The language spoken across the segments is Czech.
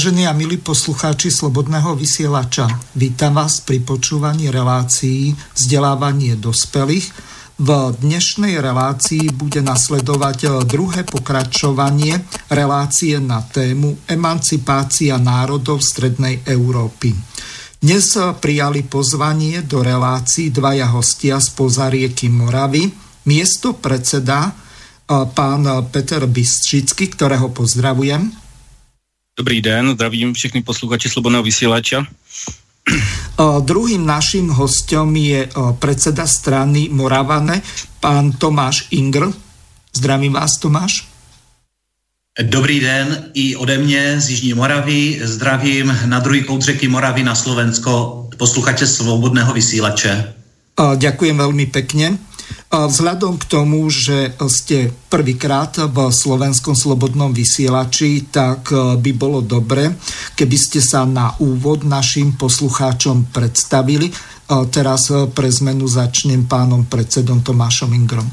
Vážení a milí poslucháči Slobodného vysielača, vítam vás pri počúvaní relácií vzdelávanie dospelých. V dnešnej relácii bude nasledovať druhé pokračovanie relácie na tému Emancipácia národov Strednej Európy. Dnes prijali pozvanie do relácií dvaja hostia z pozarieky Moravy, miesto predseda pán Peter Bystřický, ktorého pozdravujem. Dobrý den, zdravím všechny posluchači Slobodného vysílača. Druhým naším hostem je predseda strany Moravane, pán Tomáš Ingr. Zdravím vás, Tomáš. Dobrý den i ode mě z Jižní Moravy. Zdravím na druhý kout řeky Moravy na Slovensko posluchače Svobodného vysílače. Ďakujem veľmi pekne. Vzhľadom k tomu, že ste prvýkrát v Slovenskom slobodnom vysielači, tak e, by bolo dobre, keby ste sa na úvod našim poslucháčom predstavili. Teraz e, pre zmenu začnem pánom predsedom Tomášom Ingrom.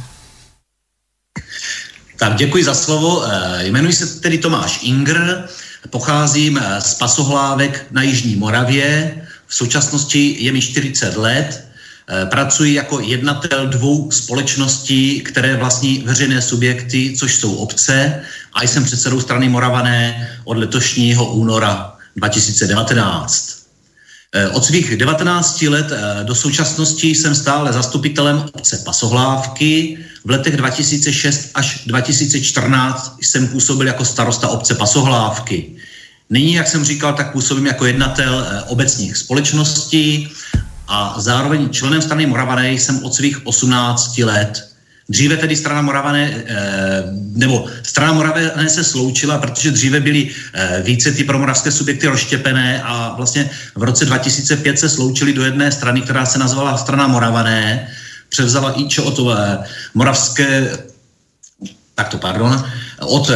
Tak děkuji za slovo. Jmenuji se tedy Tomáš Ingr, pocházím z Pasohlávek na Jižní Moravě. V současnosti je mi 40 let, Eh, pracuji jako jednatel dvou společností, které vlastní veřejné subjekty, což jsou obce, a jsem předsedou strany Moravané od letošního února 2019. Eh, od svých 19 let eh, do současnosti jsem stále zastupitelem obce Pasohlávky. V letech 2006 až 2014 jsem působil jako starosta obce Pasohlávky. Nyní, jak jsem říkal, tak působím jako jednatel obecních společností a zároveň členem strany Moravané jsem od svých 18 let. Dříve tedy strana Moravané, eh, nebo strana Moravané se sloučila, protože dříve byly eh, více ty promoravské subjekty rozštěpené a vlastně v roce 2005 se sloučili do jedné strany, která se nazvala strana Moravané, převzala i čo od eh, moravské, takto pardon, od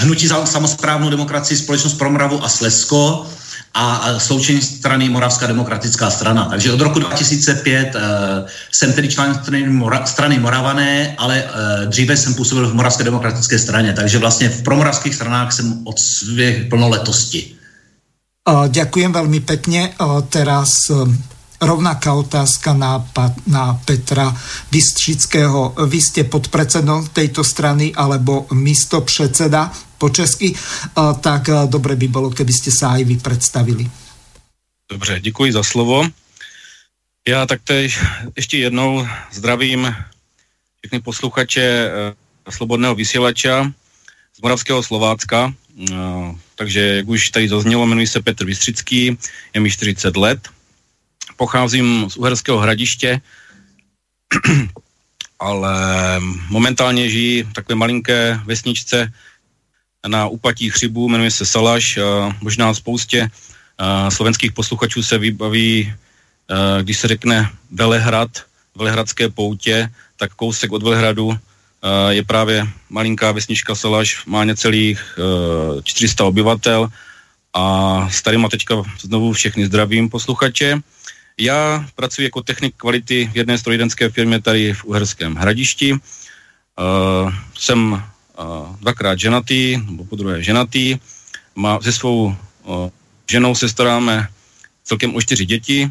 hnutí za samozprávnou demokracii Společnost pro Moravu a Slesko, a sloučení strany Moravská demokratická strana. Takže od roku 2005 uh, eh, jsem tedy člen strany, Mora, strany Moravané, ale uh, dříve jsem působil v Moravské demokratické straně, takže vlastně v promoravských stranách jsem od své plnoletosti. Ďakujem veľmi pekne. Teraz uh, rovnaká otázka na, na Petra Bystřického. Vy ste podpredsedom tejto strany alebo místo predseda po česky, tak dobre by bylo, keby ste aj vy predstavili. Dobře, děkuji za slovo. Já taktéž ještě jednou zdravím všechny posluchače eh, Slobodného vysílača z Moravského Slovácka. Eh, takže, jak už tady zaznělo, jmenuji se Petr Vystřický, je mi 40 let. Pocházím z Uherského hradiště, ale momentálně žijí v takové malinké vesničce na úpatí chřibu, jmenuje se Salaš. Možná spoustě slovenských posluchačů se vybaví, když se řekne Velehrad, Velehradské poutě, tak kousek od Velehradu je právě malinká vesnička Salaš, má necelých 400 obyvatel a starým a teďka znovu všechny zdravím posluchače. Já pracuji jako technik kvality v jedné strojírenské firmě tady v Uherském hradišti. Jsem dvakrát ženatý, nebo po druhé ženatý. Má, se svou ženou se staráme celkem o čtyři děti.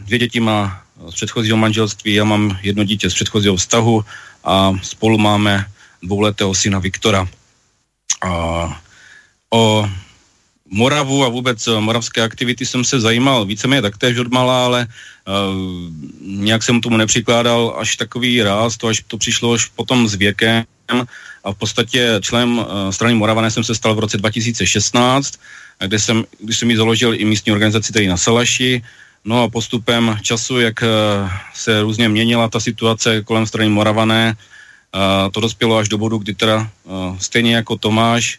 Dvě děti má z předchozího manželství, já mám jedno dítě z předchozího vztahu a spolu máme dvouletého syna Viktora. O Moravu a vůbec moravské aktivity jsem se zajímal víceméně taktéž od mala, ale uh, nějak jsem tomu nepřikládal až takový ráz, to až to přišlo až potom s věkem a v podstatě členem uh, strany Moravané jsem se stal v roce 2016, kde jsem, když jsem ji založil i místní organizaci tady na Salaši, no a postupem času, jak uh, se různě měnila ta situace kolem strany Moravané, uh, to dospělo až do bodu, kdy teda stejně jako Tomáš,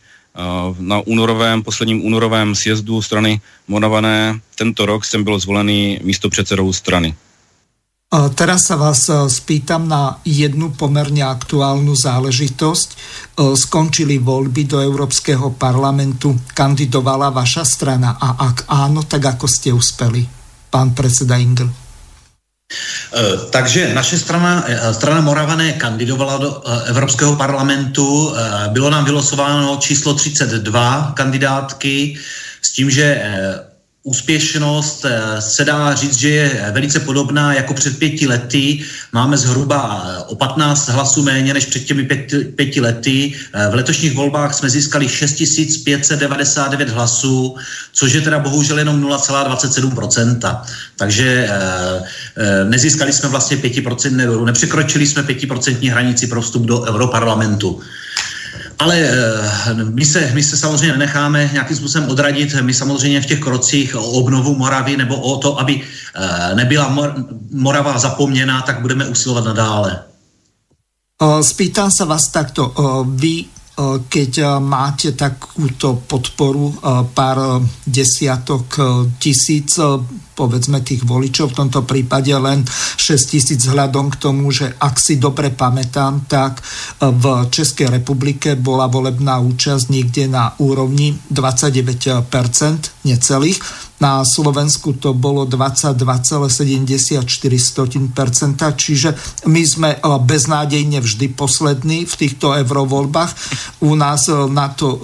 na únorovém, posledním únorovém sjezdu strany Moravané tento rok jsem byl zvolený místo předsedou strany. Teraz sa vás e, spýtam na jednu pomerne aktuálnu záležitosť. E, skončili voľby do Európskeho parlamentu, kandidovala vaša strana a ak áno, tak ako ste uspeli, pán predseda Ingl? Takže naše strana, strana Moravané kandidovala do Evropského parlamentu. Bylo nám vylosováno číslo 32 kandidátky s tím, že úspěšnost eh, se dá říct, že je velice podobná jako před pěti lety. Máme zhruba eh, o 15 hlasů méně než před těmi pěti, pěti lety. Eh, v letošních volbách jsme získali 6599 hlasů, což je teda bohužel jenom 0,27%. Takže nezískali jsme vlastně 5% nepřekročili jsme 5% hranici pro vstup do Europarlamentu. Ale eh, my se, my se samozřejmě nenecháme nějakým způsobem odradit. My samozřejmě v těch krocích o obnovu Moravy nebo o to, aby eh, nebyla Morava zapomněná, tak budeme usilovat nadále. Spýtam sa vás takto. Vy keď máte takúto podporu pár desiatok tisíc povedzme tých voličov, v tomto prípade len 6 tisíc vzhľadom k tomu, že ak si dobre pamätám, tak v Českej republike bola volebná účasť niekde na úrovni 29%, necelých. Na Slovensku to bolo 22,74%, čiže my sme beznádejne vždy poslední v týchto eurovoľbách. U nás na to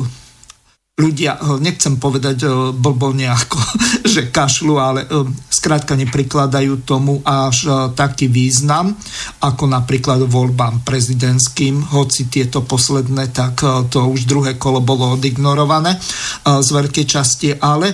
ľudia, eh, nechcem povedať eh, blbo nejako, že kašlu, ale eh, skrátka neprikladajú tomu až taký význam, ako napríklad voľbám prezidentským, hoci tieto posledné, tak to už druhé kolo bolo odignorované z veľkej časti, ale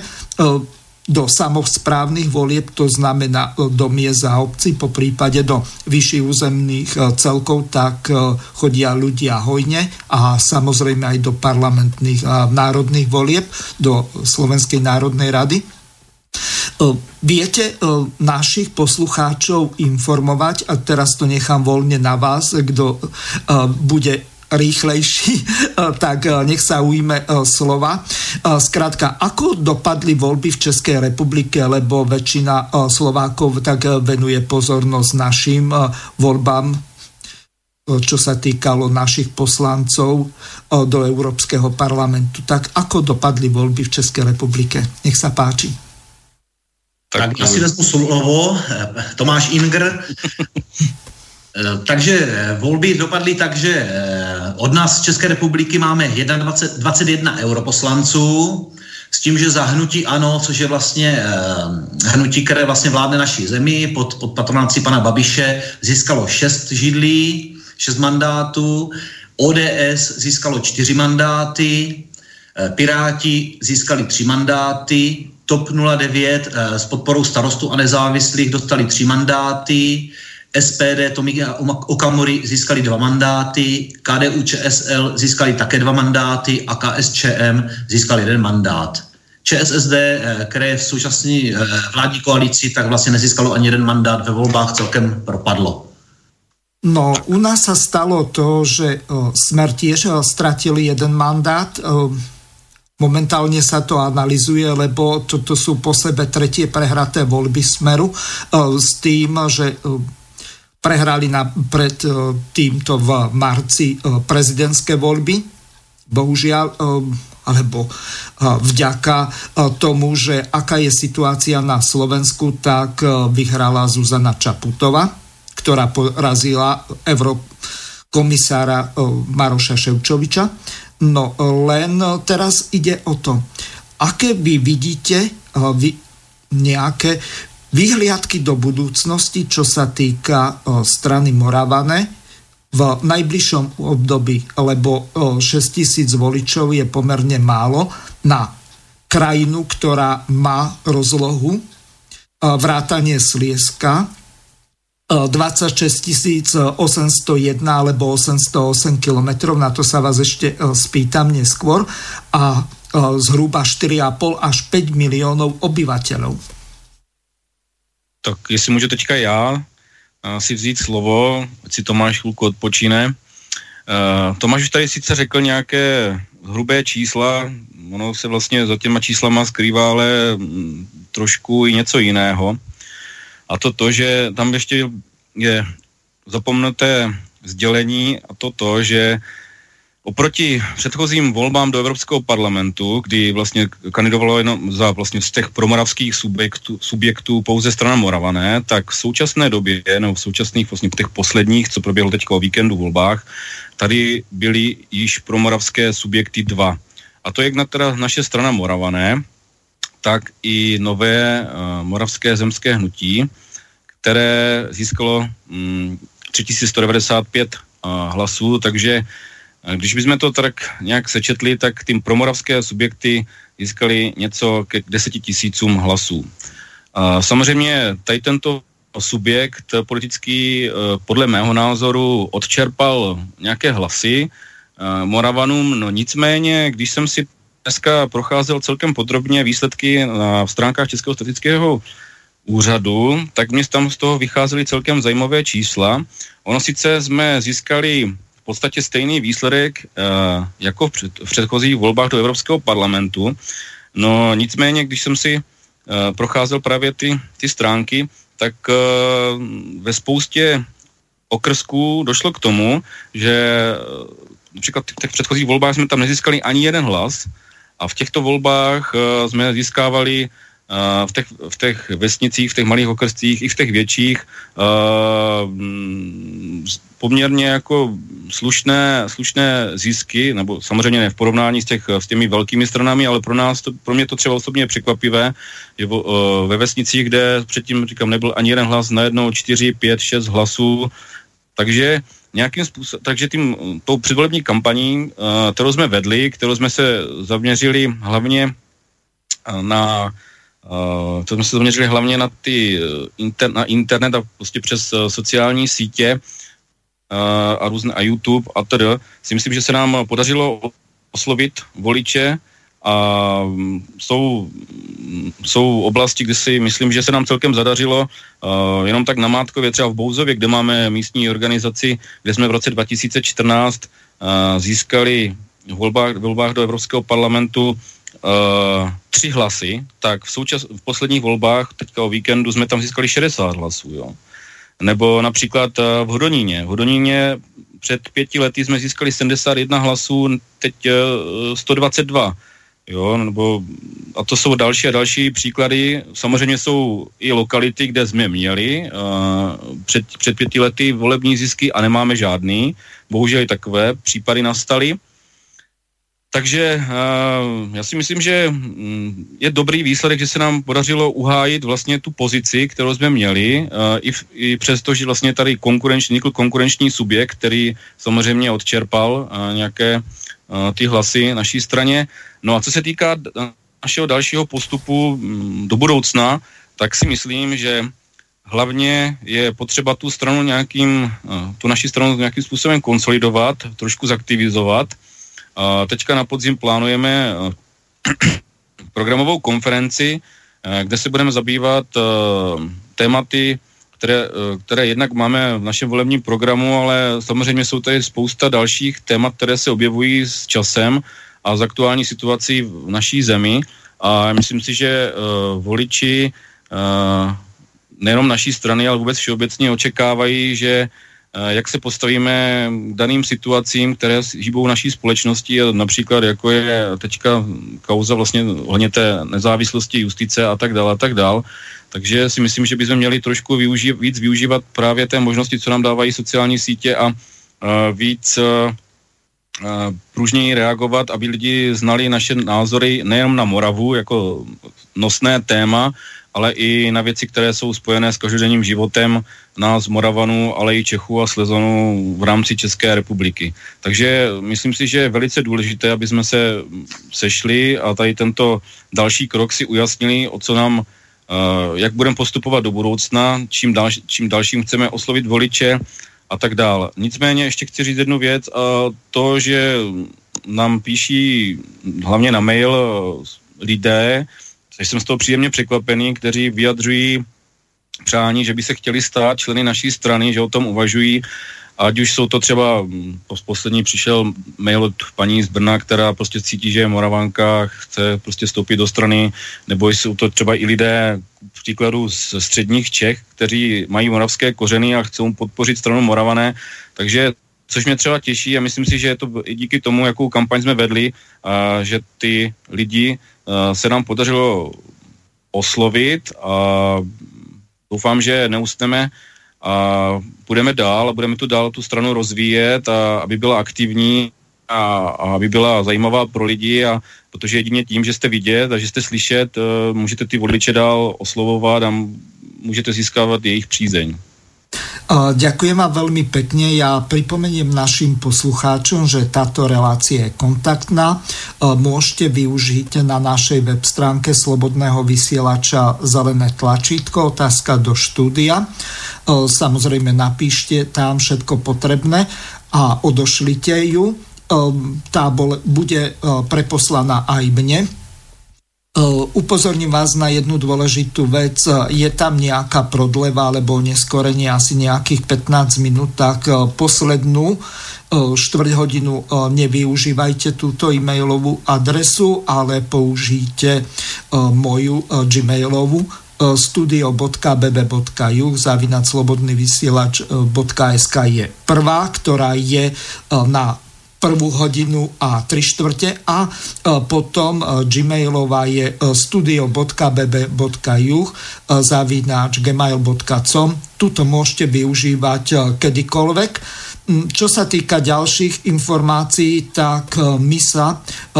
do samozprávnych volieb, to znamená e, do miest a obcí, po prípade do vyšších územných e, celkov, tak e, chodia ľudia hojne a samozrejme aj do parlamentných a národných volieb, do Slovenskej národnej rady. Viete našich poslucháčov informovať, a teraz to nechám voľne na vás, kto bude rýchlejší, tak eh, nech sa ujme eh, slova. Eh, Skrátka, ako dopadli voľby v Českej republike, lebo väčšina Slovákov tak venuje pozornosť našim voľbám, čo sa týkalo našich poslancov do Európskeho parlamentu. Tak ako dopadli voľby v Českej republike? Nech sa páči. Tak, tak já si vezmu slovo. Tomáš Inger. Eh, takže eh, volby dopadly tak, že eh, od nás z České republiky máme 21, 21 europoslanců, s tím, že za hnutí ANO, což je vlastně hnutí, které vlastně vládne naší zemi pod, pod patronací pana Babiše, získalo 6 židlí, 6 mandátů, ODS získalo 4 mandáty, Piráti získali 3 mandáty, TOP 09 s podporou starostů a nezávislých dostali 3 mandáty, SPD Tomika Okamory získali dva mandáty, KDU ČSL získali také dva mandáty a KSČM získali jeden mandát. ČSSD, eh, které je v současné eh, vládní koalici, tak vlastně nezískalo ani jeden mandát ve volbách, celkem propadlo. No, u nás sa stalo to, že Smer tiež stratili jeden mandát. Momentálne sa to analizuje, lebo toto sú po sebe tretie prehraté voľby Smeru s tým, že prehrali na, pred e, týmto v marci e, prezidentské voľby. Bohužiaľ, e, alebo vďaka tomu, že aká je situácia na Slovensku, tak vyhrala Zuzana Čaputova, ktorá porazila eurokomisára Maroša Ševčoviča. No len teraz ide o to, aké vy vidíte vy nejaké Výhliadky do budúcnosti, čo sa týka strany Moravane, v najbližšom období, lebo 6 tisíc voličov je pomerne málo na krajinu, ktorá má rozlohu vrátanie Slieska 26 801 alebo 808 km, na to sa vás ešte spýtam neskôr, a zhruba 4,5 až 5 miliónov obyvateľov. Tak jestli můžu teďka já si vzít slovo, ať si Tomáš chvilku odpočíne. Tomáš už tady sice řekl nějaké hrubé čísla, ono se vlastně za těma číslama skrývá ale mm, trošku i něco jiného. A to to, že tam ještě je zapomnuté sdělení a to to, že Oproti předchozím volbám do Evropského parlamentu, kdy vlastně kandidovalo jenom za vlastně z těch promoravských subjektů, subjektů pouze strana Moravané, tak v současné době, nebo v současných vlastně těch posledních, co proběhlo teďka o víkendu volbách, tady byly již promoravské subjekty dva. A to jak na teda naše strana Moravané, tak i nové uh, moravské zemské hnutí, které získalo um, 3195 uh, hlasů, takže když bychom to tak nějak sečetli, tak tím promoravské subjekty získali něco ke deseti tisícům hlasů. Samozřejmě tady tento subjekt politický podle mého názoru odčerpal nějaké hlasy Moravanům, no nicméně, když jsem si dneska procházel celkem podrobně výsledky na stránkách Českého statického úřadu, tak mě tam z toho vycházely celkem zajímavé čísla. Ono sice jsme získali podstatě stejný výsledek uh, jako v, před, v předchozích volbách do Evropského parlamentu. No nicméně, když jsem si uh, procházel právě ty, ty stránky, tak uh, ve spoustě okrsků došlo k tomu, že například v těch předchozích volbách jsme tam nezískali ani jeden hlas a v těchto volbách jsme získávali v těch, v těch vesnicích, v těch malých okrscích i v těch větších poměrně jako slušné, slušné zisky, nebo samozřejmě ne v porovnání s, těch, s těmi velkými stranami, ale pro nás, to, pro mě to třeba osobně je překvapivé, že vo, ve vesnicích, kde předtím, říkám, nebyl ani jeden hlas, najednou 4, 5, 6 hlasů, takže nějakým způsobem, takže tím, tou předvolební kampaní, kterou jsme vedli, kterou jsme se zaměřili hlavně na Uh, to jsme se zaměřili hlavně na, ty, uh, inter, na internet a prostě přes uh, sociální sítě uh, a různé a YouTube a tedy. Si myslím, že se nám podařilo oslovit voliče a um, jsou, jsou oblasti, kde si myslím, že se nám celkem zadařilo uh, jenom tak na Mátkově, třeba v Bouzově, kde máme místní organizaci, kde jsme v roce 2014 uh, získali v volbách, v volbách do Evropského parlamentu uh, tři hlasy, tak v, součas, v posledních volbách, teďka o víkendu, jsme tam získali 60 hlasů, jo. Nebo například uh, v Hodoníně. V Hodoníně před pěti lety jsme získali 71 hlasů, teď uh, 122. Jo, nebo, a to jsou další a další příklady. Samozřejmě jsou i lokality, kde jsme měli uh, před, před pěti lety volební zisky a nemáme žádný. Bohužel i takové případy nastaly. Takže uh, já si myslím, že mm, je dobrý výsledek, že se nám podařilo uhájit vlastně tu pozici, kterou jsme měli, uh, i, v, i přesto, že vlastně tady konkurenční, vznikl konkurenční subjekt, který samozřejmě odčerpal uh, nějaké ty hlasy naší straně. No a co se týká našeho dalšího postupu um, do budoucna, tak si myslím, že hlavně je potřeba tu stranu nějakým, tu naši stranu nějakým způsobem konsolidovat, trošku zaktivizovat, Teďka na podzim plánujeme eh, programovou konferenci, eh, kde se budeme zabývat eh, tématy, které, které jednak máme v našem volebním programu, ale samozřejmě jsou tady spousta dalších témat, které se objevují s časem a z aktuální situací v naší zemi. A myslím si, že uh, voliči uh, nejenom naší strany, ale vůbec všeobecně očekávají, že jak se postavíme k daným situacím, které hýbou naší společnosti, například jako je teďka kauza vlastně ohledně té nezávislosti justice a tak dále a tak dále. Takže si myslím, že bychom měli trošku využívat, víc využívat právě té možnosti, co nám dávají sociální sítě a uh, víc uh, pružněji reagovat, aby lidi znali naše názory nejenom na Moravu jako nosné téma, ale i na věci, které jsou spojené s každodenním životem nás, Moravanů, ale i Čechů a Slezanů v rámci České republiky. Takže myslím si, že je velice důležité, aby jsme se sešli a tady tento další krok si ujasnili, o co nám, uh, jak budeme postupovat do budoucna, čím, dal, čím dalším chceme oslovit voliče a tak dále. Nicméně ještě chci říct jednu věc, a to, že nám píší hlavně na mail lidé, takže jsem z toho příjemně překvapený, kteří vyjadřují přání, že by se chtěli stát členy naší strany, že o tom uvažují, ať už jsou to třeba, hm, poslední přišel mail od paní z Brna, která prostě cítí, že je Moravanka, chce prostě stoupit do strany, nebo jsou to třeba i lidé, v příkladu z středních Čech, kteří mají moravské kořeny a chcou podpořit stranu Moravané, takže což mě třeba těší a myslím si, že je to i díky tomu, jakou kampaň jsme vedli, a že ty lidi se nám podařilo oslovit a doufám, že neustneme a půjdeme dál a budeme tu dál tu stranu rozvíjet a aby byla aktivní a, a aby byla zajímavá pro lidi a protože jedině tím, že jste vidět a že jste slyšet, můžete ty voliče dál oslovovat a můžete získávat jejich přízeň. Ďakujem vám veľmi pekne. Ja pripomeniem našim poslucháčom, že táto relácia je kontaktná. Môžete využiť na našej web stránke Slobodného vysielača zelené tlačítko, otázka do štúdia. Samozrejme napíšte tam všetko potrebné a odošlite ju. Tá bude preposlaná aj mne upozorním vás na jednu dôležitú vec. Je tam nejaká prodleva alebo neskorenie asi nejakých 15 minút, tak eh, poslednú eh, štvrť hodinu nevyužívajte túto e-mailovú adresu, ale použijte moju gmailovú studio.bb.ju zavinať slobodný vysielač.sk je prvá, ktorá je na prvú hodinu a tri štvrte a e, potom e, gmailová je e, studio.bb.juh zavináč gmail.com. Tuto môžete využívať kedykoľvek. Mm, čo sa týka ďalších informácií, tak e, my sa e,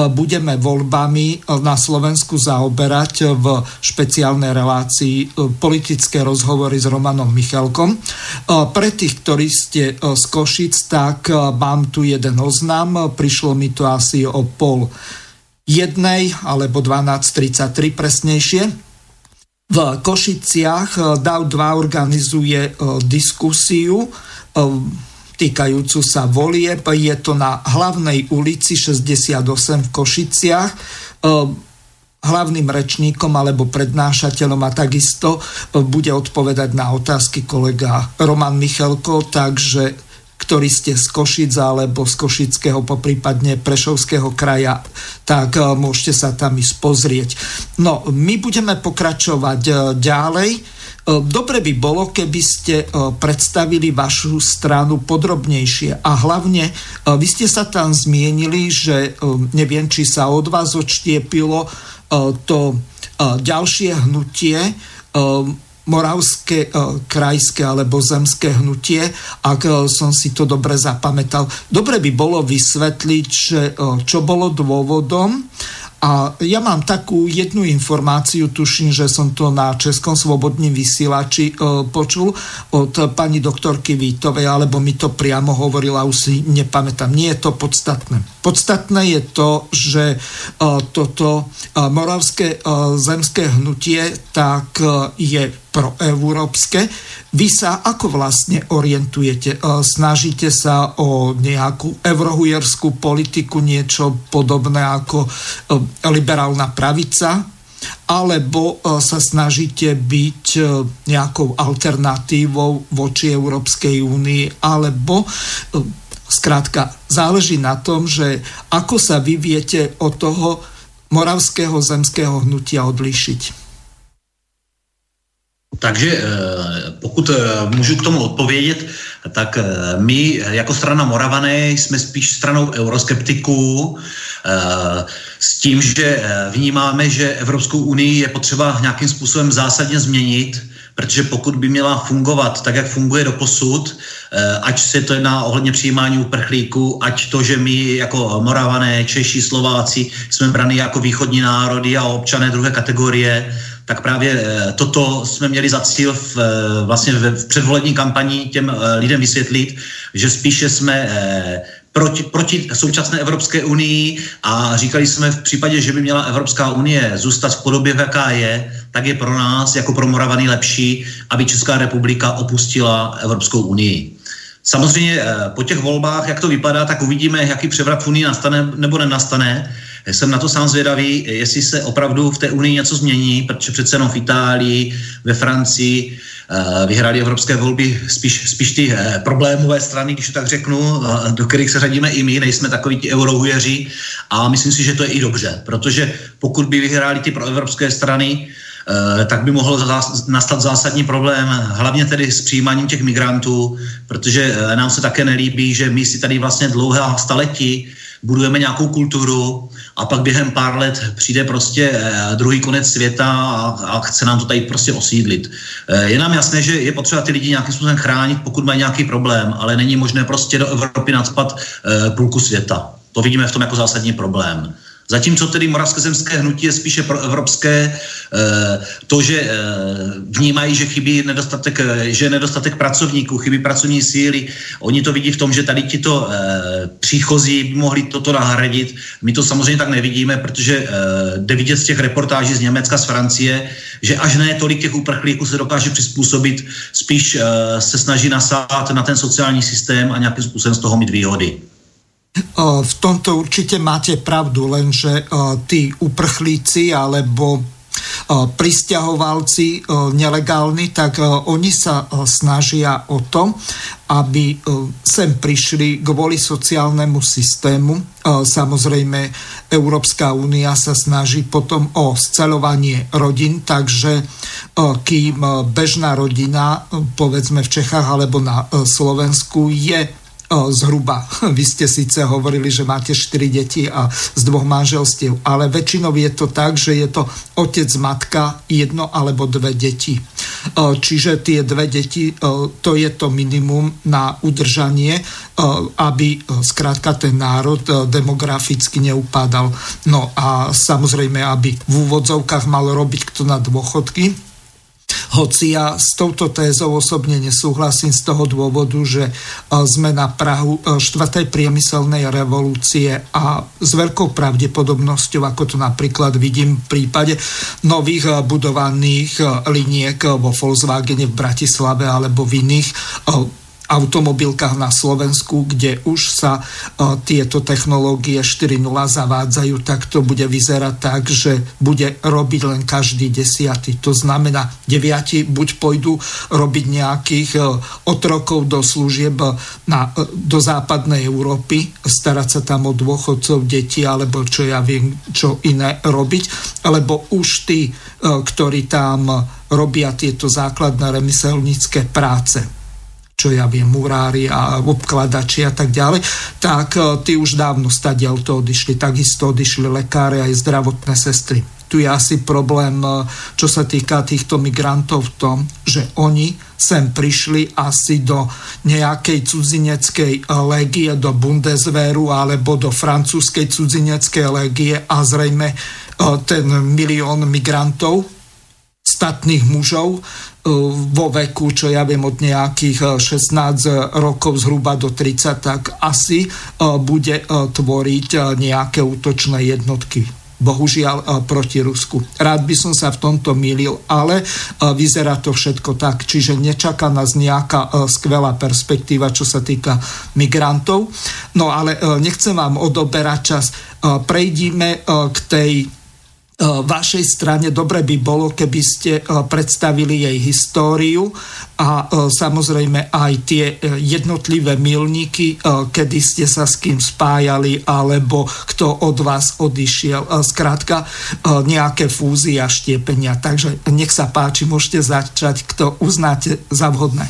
budeme voľbami e, na Slovensku zaoberať v špeciálnej relácii politické rozhovory s Romanom Michalkom. Pre tých, ktorí ste z Košic, tak mám tu jeden oznam. Prišlo mi to asi o pol jednej alebo 12.33 presnejšie. V Košiciach DAO 2 organizuje diskusiu týkajúcu sa volieb. Je to na hlavnej ulici 68 v Košiciach. Ehm, hlavným rečníkom alebo prednášateľom a takisto e, bude odpovedať na otázky kolega Roman Michelko, takže ktorí ste z Košic alebo z Košického, poprípadne Prešovského kraja, tak e, môžete sa tam ísť pozrieť. No, my budeme pokračovať e, ďalej E, dobre by bolo, keby ste predstavili vašu stranu podrobnejšie a hlavne vy ste sa tam zmienili, že neviem, či sa od vás odštiepilo to ďalšie hnutie moravské krajské alebo zemské hnutie, ak som si to dobre zapamätal. Dobre by bolo vysvetliť, že, čo bolo dôvodom a ja mám takú jednu informáciu, tuším, že som to na Českom svobodním vysielači e, počul od pani doktorky Vítovej, alebo mi to priamo hovorila, už si nepamätám. Nie je to podstatné. Podstatné je to, že e, toto e, moravské e, zemské hnutie tak e, je proeurópske. Vy sa ako vlastne orientujete? E, snažíte sa o nejakú eurohujerskú politiku, niečo podobné ako e, liberálna pravica? Alebo e, sa snažíte byť nejakou alternatívou voči Európskej únii? Alebo zkrátka záleží na tom, že ako sa vy viete od toho moravského zemského hnutia odlišiť? Takže eh, pokud eh, můžu k tomu odpovědět, tak eh, my jako strana Moravané jsme spíš stranou euroskeptiků s tím, že vnímáme, že Evropskou unii je potřeba nějakým způsobem zásadně změnit, protože pokud by měla fungovat tak, jak funguje do posud, ať se to jedná ohledně přijímání uprchlíků, ať to, že my jako Moravané, Češi, Slováci jsme brany jako východní národy a občané druhé kategorie, tak právě eh, toto jsme měli za cíl v, eh, vlastně v předvolební kampani těm eh, lidem vysvětlit, že spíše jsme proti, proti současné Evropské unii a říkali jsme v případě, že by měla Evropská unie zůstat v podobě, jaká je, tak je pro nás jako pro Moravany lepší, aby Česká republika opustila Evropskou unii. Samozřejmě po těch volbách, jak to vypadá, tak uvidíme, jaký převrat v Unii nastane nebo nenastane. Jsem na to sám zvědavý, jestli se opravdu v té Unii něco změní, protože přece jenom v Itálii, ve Francii uh, vyhráli evropské volby spíš, spíš ty uh, problémové strany, když to tak řeknu, uh, do kterých se řadíme i my, nejsme takoví ti eurohujeři a myslím si, že to je i dobře, protože pokud by vyhráli ty proevropské strany, tak by mohl nastat zásadní problém, hlavně tedy s přijímáním těch migrantů, protože nám se také nelíbí, že my si tady vlastně dlouhé staletí budujeme nějakou kulturu a pak během pár let přijde prostě eh, druhý konec světa a, a chce nám to tady prostě osídlit. Eh, je nám jasné, že je potřeba ty lidi nějakým způsobem chránit, pokud mají nějaký problém, ale není možné prostě do Evropy nadspat eh, půlku světa. To vidíme v tom jako zásadní problém. Zatímco tedy moravské hnutí je spíše pro evropské eh, to, že eh, vnímají, že chybí nedostatek, eh, že nedostatek pracovníků, chybí pracovní síly. Oni to vidí v tom, že tady tito příchozí by mohli toto nahradit. My to samozřejmě tak nevidíme, protože jde vidět z těch reportáží z Německa, z Francie, že až ne tolik těch uprchlíků se dokáže přizpůsobit, spíš se snaží nasát na ten sociální systém a nějakým způsobem z toho mít výhody. V tomto určite máte pravdu, lenže tí uprchlíci alebo pristahovalci nelegálni, tak oni sa snažia o to, aby sem prišli kvôli sociálnemu systému. Samozrejme, Európska únia sa snaží potom o scelovanie rodín, takže kým bežná rodina, povedzme v Čechách alebo na Slovensku, je zhruba. Vy ste síce hovorili, že máte 4 deti a z dvoch manželstiev, ale väčšinou je to tak, že je to otec, matka, jedno alebo dve deti. Čiže tie dve deti, to je to minimum na udržanie, aby zkrátka ten národ demograficky neupadal. No a samozrejme, aby v úvodzovkách mal robiť kto na dôchodky, hoci ja s touto tézou osobne nesúhlasím z toho dôvodu, že e, sme na Prahu 4. E, priemyselnej revolúcie a s veľkou pravdepodobnosťou, ako to napríklad vidím v prípade nových e, budovaných liniek vo Volkswagene v Bratislave alebo v iných automobilkách na Slovensku, kde už sa uh, tieto technológie 4.0 zavádzajú, tak to bude vyzerať tak, že bude robiť len každý desiatý. To znamená, deviati buď pôjdu robiť nejakých uh, otrokov do služieb na, uh, do západnej Európy, starať sa tam o dôchodcov, deti, alebo čo ja viem, čo iné robiť, alebo už tí, ktorí tam robia tieto základné remeselnícke práce čo ja viem, murári a obkladači a tak ďalej, tak e, tí už dávno stadiaľ to odišli. Takisto odišli lekári aj zdravotné sestry. Tu je asi problém, e, čo sa týka týchto migrantov v tom, že oni sem prišli asi do nejakej cudzineckej e, legie, do Bundeswehru alebo do francúzskej cudzineckej legie a zrejme ten milión migrantov, statných mužov, vo veku, čo ja viem, od nejakých 16 rokov zhruba do 30, tak asi bude tvoriť nejaké útočné jednotky bohužiaľ proti Rusku. Rád by som sa v tomto milil, ale vyzerá to všetko tak, čiže nečaká nás nejaká skvelá perspektíva, čo sa týka migrantov. No ale nechcem vám odoberať čas. Prejdíme k tej Eh, vašej strane dobre by bolo, keby ste eh, predstavili jej históriu a eh, samozrejme aj tie jednotlivé milníky, kedy ste sa s kým spájali alebo kto od vás odišiel. Skrátka nejaké fúzie a štiepenia. Takže nech sa páči, môžete začať, kto uznáte za vhodné.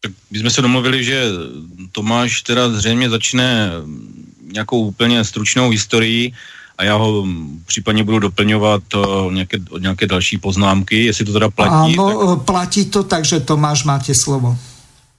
Tak my jsme se domluvili, že Tomáš teda zřejmě začne nějakou úplně stručnou historii a já ho případně budu doplňovat o nějaké, o nějaké další poznámky, jestli to teda platí. Ano, tak... platí to, takže Tomáš, máte slovo.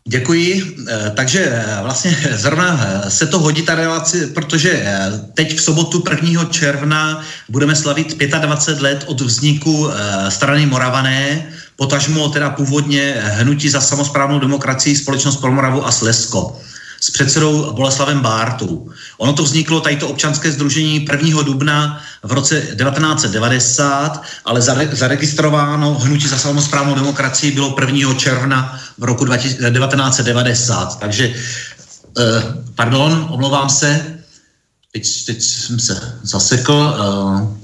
Děkuji. Eh, takže eh, vlastně zrovna eh, se to hodí ta relace, protože teď v sobotu 1. června budeme slavit 25 let od vzniku strany Moravané, potažmo teda původně hnutí za samozprávnou demokracii Společnost pro Moravu a Slesko s předsedou Boleslavem Bártou. Ono to vzniklo, tady to občanské združení 1. dubna v roce 1990, ale zaregistrováno hnutí za samozprávnou demokracii bylo 1. června v roku 1990. Takže, eh, pardon, omlouvám se, teď, teď jsem se zasekl. Eh,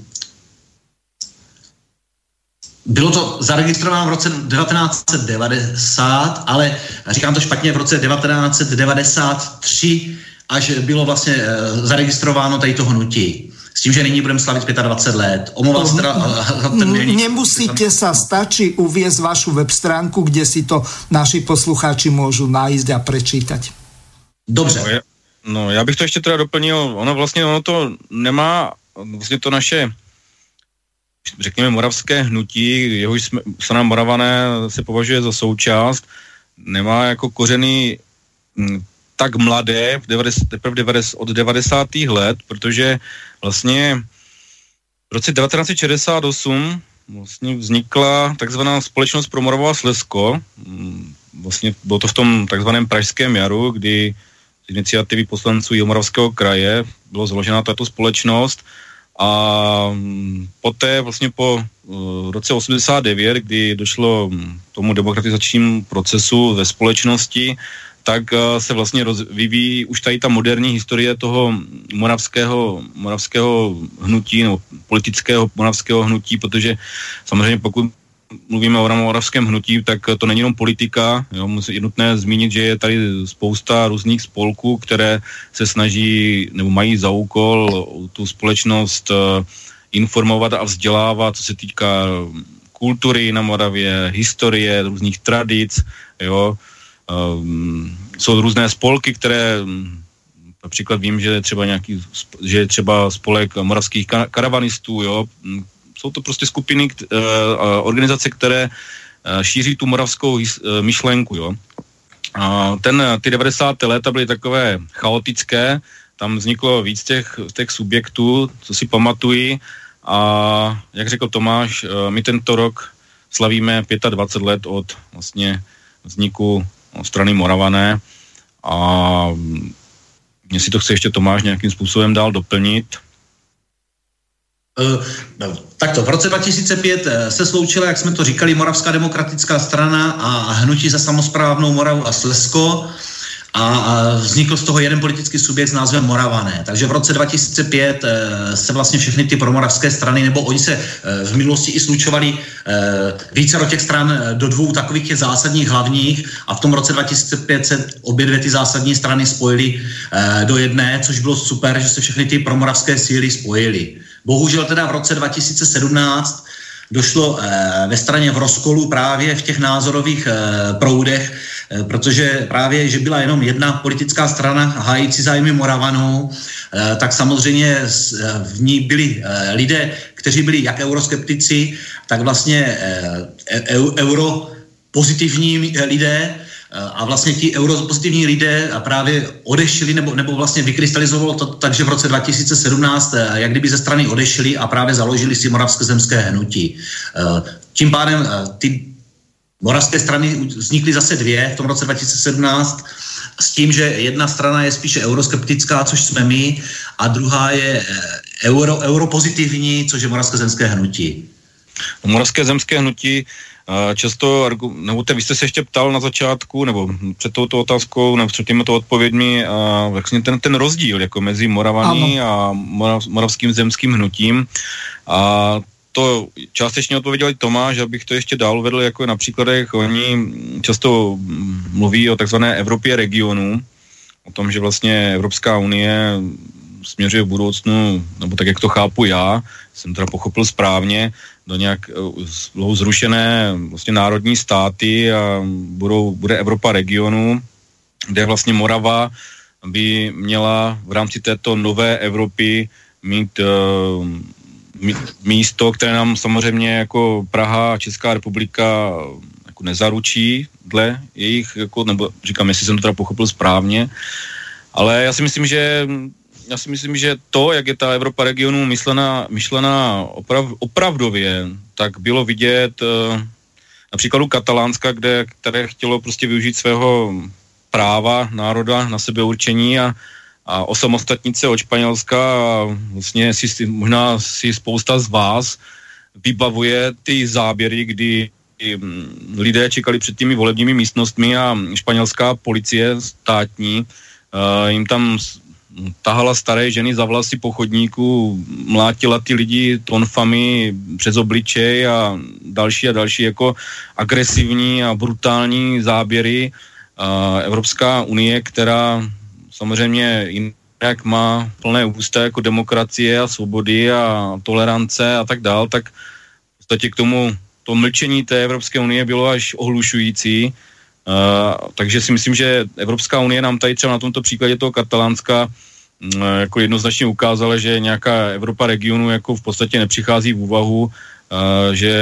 bylo to zaregistrováno v roce 1990, ale říkám to špatně, v roce 1993 až bylo vlastně eh, zaregistrováno tady to hnutí. S tím, že nyní budeme slavit 25 let. Omlouvám se teda ten milník. Nemusíte sa, stačí uviezť vašu web stránku, kde si to naši poslucháči můžu najít a prečítať. Dobře. No, já, no, já bych to ještě teda doplnil. Ono vlastně ono to nemá, vlastně to naše řekněme, moravské hnutí, jehož jsme, strana Moravané se považuje za součást, nemá jako kořeny hm, tak mladé, teprve 90, od 90. let, protože vlastně v roce 1968 vlastně vznikla takzvaná společnost pro Moravova Slesko. Hm, vlastně bylo to v tom takzvaném Pražském jaru, kdy z iniciativy poslanců Jihomoravského kraje bylo založena tato společnost a hm, poté vlastně po uh, roce 89, kdy došlo hm, tomu demokratizačnímu procesu ve společnosti, tak uh, se vlastně vyvíjí už tady ta moderní historie toho moravského, moravského hnutí nebo politického moravského hnutí, protože samozřejmě pokud mluvíme o moravském hnutí, tak to není jenom politika. Jo, je nutné zmínit, že je tady spousta různých spolků, které se snaží nebo mají za úkol tu společnost uh, informovat a vzdělávat, co se týká kultury na Moravě, historie, různých tradic, jo, Um, jsou různé spolky, které mm, například vím, že je třeba nějaký, že je třeba spolek moravských karavanistů, jo. Mm, jsou to prostě skupiny, uh, organizace, které uh, šíří tu moravskou uh, myšlenku, jo. A ten, ty 90. léta byly takové chaotické, tam vzniklo víc těch, těch subjektů, co si pamatují a jak řekl Tomáš, my tento rok slavíme 25 let od vlastně vzniku strany Moravané a jestli to chce ještě Tomáš nějakým způsobem dál doplnit. Uh, no, takto, v roce 2005 eh, se sloučila, jak jsme to říkali, Moravská demokratická strana a Hnutí za samozprávnou Moravu a Slesko a vznikl z toho jeden politický subjekt s názvem Moravané. Takže v roce 2005 eh, se vlastně všechny ty promoravské strany, nebo oni se eh, v minulosti i slučovali eh, více do těch stran do dvou takových těch zásadních hlavních a v tom roce 2005 se obě dvě ty zásadní strany spojily do jedné, což bylo super, že se všechny ty promoravské síly spojily. Bohužel teda v roce 2017 došlo ve straně v rozkolu právě v těch názorových proudech Eh, protože právě, že byla jenom jedna politická strana hájící zájmy Moravanů, eh, tak samozřejmě eh, v ní byli lidé, kteří byli jak euroskeptici, tak vlastně euro pozitivní lidé, a vlastně ti europozitivní lidé právě odešli nebo, nebo vlastně vykrystalizovalo to tak, že v roce 2017 jak kdyby ze strany odešli a právě založili si Moravské zemské hnutí. Tím pádem ty Moravské strany vznikly zase dvě v tom roce 2017 s tím, že jedna strana je spíše euroskeptická, což jsme my, a druhá je eh, euro, europozitivní, což je Moravské zemské hnutí. Moravské zemské hnutí často, nebo te, vy jste se ještě ptal na začátku, nebo před touto otázkou, nebo před těmito odpověďmi, vlastně ten, ten rozdíl jako mezi Moravaný ano. a Morav, moravským zemským hnutím. A to částečně odpověděl Tomáš, abych to ještě dál uvedl jako na příkladech. Oni často mluví o takzvané Evropě regionu, o tom, že vlastně Evropská unie směřuje v budoucnu, nebo tak, jak to chápu já, jsem teda pochopil správně, do nějak dlouho zrušené vlastně národní státy a budou, bude Evropa regionu, kde vlastně Morava by měla v rámci této nové Evropy mít uh, místo, které nám samozřejmě jako Praha a Česká republika jako nezaručí dle jejich, jako, nebo říkám, jestli jsem to teda pochopil správně, ale já si myslím, že já si myslím, že to, jak je ta Evropa regionu myšlená, myšlená oprav, opravdově, tak bylo vidět uh, například u Katalánska, kde, které chtělo prostě využít svého práva národa na sebeurčení a a osamostatnit se od Španělska a vlastně si, možná si spousta z vás vybavuje ty záběry, kdy mm, lidé čekali před těmi volebními místnostmi a španělská policie státní uh, jim tam tahala staré ženy za vlasy po chodníku, mlátila ty lidi tonfami přes obličej a další a další jako agresivní a brutální záběry. Uh, Evropská unie, která samozřejmě jak má plné ústa jako demokracie a svobody a tolerance a tak dál, tak v podstatě k tomu to mlčení té Evropské unie bylo až ohlušující. Uh, takže si myslím, že Evropská unie nám tady třeba na tomto příkladě toho Katalánska uh, jako jednoznačně ukázala, že nějaká Evropa regionu jako v podstatě nepřichází v úvahu, uh, že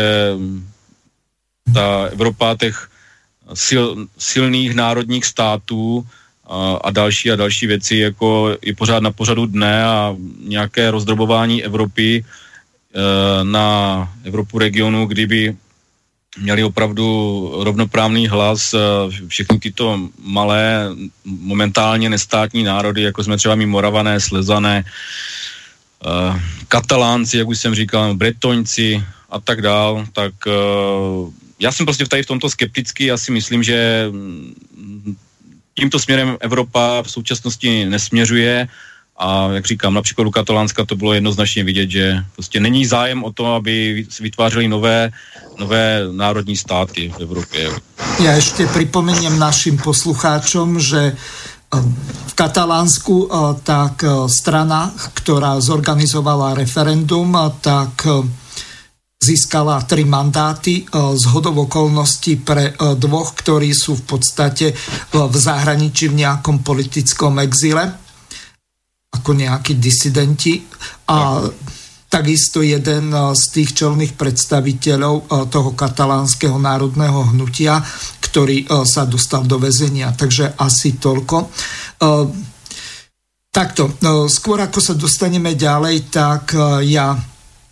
ta Evropa těch sil, silných národních států a, další a další věci jako je pořád na pořadu dne a nějaké rozdrobování Evropy na Evropu regionu, kdyby měli opravdu rovnoprávný hlas e, všechny tyto malé, momentálně nestátní národy, jako jsme třeba my Moravané, Slezané, e, Katalánci, jak už jsem říkal, Bretoňci a tak dál, tak e, já jsem prostě tady v tomto skeptický, já si myslím, že tímto směrem Evropa v současnosti nesměřuje a jak říkám, například u Katalánska to bylo jednoznačně vidět, že prostě není zájem o to, aby vytvářeli nové, nové národní státy v Evropě. Já ještě připomením našim poslucháčům, že eh, v Katalánsku eh, tak eh, strana, která zorganizovala referendum, tak získala tri mandáty z hodov okolností pre dvoch, ktorí sú v podstate v zahraničí v nejakom politickom exile, ako nejakí disidenti. A takisto jeden z tých čelných predstaviteľov toho katalánskeho národného hnutia, ktorý sa dostal do väzenia. Takže asi toľko. Takto, skôr ako sa dostaneme ďalej, tak ja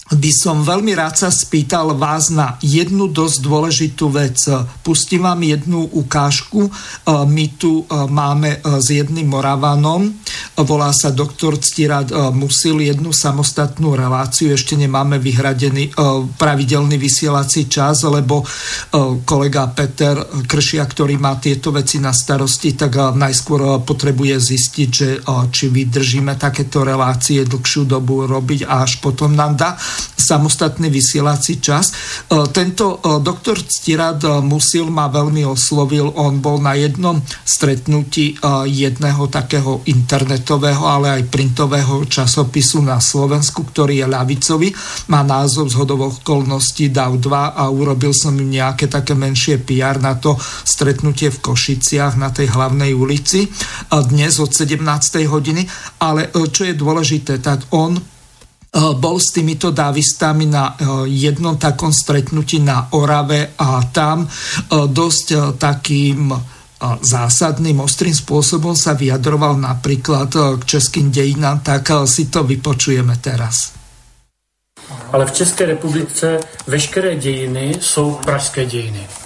by som veľmi rád sa spýtal vás na jednu dosť dôležitú vec. Pustím vám jednu ukážku. My tu máme s jedným Moravanom, volá sa doktor Ctirad Musil, jednu samostatnú reláciu. Ešte nemáme vyhradený pravidelný vysielací čas, lebo kolega Peter Kršia, ktorý má tieto veci na starosti, tak najskôr potrebuje zistiť, že či vydržíme takéto relácie dlhšiu dobu robiť a až potom nám dá samostatný vysielací čas. E, tento e, doktor Ctirad e, Musil ma veľmi oslovil. On bol na jednom stretnutí jedného takého internetového, ale aj printového časopisu na Slovensku, ktorý je ľavicový. Má názov z hodov okolností DAV 2 a urobil som im nejaké také menšie PR na to stretnutie v Košiciach na tej hlavnej ulici dnes od 17. hodiny. Ale čo je dôležité, tak on bol s týmito dávistami na eh, jednom takom stretnutí na Orave a tam eh, dosť takým zásadným, ostrým spôsobom sa vyjadroval napríklad k českým dejinám, tak si to vypočujeme teraz. Ale v České republice veškeré dějiny jsou pražské dějiny.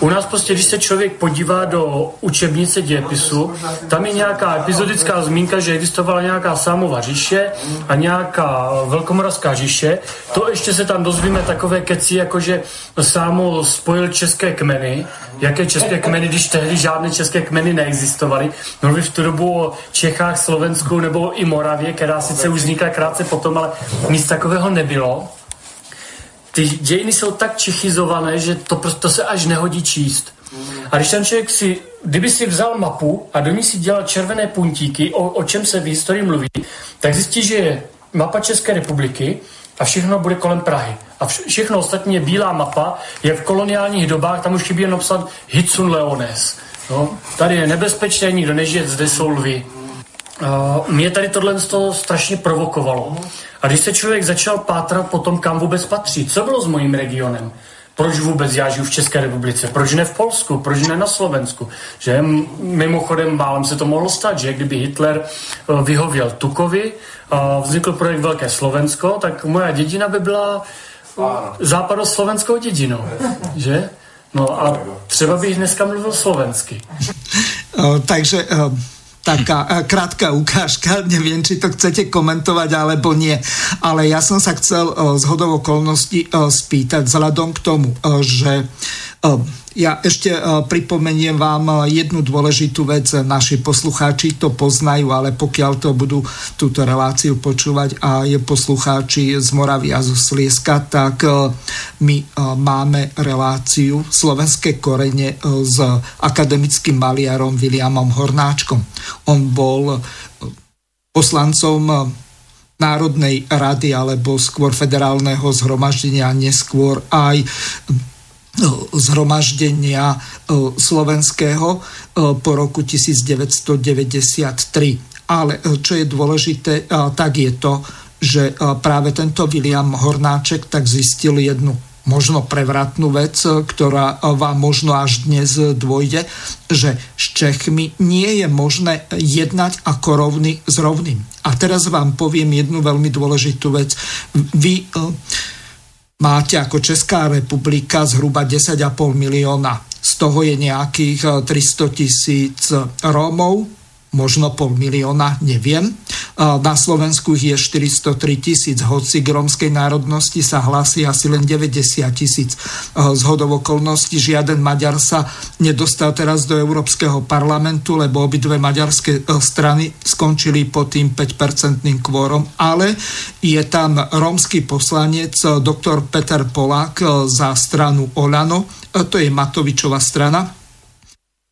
U nás prostě, když se člověk podívá do učebnice dějepisu, tam je nějaká epizodická zmínka, že existovala nějaká sámova říše a nějaká velkomoravská říše. To ještě se tam dozvíme takové keci, jako že sámo spojil české kmeny. Jaké české kmeny, když tehdy žádné české kmeny neexistovaly. Mluvím v tu dobu o Čechách, Slovensku nebo i Moravě, která sice už vznikla krátce potom, ale nic takového nebylo ty dějiny jsou tak čechizované, že to prostě se až nehodí číst. A když ten člověk si, kdyby si vzal mapu a do ní si dělal červené puntíky, o, o čem se v historii mluví, tak zjistí, že je mapa České republiky a všechno bude kolem Prahy. A všechno ostatní je bílá mapa, je v koloniálních dobách, tam už chybí jen napsat Hitsun Leones. No, tady je nebezpečné, nikdo nežije, zde jsou lvy. Uh, mě tady tohle strašně provokovalo. A když se člověk začal pátrat po tom, kam vůbec patří, co bylo s mojím regionem, proč vůbec já žiju v České republice, proč ne v Polsku, proč ne na Slovensku. Že mimochodem málem se to mohlo stát, že kdyby Hitler uh, vyhověl Tukovi a vznikl projekt Velké Slovensko, tak moja dědina by byla uh, západoslovenskou dědinou. Že? No a třeba bych dneska mluvil slovensky. Takže taká krátka ukážka, neviem, či to chcete komentovať alebo nie, ale ja som sa chcel z hodov okolností spýtať vzhľadom k tomu, že ja ešte pripomeniem vám jednu dôležitú vec. Naši poslucháči to poznajú, ale pokiaľ to budú túto reláciu počúvať a je poslucháči z Moravy a zo Slieska, tak my máme reláciu Slovenské korene s akademickým maliarom Williamom Hornáčkom. On bol poslancom Národnej rady alebo skôr federálneho zhromaždenia, neskôr aj zhromaždenia slovenského po roku 1993. Ale čo je dôležité, tak je to, že práve tento William Hornáček tak zistil jednu možno prevratnú vec, ktorá vám možno až dnes dvojde, že s Čechmi nie je možné jednať ako rovný s rovným. A teraz vám poviem jednu veľmi dôležitú vec. Vy máte ako Česká republika zhruba 10,5 milióna. Z toho je nejakých 300 tisíc Rómov, možno pol milióna, neviem. Na Slovensku je 403 tisíc, hoci k romskej národnosti sa hlási asi len 90 tisíc. Z hodov okolností žiaden Maďar sa nedostal teraz do Európskeho parlamentu, lebo obidve maďarské e, strany skončili pod tým 5-percentným kvórom, ale je tam romský poslanec e, doktor Peter Polák e, za stranu Olano, to je Matovičová strana,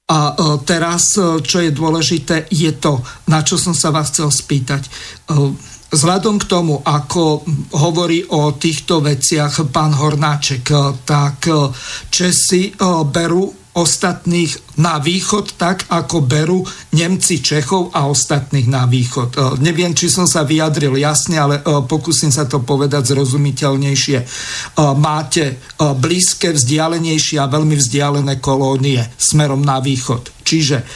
a e, teraz, e, čo je dôležité, je to, na čo som sa vás chcel spýtať. E, vzhľadom k tomu, ako hovorí o týchto veciach pán Hornáček, tak Česi berú ostatných na východ, tak ako berú Nemci Čechov a ostatných na východ. E, neviem, či som sa vyjadril jasne, ale e, pokúsim sa to povedať zrozumiteľnejšie. E, máte blízke, vzdialenejšie a veľmi vzdialené kolónie smerom na východ. Čiže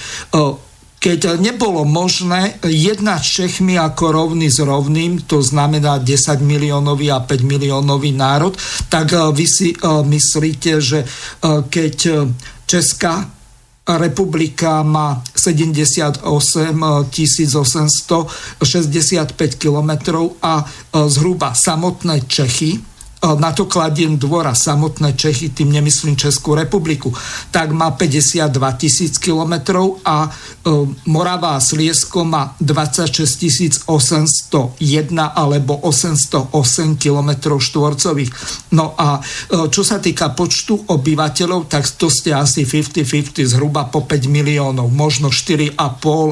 keď nebolo možné jednať Čechmi ako rovný s rovným, to znamená 10 miliónový a 5 miliónový národ, tak vy si myslíte, že keď Česká republika má 78 865 kilometrov a e, zhruba samotné Čechy na to kladiem dvora samotné Čechy, tým nemyslím Českú republiku, tak má 52 tisíc kilometrov a Morava a Sliesko má 26 801 alebo 808 kilometrov štvorcových. No a čo sa týka počtu obyvateľov, tak to ste asi 50-50, zhruba po 5 miliónov, možno 4,5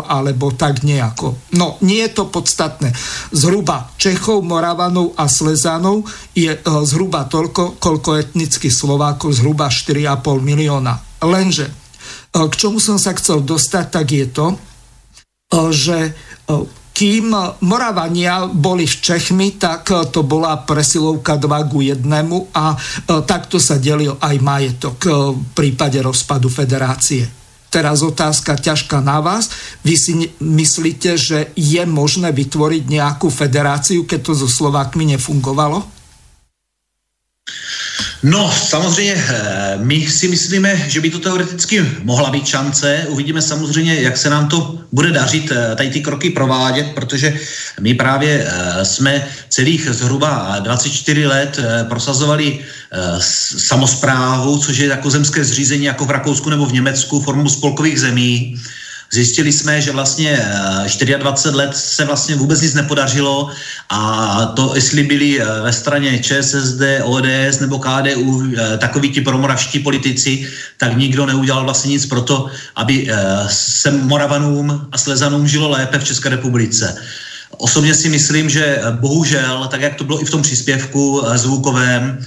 alebo tak nejako. No, nie je to podstatné. Zhruba Čechov, Moravanov a Slezanov je zhruba toľko, koľko etnických Slovákov, zhruba 4,5 milióna. Lenže, e, k čomu som sa chcel dostať, tak je to, e, že e, kým Moravania boli v Čechmi, tak to bola presilovka 2 ku 1 a takto sa delil aj majetok v prípade rozpadu federácie. Teraz otázka ťažká na vás. Vy si myslíte, že je možné vytvoriť nejakú federáciu, keď to so Slovákmi nefungovalo? No, samozřejmě, eh, my si myslíme, že by to teoreticky mohla být šance. Uvidíme samozřejmě, jak se nám to bude dařit eh, tady ty kroky provádět, protože my právě eh, jsme celých zhruba 24 let prosazovali samozprávu, což je jako zemské zřízení jako v Rakousku nebo v Německu formou spolkových zemí Zjistili jsme, že vlastně 24 eh, let se vlastně vůbec nic nepodařilo a to, jestli byli eh, ve straně ČSSD, ODS nebo KDU eh, takoví ti promoravští politici, tak nikdo neudělal vlastně nic pro to, aby se Moravanům a Slezanům žilo lépe v České republice. Osobně si myslím, že bohužel, tak jak to bylo i v tom příspěvku zvukovém,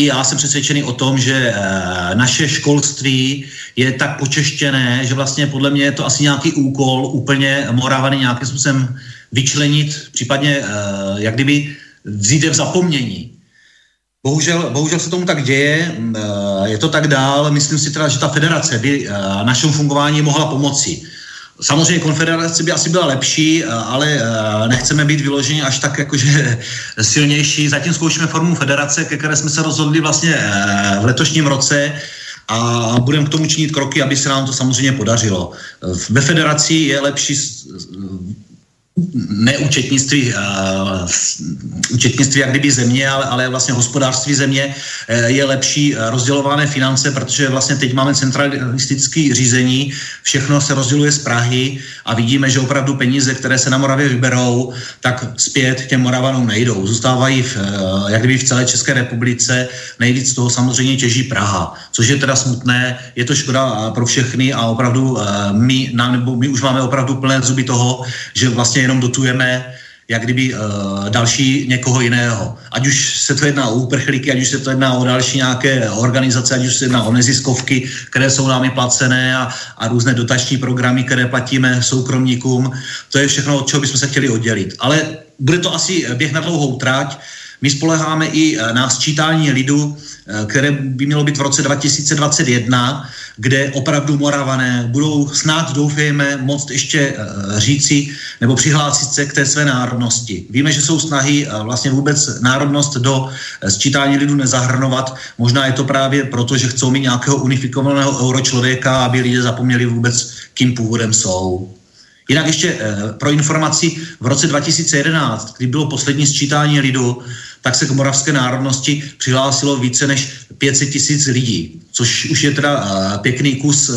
i já jsem přesvědčený o tom, že naše školství je tak počeštěné, že vlastně podle mě je to asi nějaký úkol úplně Moravany nějakým způsobem vyčlenit, případně jak kdyby vzít v zapomnění. Bohužel, bohužel se tomu tak děje, je to tak dál. Myslím si teda, že ta federace by našemu fungování mohla pomoci. Samozřejmě konfederace by asi byla lepší, ale nechceme být vyloženi až tak jakože silnější. Zatím zkoušíme formu federace, ke které jsme se rozhodli vlastně v letošním roce a budeme k tomu činit kroky, aby se nám to samozřejmě podařilo. Ve federaci je lepší ne účetnictví, uh, účetnictví jak kdyby země, ale, ale vlastně hospodářství země uh, je lepší rozdělované finance, protože vlastně teď máme centralistické řízení, všechno se rozděluje z Prahy a vidíme, že opravdu peníze, které se na Moravě vyberou, tak zpět těm Moravanům nejdou. Zůstávají v, uh, jak kdyby v celé České republice, nejvíc toho samozřejmě těží Praha, což je teda smutné, je to škoda pro všechny a opravdu uh, my, nám, nebo my už máme opravdu plné zuby toho, že vlastně jenom dotujeme jak kdyby uh, další někoho jiného. Ať už se to jedná o úprchlíky, ať už se to jedná o další nějaké organizace, ať už se jedná o neziskovky, které jsou námi placené a, a různé dotační programy, které platíme soukromníkům. To je všechno, od čeho bychom se chtěli oddělit. Ale bude to asi běh na dlouhou tráť. My spoleháme i eh, na sčítání lidu, které by mělo být v roce 2021, kde opravdu Moravané budou snad, doufejme, moct ještě eh, říci nebo přihlásit se k té své národnosti. Víme, že jsou snahy vlastně vůbec národnost do sčítání lidu nezahrnovat. Možná je to právě proto, že chcou mít nějakého unifikovaného euročlověka, aby lidé zapomněli vůbec, kým původem jsou. Jinak ještě pro informaci, v roce 2011, kdy bylo poslední sčítání lidu, tak se k moravské národnosti přihlásilo více než 500 tisíc lidí, což už je teda uh, pěkný kus uh,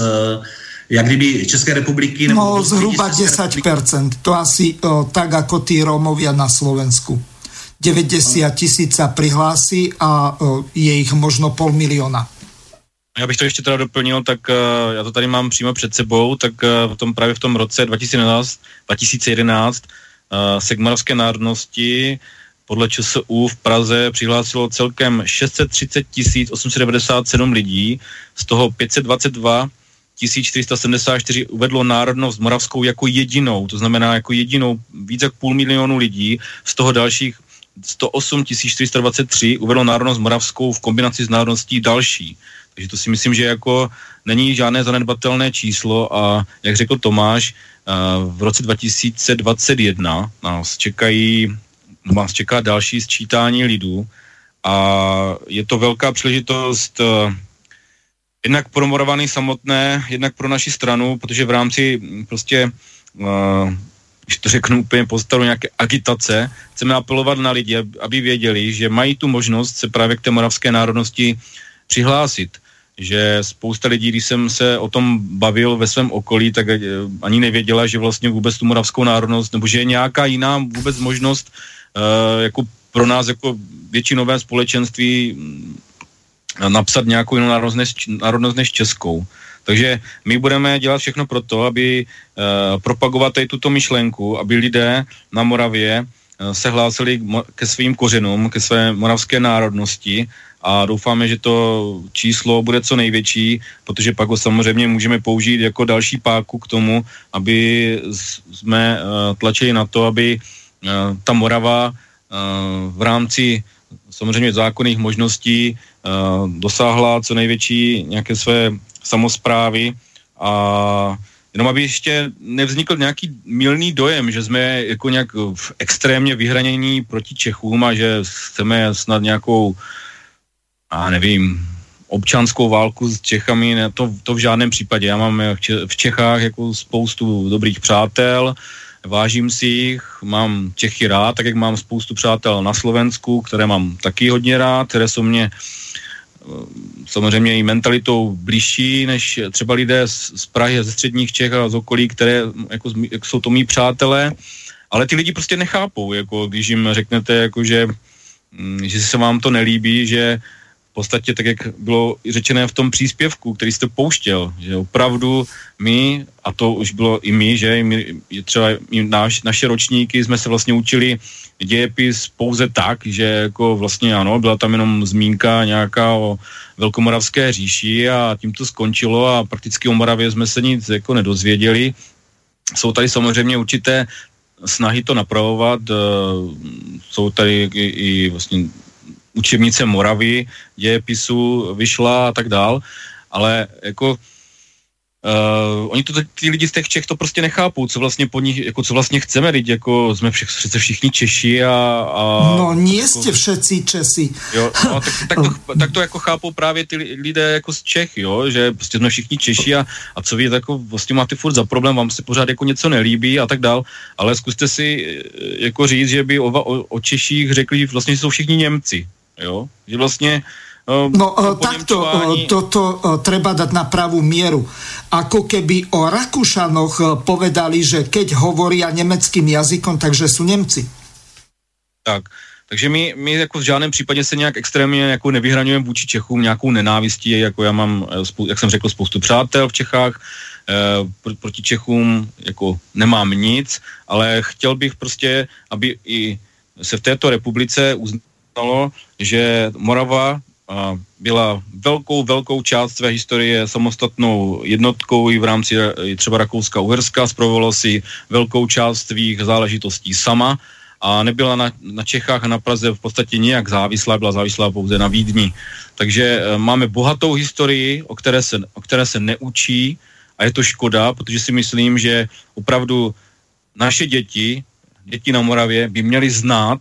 jak kdyby České republiky... Nebo no, zhruba 10%. To asi uh, tak, jako ty Rómovia na Slovensku. 90 tisíc sa prihlásí a uh, je jich možno pol miliona. Já bych to ještě teda doplnil, tak uh, já to tady mám přímo před sebou, tak uh, v tom, právě v tom roce 2011, 2011 uh, se k moravské národnosti podle ČSU v Praze přihlásilo celkem 630 897 lidí, z toho 522 1474 uvedlo národnost moravskou jako jedinou, to znamená jako jedinou víc jak půl milionu lidí, z toho dalších 108 423 uvedlo národnost moravskou v kombinaci s národností další. Takže to si myslím, že jako není žádné zanedbatelné číslo a jak řekl Tomáš, v roce 2021 nás čekají vás čeká další sčítání lidů a je to velká příležitost uh, jednak pro Moravany samotné, jednak pro naši stranu, protože v rámci hm, prostě uh, když to řeknu úplně postaru nějaké agitace, chceme apelovat na lidi, aby věděli, že mají tu možnost se právě k té moravské národnosti přihlásit. Že spousta lidí, když jsem se o tom bavil ve svém okolí, tak eh, ani nevěděla, že vlastně vůbec tu moravskou národnost, nebo že je nějaká jiná vůbec možnost jako pro nás jako většinové společenství mm, napsat nějakou jinou národnost než, českou. Takže my budeme dělat všechno pro to, aby uh, propagovat tady tuto myšlenku, aby lidé na Moravě uh, se hlásili ke svým kořenům, ke své moravské národnosti a doufáme, že to číslo bude co největší, protože pak ho samozřejmě můžeme použít jako další páku k tomu, aby jsme uh, tlačili na to, aby Eh, ta Morava eh, v rámci samozřejmě zákonných možností eh, dosáhla co největší nějaké své samozprávy a jenom aby ještě nevznikl nějaký milný dojem, že jsme jako nějak extrémně vyhranění proti Čechům a že chceme snad nějakou, a nevím, občanskou válku s Čechami, ne, to, to v žádném případě. Já mám v Čechách jako spoustu dobrých přátel, vážím si jich, mám Čechy rád, tak jak mám spoustu přátel na Slovensku, které mám taky hodně rád, které jsou mě eh, samozřejmě i mentalitou blížší než třeba lidé z, z Prahy, ze středních Čech a z okolí, které jako, jako jsou to mý přátelé, ale ty lidi prostě nechápou, jako když jim řeknete, jako, že, mm, že se vám to nelíbí, že podstatě tak, jak bylo řečené v tom příspěvku, který jste pouštěl, že opravdu my, a to už bylo i my, že my, třeba náš, naše ročníky jsme se vlastně učili dějepis pouze tak, že jako vlastně ano, byla tam jenom zmínka nějaká o Velkomoravské říši a tím to skončilo a prakticky o Moravě jsme se nic jako nedozvěděli. Jsou tady samozřejmě určité snahy to napravovat, eh, jsou tady i, i vlastně učebnice Moravy, dějepisu vyšla a tak dál, ale jako Uh, oni to, ty lidi z těch Čech to prostě nechápou, co vlastně po nich, jako co vlastně chceme, lidi, jako jsme všech, přece všichni Češi a, a... No, nie jako, jste všetci Česi. Jo, no, tak, tak, to, tak to jako chápou právě ty lidé jako z Čech, jo, že prostě jsme všichni Češi a, a co vy jako vlastně máte furt za problém, vám se pořád jako něco nelíbí a tak dál, ale zkuste si eh, jako říct, že by o, o, o Češích řekli vlastně, že jsou všichni Němci, jo? Že vlastně uh, No uh, takto, uh, toto uh, treba dať na pravú mieru. Ako keby o Rakúšanoch povedali, že keď hovoria nemeckým jazykom, takže sú Nemci. Tak, takže my, my jako v žádném případě se nějak extrémně jako nevyhraňujeme vůči Čechům nějakou nenávistí, jako já mám, jak jsem řekl, spoustu přátel v Čechách, e, proti Čechům jako nemám nic, ale chtěl bych prostě, aby i se v této republice uznalo, že Morava byla velkou, velkou část své historie samostatnou jednotkou i v rámci třeba Rakouska-Uherska, sprovovala si velkou část svých záležitostí sama a nebyla na, na Čechách a na Praze v podstatě nijak závislá, byla závislá pouze na Vídni. Takže e, máme bohatou historii, o které, se, o které se neučí a je to škoda, protože si myslím, že opravdu naše děti, děti na Moravě, by měly znát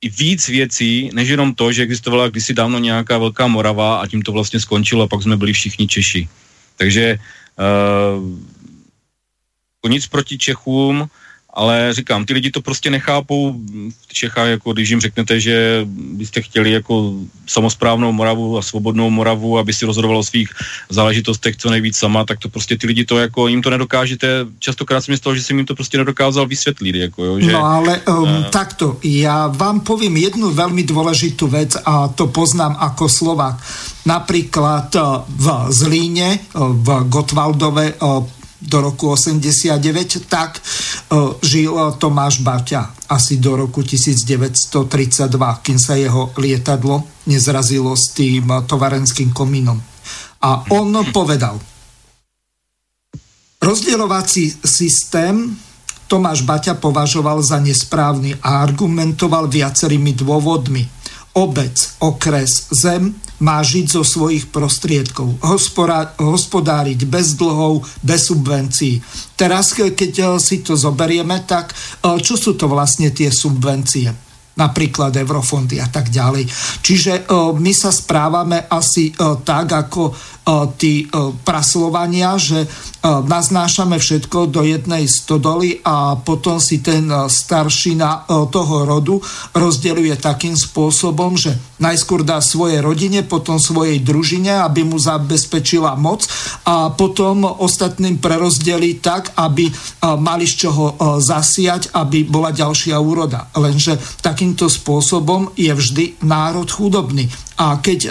i víc věcí, než jenom to, že existovala kdysi dávno nějaká velká Morava a tím to vlastně skončilo a pak jsme byli všichni Češi. Takže uh, nic proti Čechům, ale říkám, ty lidi to prostě nechápou. V Čechách, jako když jim řeknete, že byste chtěli jako samozprávnou Moravu a svobodnou Moravu, aby si rozhodovalo o svých záležitostech co nejvíc sama, tak to prostě ty lidi to jako, jim to nedokážete, častokrát si toho, že jsem jim to prostě nedokázal vysvětlit, jako jo, že... No ale um, uh, takto, já vám povím jednu velmi důležitou věc a to poznám jako Slovak. Například uh, v Zlíně, uh, v Gotwaldove do roku 89, tak uh, žil Tomáš Baťa asi do roku 1932, kým sa jeho lietadlo nezrazilo s tým tovarenským komínom. A on povedal, rozdielovací systém Tomáš Baťa považoval za nesprávny a argumentoval viacerými dôvodmi. Obec, okres, zem má žiť zo svojich prostriedkov, hospodáriť bez dlhov, bez subvencií. Teraz, keď si to zoberieme, tak eh, čo sú to vlastne tie subvencie? Napríklad eurofondy a tak ďalej. Čiže uh, my sa správame asi uh, tak, ako tí praslovania, že naznášame všetko do jednej stodoly a potom si ten staršina toho rodu rozděluje takým spôsobom, že najskôr dá svoje rodine, potom svojej družine, aby mu zabezpečila moc a potom ostatným prerozdelí tak, aby mali z čoho zasiať, aby bola ďalšia úroda. Lenže takýmto spôsobom je vždy národ chudobný. A keď e,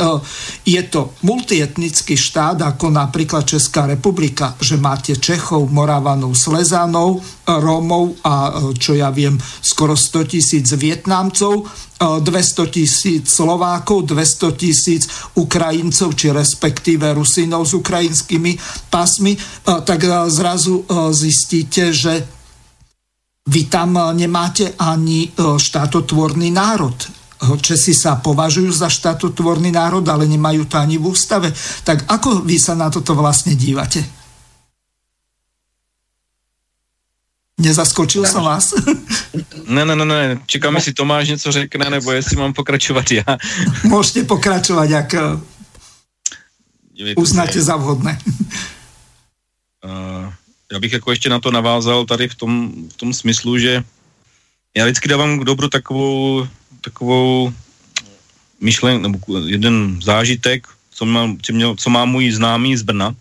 je to multietnický štát, ako napríklad Česká republika, že máte Čechov, Moravanov, Slezanov, Rómov a e, čo ja viem, skoro 100 tisíc Vietnámcov, 200 e, tisíc Slovákov, 200 tisíc Ukrajincov, či respektíve Rusinov s ukrajinskými pasmi, tak zrazu zistíte, že vy tam nemáte ani štátotvorný národ Česi sa považujú za štátotvorný národ, ale nemajú to ani v ústave. Tak ako vy sa na toto vlastne dívate? Nezaskočil jsem vás? ne, ne, ne, ne, čekám, jestli Tomáš něco řekne, nebo jestli mám pokračovat já. Můžete pokračovat, jak eh, uznáte za vhodné. uh, já bych jako ještě na to navázal tady v tom, v tom smyslu, že já vždycky dávám k dobru takovou takovou myšlen, nebo jeden zážitek, co má, co, měl, co má můj známý z Brna.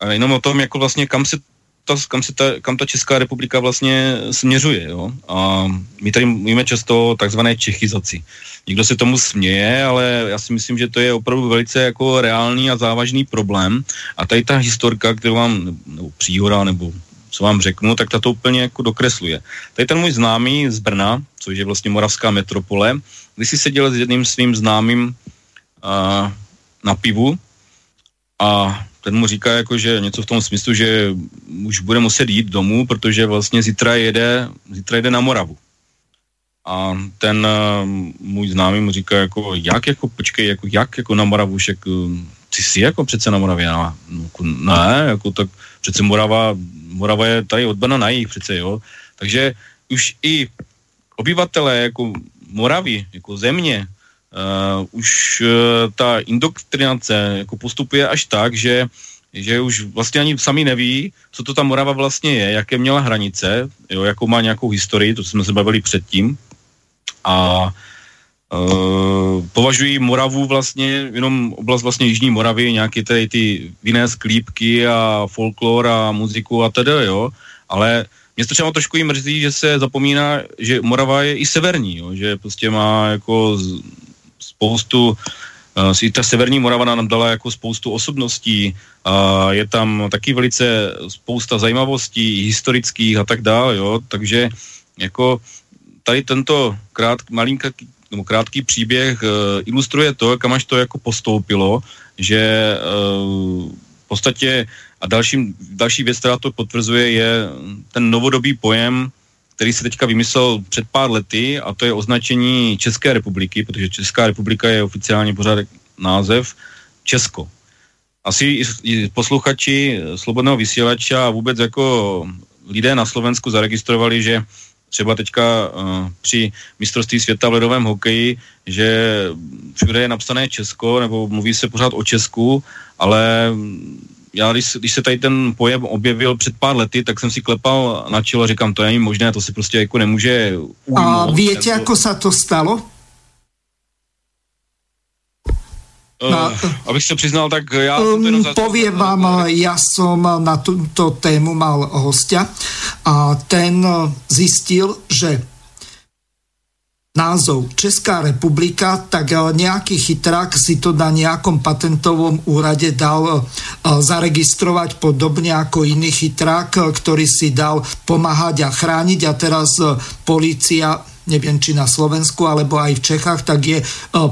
A jenom o tom, jako vlastně kam se ta, kam, se ta, kam ta Česká republika vlastně směřuje. Jo? A my tady mluvíme často takzvané čechizaci. Někdo se tomu směje, ale já si myslím, že to je opravdu velice jako reálný a závažný problém. A tady ta historka, kterou vám, nebo příhoda, nebo co vám řeknu, tak ta to úplně jako dokresluje. Tady ten můj známý z Brna, což je vlastně moravská metropole, když si seděl s jedným svým známým uh, na pivu a ten mu říká jako, že něco v tom smyslu, že už bude muset jít domů, protože vlastně zítra jede, zítra jede na Moravu. A ten uh, můj známý mu říká jako, jak jako, počkej, jako, jak jako na Moravu, však ty jsi jako přece na Moravě, no, jako, ne, jako tak přece Morava, Morava je tady od Brna na jich přece, jo. Takže už i obyvatelé jako Moravy, jako země, uh, už uh, ta indoktrinace jako postupuje až tak, že že už vlastně ani sami neví, co to ta Morava vlastně je, jaké měla hranice, jo, jakou má nějakou historii, to jsme se bavili předtím. A Uh, považují Moravu vlastně, jenom oblast vlastně Jižní Moravy, nějaké tady ty vinné sklípky a folklor a muziku a tedy, jo, ale mě to třeba trošku i mrzí, že se zapomíná, že Morava je i severní, jo, že prostě má jako spoustu i ta severní Morava nám dala jako spoustu osobností a je tam taky velice spousta zajímavostí historických a tak dále, jo, takže jako tady tento krát, malinký, nebo krátký příběh uh, ilustruje to, kam až to jako postoupilo, že uh, v podstatě a další, další věc, která to potvrzuje, je ten novodobý pojem, který se teďka vymyslel před pár lety a to je označení České republiky, protože Česká republika je oficiálně pořád název Česko. Asi i posluchači Slobodného vysílača a vůbec jako lidé na Slovensku zaregistrovali, že třeba teďka uh, při mistrovství světa v ledovém hokeji, že všude je napsané Česko, nebo mluví se pořád o Česku, ale já, když, když se tady ten pojem objevil před pár lety, tak jsem si klepal na čelo a říkám, to není možné, to si prostě jako nemůže ujmout. A víte, jako se to stalo? Uh, abych se přiznal, tak já um, jsem to Poviem vám, ja som na túto tému mal hostia a ten zistil, že názov Česká republika, tak nejaký chytrák si to na nejakom patentovom úrade dal zaregistrovať podobne ako iný chytrák, ktorý si dal pomáhať a chrániť a teraz policia neviem či na Slovensku alebo aj v Čechách, tak je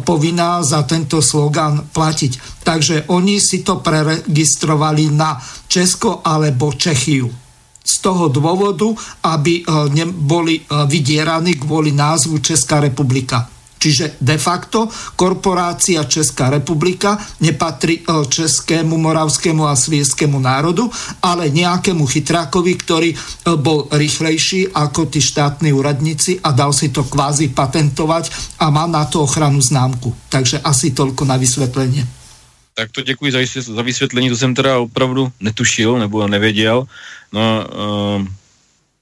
povinná za tento slogan platiť. Takže oni si to preregistrovali na Česko alebo Čechiu z toho dôvodu, aby eh, boli eh, vydieraní kvôli názvu Česká republika. Čiže de facto korporácia Česká republika nepatrí eh, českému, moravskému a svieskému národu, ale nejakému chytrákovi, ktorý bol rýchlejší ako tí štátni úradníci a dal si to kvázi patentovať a má na to ochranu známku. Takže asi toľko na vysvetlenie. Tak to děkuji za vysvětlení, to jsem teda opravdu netušil nebo nevěděl. No, uh,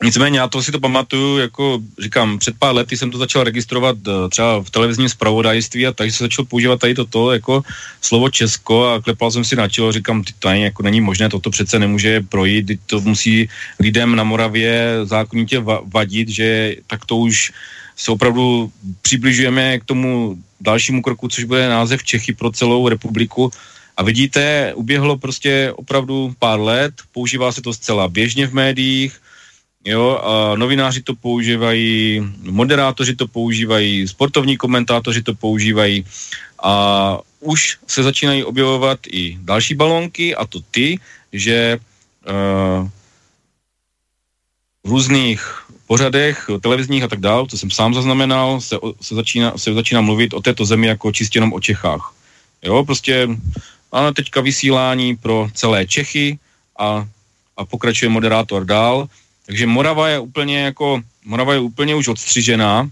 Nicméně já to si to pamatuju, jako říkám, před pár lety jsem to začal registrovat uh, třeba v televizním zpravodajství a tady se začal používat tady toto jako slovo Česko a klepal jsem si na čelo, říkám, to ani jako není možné, toto přece nemůže projít, to musí lidem na Moravě zákonitě vadit, že tak to už se opravdu přibližujeme k tomu dalšímu kroku, což bude název Čechy pro celou republiku. A vidíte, uběhlo prostě opravdu pár let, používá se to zcela běžně v médiích, jo, a novináři to používají, moderátoři to používají, sportovní komentátoři to používají a už se začínají objevovat i další balonky a to ty, že uh, v různých pořadech televizních a tak dále, co jsem sám zaznamenal, se, se, začíná, se začíná mluvit o této zemi jako čistě jenom o Čechách. Jo, prostě máme teďka vysílání pro celé Čechy a, a pokračuje moderátor dál. Takže Morava je úplně jako, Morava je úplně už odstřižená,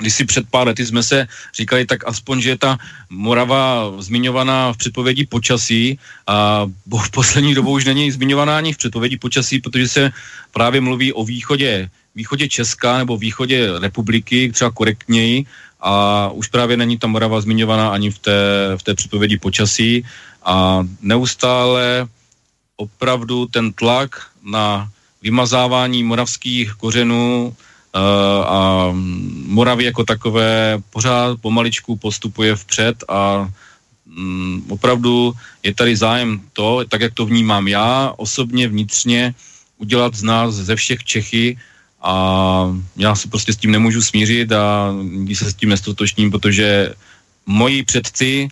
když si před pár lety jsme se říkali, tak aspoň, že je ta Morava zmiňovaná v předpovědi počasí a v poslední dobou už není zmiňovaná ani v předpovědi počasí, protože se právě mluví o východě, východě Česka nebo východě republiky, třeba korektněji a už právě není ta Morava zmiňovaná ani v té, v té předpovědi počasí. A neustále opravdu ten tlak na vymazávání moravských kořenů a Moravy jako takové pořád pomaličku postupuje vpřed a mm, opravdu je tady zájem to, tak jak to vnímám já osobně vnitřně, udělat z nás ze všech Čechy a já se prostě s tím nemůžu smířit a nikdy se s tím nestotočním, protože moji předci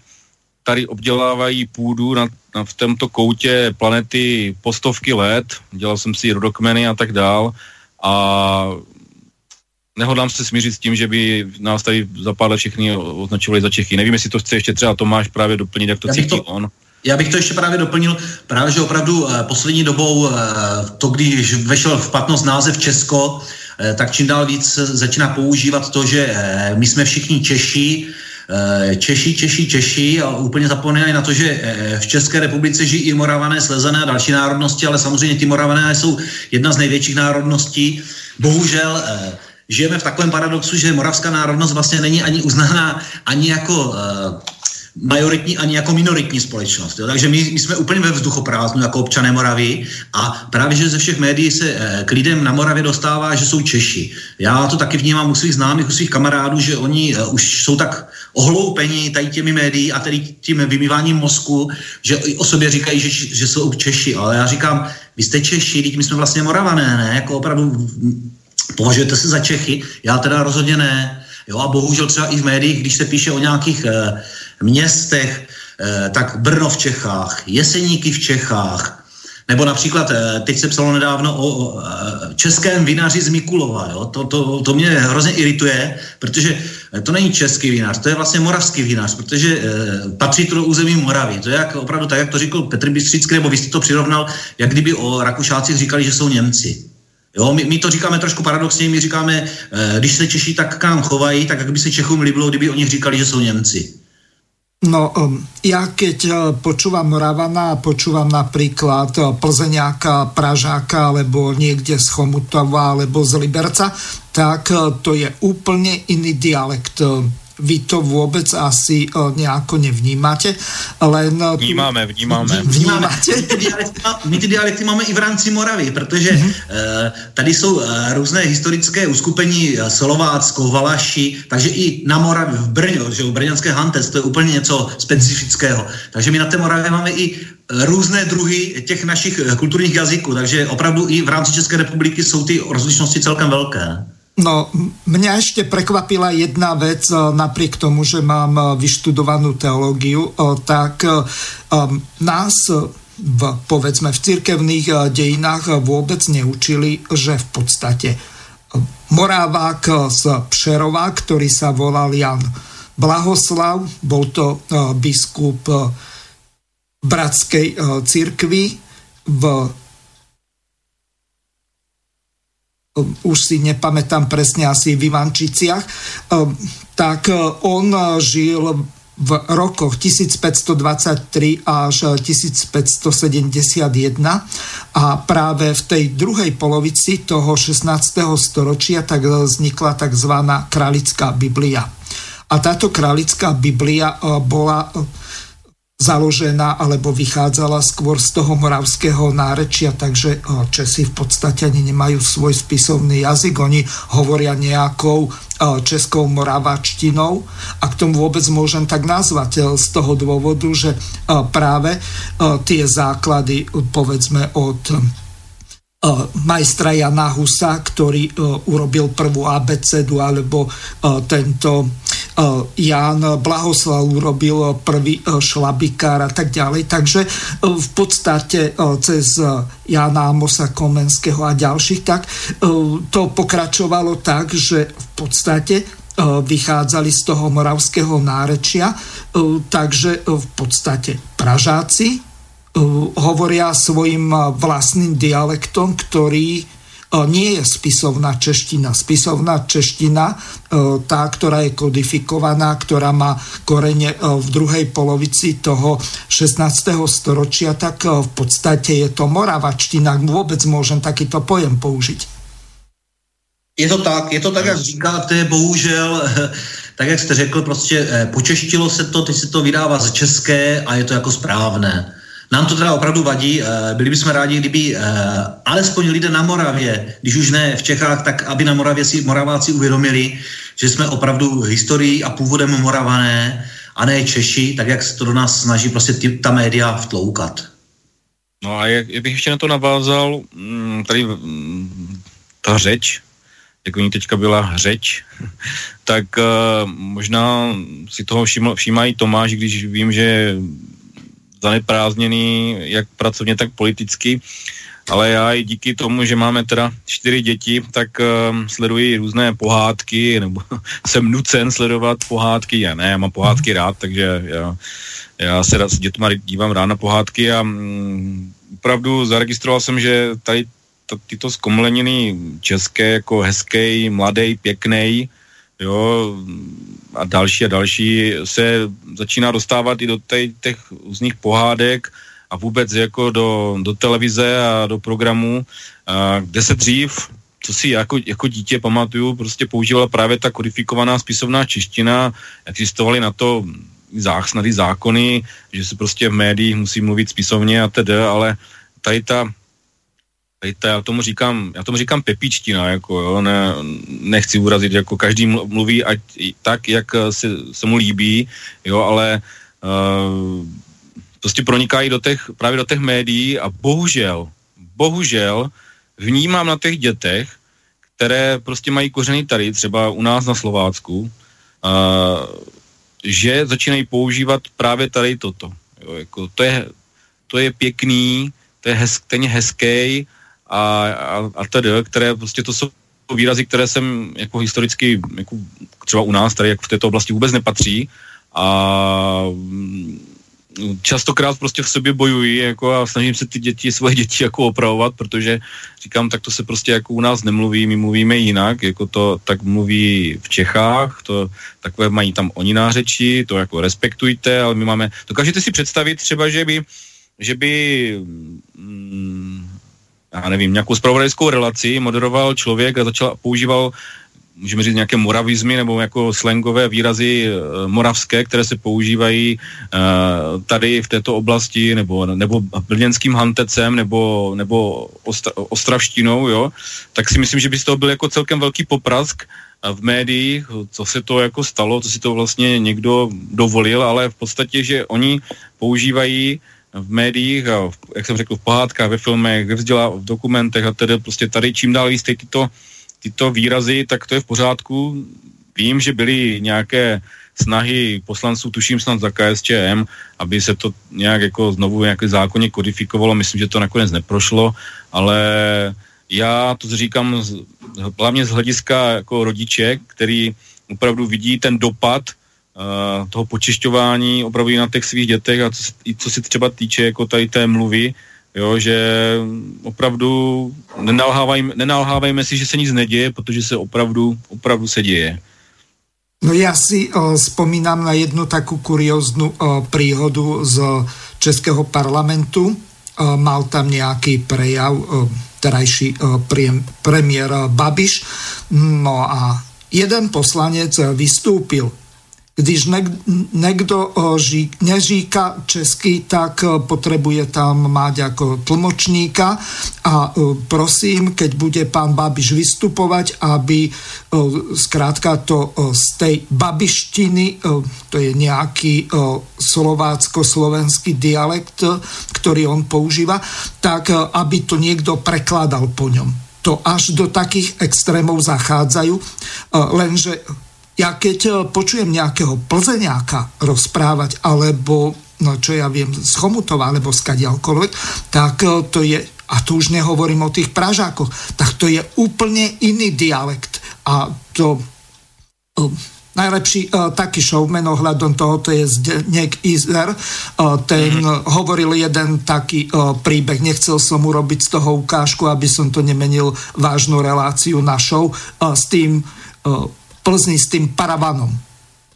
tady obdělávají půdu na, na, v tomto koutě planety po stovky let, dělal jsem si rodokmeny a tak dál. A nehodlám se smířit s tím, že by nás tady za pár let všichni označovali za Čechy. Nevím, jestli to chce ještě třeba Tomáš právě doplnit, jak to já cítí to, on. Já bych to ještě právě doplnil, právě že opravdu eh, poslední dobou eh, to, když vešel v platnost název Česko, eh, tak čím dál víc začíná používat to, že my jsme všichni Češi, Češi, Češi, Češi a úplně zapomínají na to, že v České republice žijí i Moravané, Slezené a další národnosti, ale samozřejmě ty Moravané jsou jedna z největších národností. Bohužel žijeme v takovém paradoxu, že moravská národnost vlastně není ani uznaná ani jako uh, majoritní ani jako minoritní společnost. Jo? Takže my, my jsme úplně ve vzduchoprázdnu jako občané Moravy a právě, že ze všech médií se eh, k lidem na Moravě dostává, že jsou Češi. Já to taky vnímám u svých známých, u svých kamarádů, že oni eh, už jsou tak ohloupení tady těmi médií a tedy tím vymýváním mozku, že o sobě říkají, že, že jsou Češi. Ale já říkám, vy jste Češi, teď my jsme vlastně Moravané, ne? Jako opravdu považujete se za Čechy? Já teda rozhodně ne. Jo, a bohužel třeba i v médiích, když se píše o nějakých eh, městech, eh, tak Brno v Čechách, Jeseníky v Čechách, nebo například, eh, teď se psalo nedávno o, o českém vinaři z Mikulova. Jo? To, to, to mě hrozně irituje, protože to není český vinař, to je vlastně moravský vinař, protože eh, patří to do území Moravy. To je jak, opravdu tak, jak to řekl Petr Bystřický, nebo vy jste to přirovnal, jak kdyby o Rakušácích říkali, že jsou Němci. Jo, my, my to říkáme trošku paradoxně, my říkáme, eh, když se Češi tak k nám chovají, tak jak by se Čechům líbilo, kdyby oni říkali, že jsou Němci. No, um, ja keď uh, počúvam Moravana počúvam napríklad uh, Plzeňáka, Pražáka alebo niekde z Chomutova alebo z Liberca, tak to je úplne iný dialekt vy to vůbec asi uh, nejako nevnímáte, len... Uh, vnímáme, vnímáme. Vnímáme. My ty, dialekty, my ty dialekty máme i v rámci Moravy, protože mm-hmm. tady jsou různé historické uskupení Slovácko, Valaši, takže i na Moravě, v Brně, že v Brňanské Hantec, to je úplně něco specifického. Takže my na té Moravě máme i různé druhy těch našich kulturních jazyků, takže opravdu i v rámci České republiky jsou ty rozlišnosti celkem velké. No, mňa ešte prekvapila jedna vec, e, napriek tomu, že mám e, vyštudovanú teológiu, e, tak nás v, povedzme, v cirkevných dejinách vôbec neučili, že v podstate Morávák z Přerova, ktorý sa volal Jan Blahoslav, bol to biskup bratskej církvy v už si nepamätám presne, asi v Ivančiciach, ehm, tak e, on žil v rokoch 1523 až 1571 a práve v tej druhej polovici toho 16. storočia tak vznikla tzv. králická Biblia. A táto králická Biblia bola založená alebo vychádzala skôr z toho moravského nárečia, takže Česi v podstate ani nemajú svoj spisovný jazyk, oni hovoria nejakou českou moravačtinou a k tomu vôbec môžem tak nazvať eh, z toho dôvodu, že práve tie základy povedzme od majstra Jana Husa, ktorý urobil prvú abecedu, alebo tento Jan Blahoslav urobil prvý šlabikár a tak ďalej. Takže v podstate cez Jana Amosa Komenského a ďalších, tak to pokračovalo tak, že v podstate vychádzali z toho moravského nárečia, takže v podstate Pražáci hovoria svojim vlastným dialektom, ktorý nie je spisovná čeština. Spisovná čeština, tá, ktorá je kodifikovaná, ktorá má korene v druhej polovici toho 16. storočia, tak v podstate je to moravačtina. Vôbec môžem takýto pojem použiť. Je to tak, je to tak, jak říkáte, bohužel, tak jak jste řekl, prostě eh, počeštilo se to, teď se to vydává z české a je to jako správné. Nám to teda opravdu vadí. Eh, byli bychom rádi, kdyby eh, alespoň lidé na Moravě, když už ne v Čechách, tak aby na Moravě si Moraváci uvědomili, že jsme opravdu historií a původem Moravané a ne Češi, tak jak se to do nás snaží prostě ty, ta média vtloukat. No a jak, jak bych ještě na to navázal, mm, tady mm, ta řeč, jak ní teďka byla řeč, tak uh, možná si toho všiml, všímají Tomáš, když vím, že zaneprázdněný, jak pracovně, tak politicky. Ale já i díky tomu, že máme teda čtyři děti, tak uh, sleduji různé pohádky, nebo jsem nucen sledovat pohádky. Já ne, já mám pohádky rád, takže já, já se s dětma dívám rád na pohádky a um, opravdu zaregistroval jsem, že tady tyto zkomleniny české, jako hezký, mladý, pěkný, jo, a další a další se začíná dostávat i do těch různých pohádek a vůbec jako do, do televize a do programu, a kde se dřív, co si jako, jako dítě pamatuju, prostě používala právě ta kodifikovaná spisovná čeština, existovaly na to snady zákony, že se prostě v médiích musí mluvit spisovně a tedy, ale tady ta Hejte, já tomu říkám, já tomu říkám pepičtina, jako jo, ne, nechci urazit, jako každý mluví ať, tak, jak se, se mu líbí, jo, ale uh, prostě pronikají do těch, právě do těch médií a bohužel, bohužel vnímám na těch dětech, které prostě mají kořeny tady, třeba u nás na Slovácku, uh, že začínají používat právě tady toto. Jo, jako to, je, to je pěkný, to je, hez, ten je hezký, a, a, a tedy, které prostě to jsou výrazy, které jsem jako historicky jako třeba u nás tady jako v této oblasti vůbec nepatří. A mm, častokrát prostě v sobě bojuji jako a snažím se ty děti, svoje děti jako opravovat, protože říkám, tak to se prostě jako u nás nemluví, my mluvíme jinak, jako to tak mluví v Čechách, to takové mají tam oni nářeči, to jako respektujte, ale my máme, dokážete si představit třeba, že by, že by mm, já nevím, nějakou spravodajskou relaci moderoval člověk a začal používal můžeme říct nějaké moravizmy nebo jako slangové výrazy e, moravské, které se používají e, tady v této oblasti nebo, nebo brněnským hantecem nebo, nebo ostra, ostravštinou, jo, tak si myslím, že by z toho byl jako celkem velký poprask v médiích, co se to jako stalo, co si to vlastně někdo dovolil, ale v podstatě, že oni používají v médiích a v, jak jsem řekl, v pohádkách, ve filmech, ve vzdělá, v dokumentech a tedy prostě tady čím dál víc tyto, tyto výrazy, tak to je v pořádku. Vím, že byly nějaké snahy poslanců, tuším snad za KSČM, aby se to nějak jako znovu nějaké zákonně kodifikovalo. Myslím, že to nakonec neprošlo, ale já to říkám z, hlavně z hlediska jako rodiče, který opravdu vidí ten dopad uh, toho počišťování opravdu na těch svých dětech a co, co se třeba týče jako tady té mluvy, jo, že opravdu nenalhávajme, nenalhávajme si, že se nic neděje, protože se opravdu, opravdu se děje. No ja si uh, na jednu takú kurióznu uh, príhodu z Českého parlamentu. Uh, mal tam nejaký prejav uh, terajší uh, pre, premiér uh, Babiš. No a jeden poslanec vystúpil když někdo eh, neříká česky, tak eh, potřebuje tam mať jako tlmočníka a eh, prosím, keď bude pán Babiš vystupovat, aby zkrátka to z tej babištiny, to je nějaký slovácko-slovenský dialekt, který on používá, tak aby to někdo prekladal po něm. To až do takých extrémov zachádzajú, lenže ja keď eh, počujem nejakého plzeňáka rozprávať, alebo no čo ja viem, z Chomutova, alebo z kadialkoľvek, tak eh, to je, a tu už nehovorím o tých Pražákoch, tak to je úplne iný dialekt. A to uh, najlepší uh, taký showman ohľadom toho, to je Zdeněk Izer. Uh, ten mm-hmm. hovoril jeden taký uh, príbeh, nechcel som urobiť z toho ukážku, aby som to nemenil vážnu reláciu na show uh, s tým uh, Plzni s tým paravanom.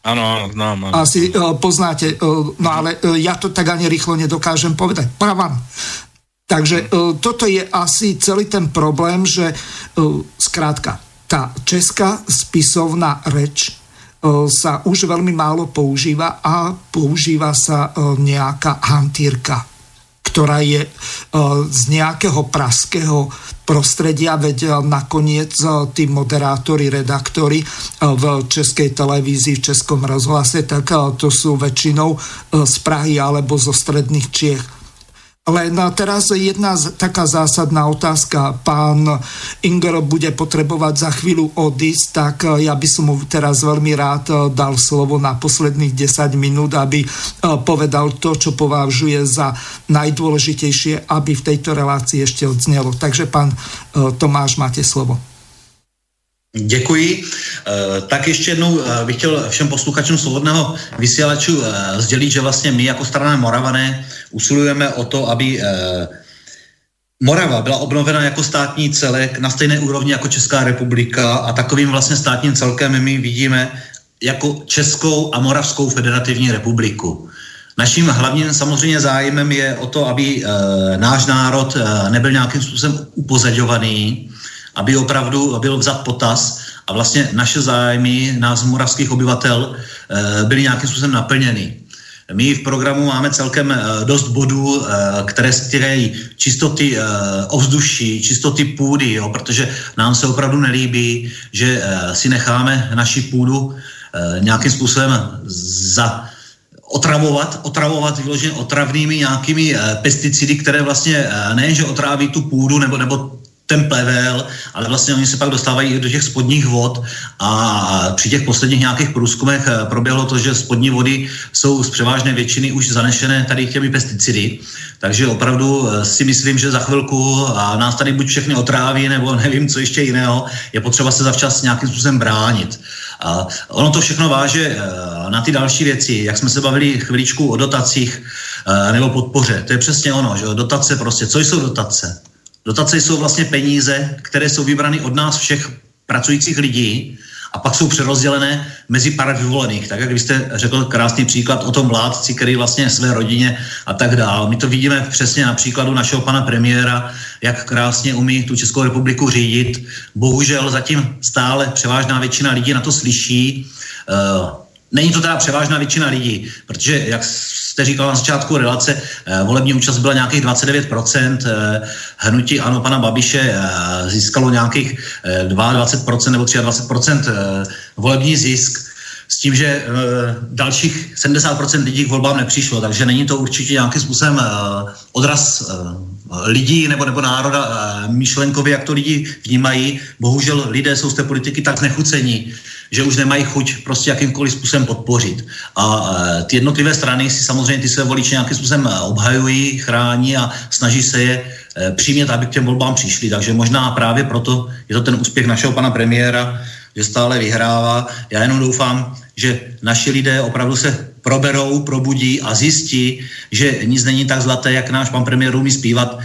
Áno, znám. Áno. Asi uh, poznáte, uh, no ale uh, ja to tak ani rýchlo nedokážem povedať. Paravan. Takže uh, toto je asi celý ten problém, že uh, zkrátka, tá česká spisovná reč uh, sa už veľmi málo používa a používa sa uh, nejaká hantírka ktorá je z nejakého praského prostredia, veď eh, nakoniec eh, tí moderátori, redaktori eh, v českej televízii, v českom rozhlase, tak to sú väčšinou z Prahy alebo zo stredných Čiech. Len teraz jedna taká zásadná otázka. Pán Inger bude potrebovať za chvíľu odísť, tak ja by som mu teraz veľmi rád dal slovo na posledných 10 minút, aby povedal to, čo považuje za najdôležitejšie, aby v tejto relácii ešte odznelo. Takže pán Tomáš, máte slovo. Děkuji. Eh, tak ještě jednou eh, bych chtěl všem posluchačům Svobodného vysílačů eh, sdělit, že vlastně my jako strana Moravané usilujeme o to, aby Morava byla obnovena jako státní celek na stejné úrovni jako Česká republika a takovým vlastně státním celkem my vidíme jako Českou a Moravskou federativní republiku. Naším hlavním samozřejmě zájmem je o to, aby náš národ nebyl nějakým způsobem upozadňovaný, aby opravdu byl vzat potaz a vlastně naše zájmy nás moravských obyvatel eh, byly nějakým způsobem naplněny. My v programu máme celkem dost bodů, které stírají čistoty ovzduší, čistoty půdy, jo, protože nám se opravdu nelíbí, že si necháme naši půdu nějakým způsobem za otravovat, otravovat vyloženě otravnými nějakými pesticidy, které vlastně nejenže otráví tu půdu nebo, nebo ten plevel, ale vlastně oni se pak dostávají i do těch spodních vod a při těch posledních nějakých průzkumech eh, proběhlo to, že spodní vody jsou z převážné většiny už zanešené tady těmi pesticidy, takže opravdu eh, si myslím, že za chvilku nás tady buď všechny otráví, nebo nevím, co ještě jiného, je potřeba se zavčas nějakým způsobem bránit. A ono to všechno váže eh, na ty další věci, jak jsme se bavili chviličku o dotacích nebo podpoře. To je přesně ono, že dotace prostě, co jsou dotace? Dotace jsou vlastně peníze, které jsou vybrané od nás všech pracujících lidí a pak jsou přerozdělené mezi pár vyvolených. Tak jak vy jste řekl krásný příklad o tom vládci, který vlastně své rodině a tak dál. My to vidíme přesně na příkladu našeho pana premiéra, jak krásně umí tu Českou republiku řídit. Bohužel zatím stále převážná většina lidí na to slyší. Uh, Není to teda převážná většina lidí, protože, jak jste říkal na začátku relace, eh, volební účast byla nějakých 29%, eh, hnutí ano pana Babiše eh, získalo nějakých 22% nebo 23% volební zisk, s tím, že dalších 70% lidí k volbám nepřišlo, takže není to určitě nějakým způsobem odraz lidí nebo, nebo národa myšlenkově, jak to lidi vnímají. Bohužel lidé jsou z té politiky tak znechucení, že už nemají chuť prostě jakýmkoliv způsobem podpořit. A e, ty jednotlivé strany si samozřejmě ty své voliče nějakým způsobem e, obhajují, chrání a snaží se je přimět, aby k těm volbám přišli. Takže možná právě proto je to ten úspěch našeho pana premiéra, že stále vyhrává. Já jenom doufám, že naši lidé opravdu se proberou, probudí a zjistí, že nic není tak zlaté, jak náš pan premiér umí zpívat.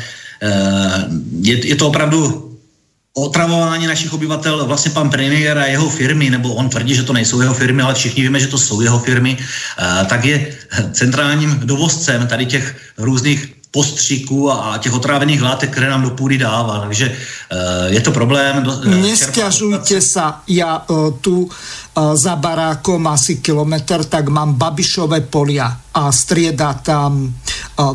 Je, je to opravdu otravování našich obyvatel, vlastně pan premiér a jeho firmy, nebo on tvrdí, že to nejsou jeho firmy, ale všichni víme, že to jsou jeho firmy, eh, tak je centrálním dovozcem tady těch různých postřiků a těch otrávených látek, které nám do půdy dává. Takže eh, je to problém. Eh, Nesťažujte sa, ja tu za barákom asi kilometr, tak mám Babišové polia a strieda tam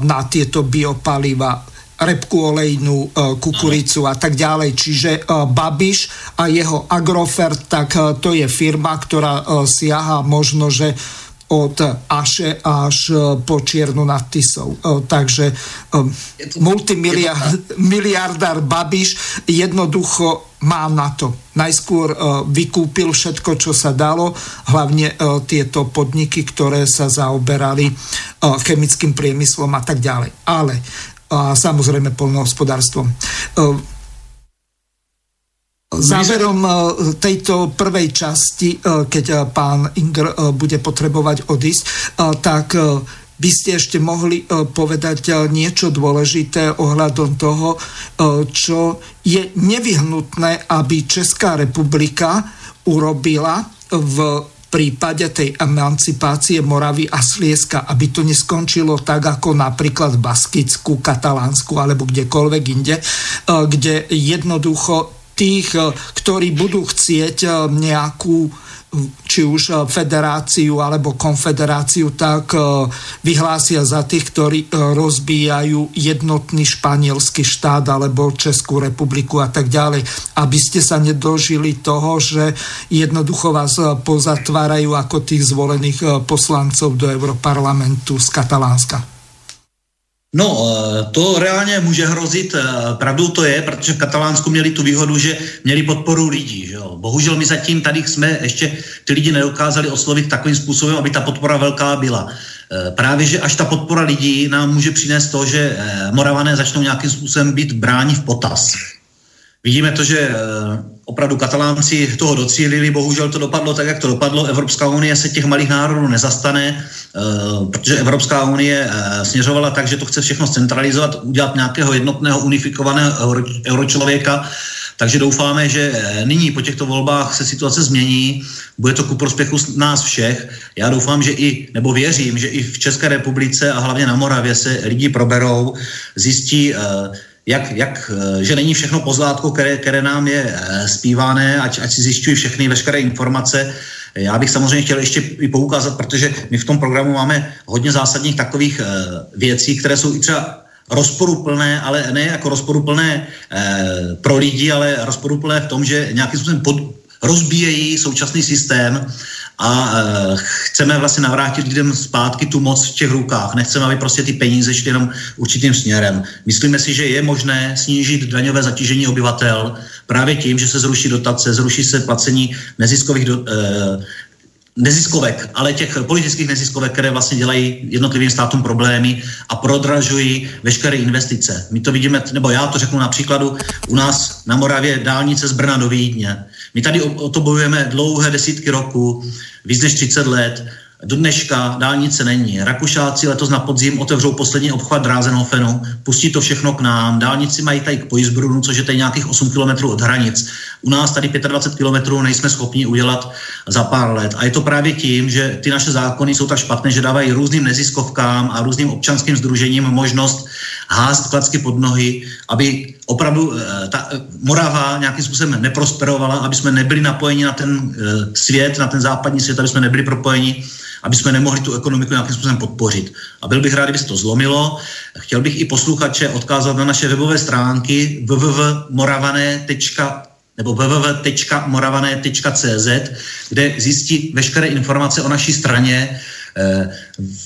na tieto biopaliva repku olejnú, kukuricu a tak ďalej. Čiže Babiš a jeho Agrofert, tak to je firma, ktorá siaha možno, že od Aše až po Čiernu nad Tisou. Takže multimiliardár Babiš jednoducho má na to. Najskôr vykúpil všetko, čo sa dalo, hlavne tieto podniky, ktoré sa zaoberali chemickým priemyslom a tak ďalej. Ale a samozrejme polnohospodárstvom. Záverom e, tejto prvej časti, e, keď pán Ingr bude potrebovať odísť, tak by ste ešte mohli povedať niečo dôležité ohľadom toho, čo je nevyhnutné, aby Česká republika urobila v prípade tej emancipácie Moravy a Slieska, aby to neskončilo tak, ako napríklad v Baskicku, Katalánsku alebo kdekoľvek inde, eh, kde jednoducho tých, eh, ktorí budú chcieť eh, nejakú či už eh, federáciu alebo konfederáciu, tak vyhlásia za tých, ktorí rozbíjajú jednotný španielský štát alebo Českú republiku a tak ďalej. Aby ste sa nedožili toho, že jednoducho vás pozatvárajú ako tých zvolených poslancov do Europarlamentu z Katalánska. No, eh, to reálně může hrozit, eh, pravdou to je, protože v Katalánsku měli tu výhodu, že měli podporu lidí. Že jo. Bohužel my zatím tady jsme ještě ty lidi nedokázali oslovit takovým způsobem, aby ta podpora velká byla. Eh, právě, že až ta podpora lidí nám může přinést to, že Moravané začnou nějakým způsobem být bráni v potaz. Vidíme to, že opravdu katalánci toho docílili, bohužel to dopadlo tak, jak to dopadlo. Evropská unie se těch malých národů nezastane, eh, protože Evropská unie eh, směřovala tak, že to chce všechno centralizovat, udělat nějakého jednotného unifikovaného euročlověka, takže doufáme, že eh, nyní po těchto volbách se situace změní, bude to ku prospěchu nás všech. Já doufám, že i, nebo věřím, že i v České republice a hlavně na Moravě se lidi proberou, zjistí, jak, jak, eh, že není všechno pozlátko, které, které nám je eh, zpívané, ať, ať si zjišťují všechny veškeré informace, Já bych samozřejmě chtěl ještě i poukázat, protože my v tom programu máme hodně zásadních takových věcí, které jsou i třeba rozporuplné, ale ne jako rozporuplné eh, pro lidi, ale rozporuplné v tom, že nějakým způsobem pod, rozbíjejí současný systém a e, chceme vlastně navrátit lidem zpátky tu moc v těch rukách. Nechceme, aby prostě ty peníze šly jenom určitým směrem. Myslíme si, že je možné snížit daňové zatížení obyvatel právě tím, že se zruší dotace, zruší se placení neziskových do, e, neziskovek, ale těch politických neziskovek, které vlastně dělají jednotlivým státům problémy a prodražují veškeré investice. My to vidíme, nebo já to řeknu na příkladu, u nás na Moravě dálnice z Brna do Vídně. My tady o, o to bojujeme dlouhé desítky roků, víc než 30 let do dneška dálnice není. Rakušáci letos na podzim otevřou poslední obchvat Drázenhofenu, pustí to všechno k nám. Dálnici mají tady k Pojizbrunu, což je tady nějakých 8 km od hranic. U nás tady 25 km nejsme schopni udělat za pár let. A je to právě tím, že ty naše zákony jsou tak špatné, že dávají různým neziskovkám a různým občanským združením možnost házet klacky pod nohy, aby opravdu eh, ta eh, Morava nějakým způsobem neprosperovala, aby jsme nebyli napojeni na ten eh, svět, na ten západní svět, aby jsme nebyli propojeni aby jsme nemohli tu ekonomiku nějakým způsobem podpořit. A byl bych rád, kdyby se to zlomilo. Chtěl bych i posluchače odkázat na naše webové stránky www.moravané nebo www.moravané.cz, kde zjistí veškeré informace o naší straně.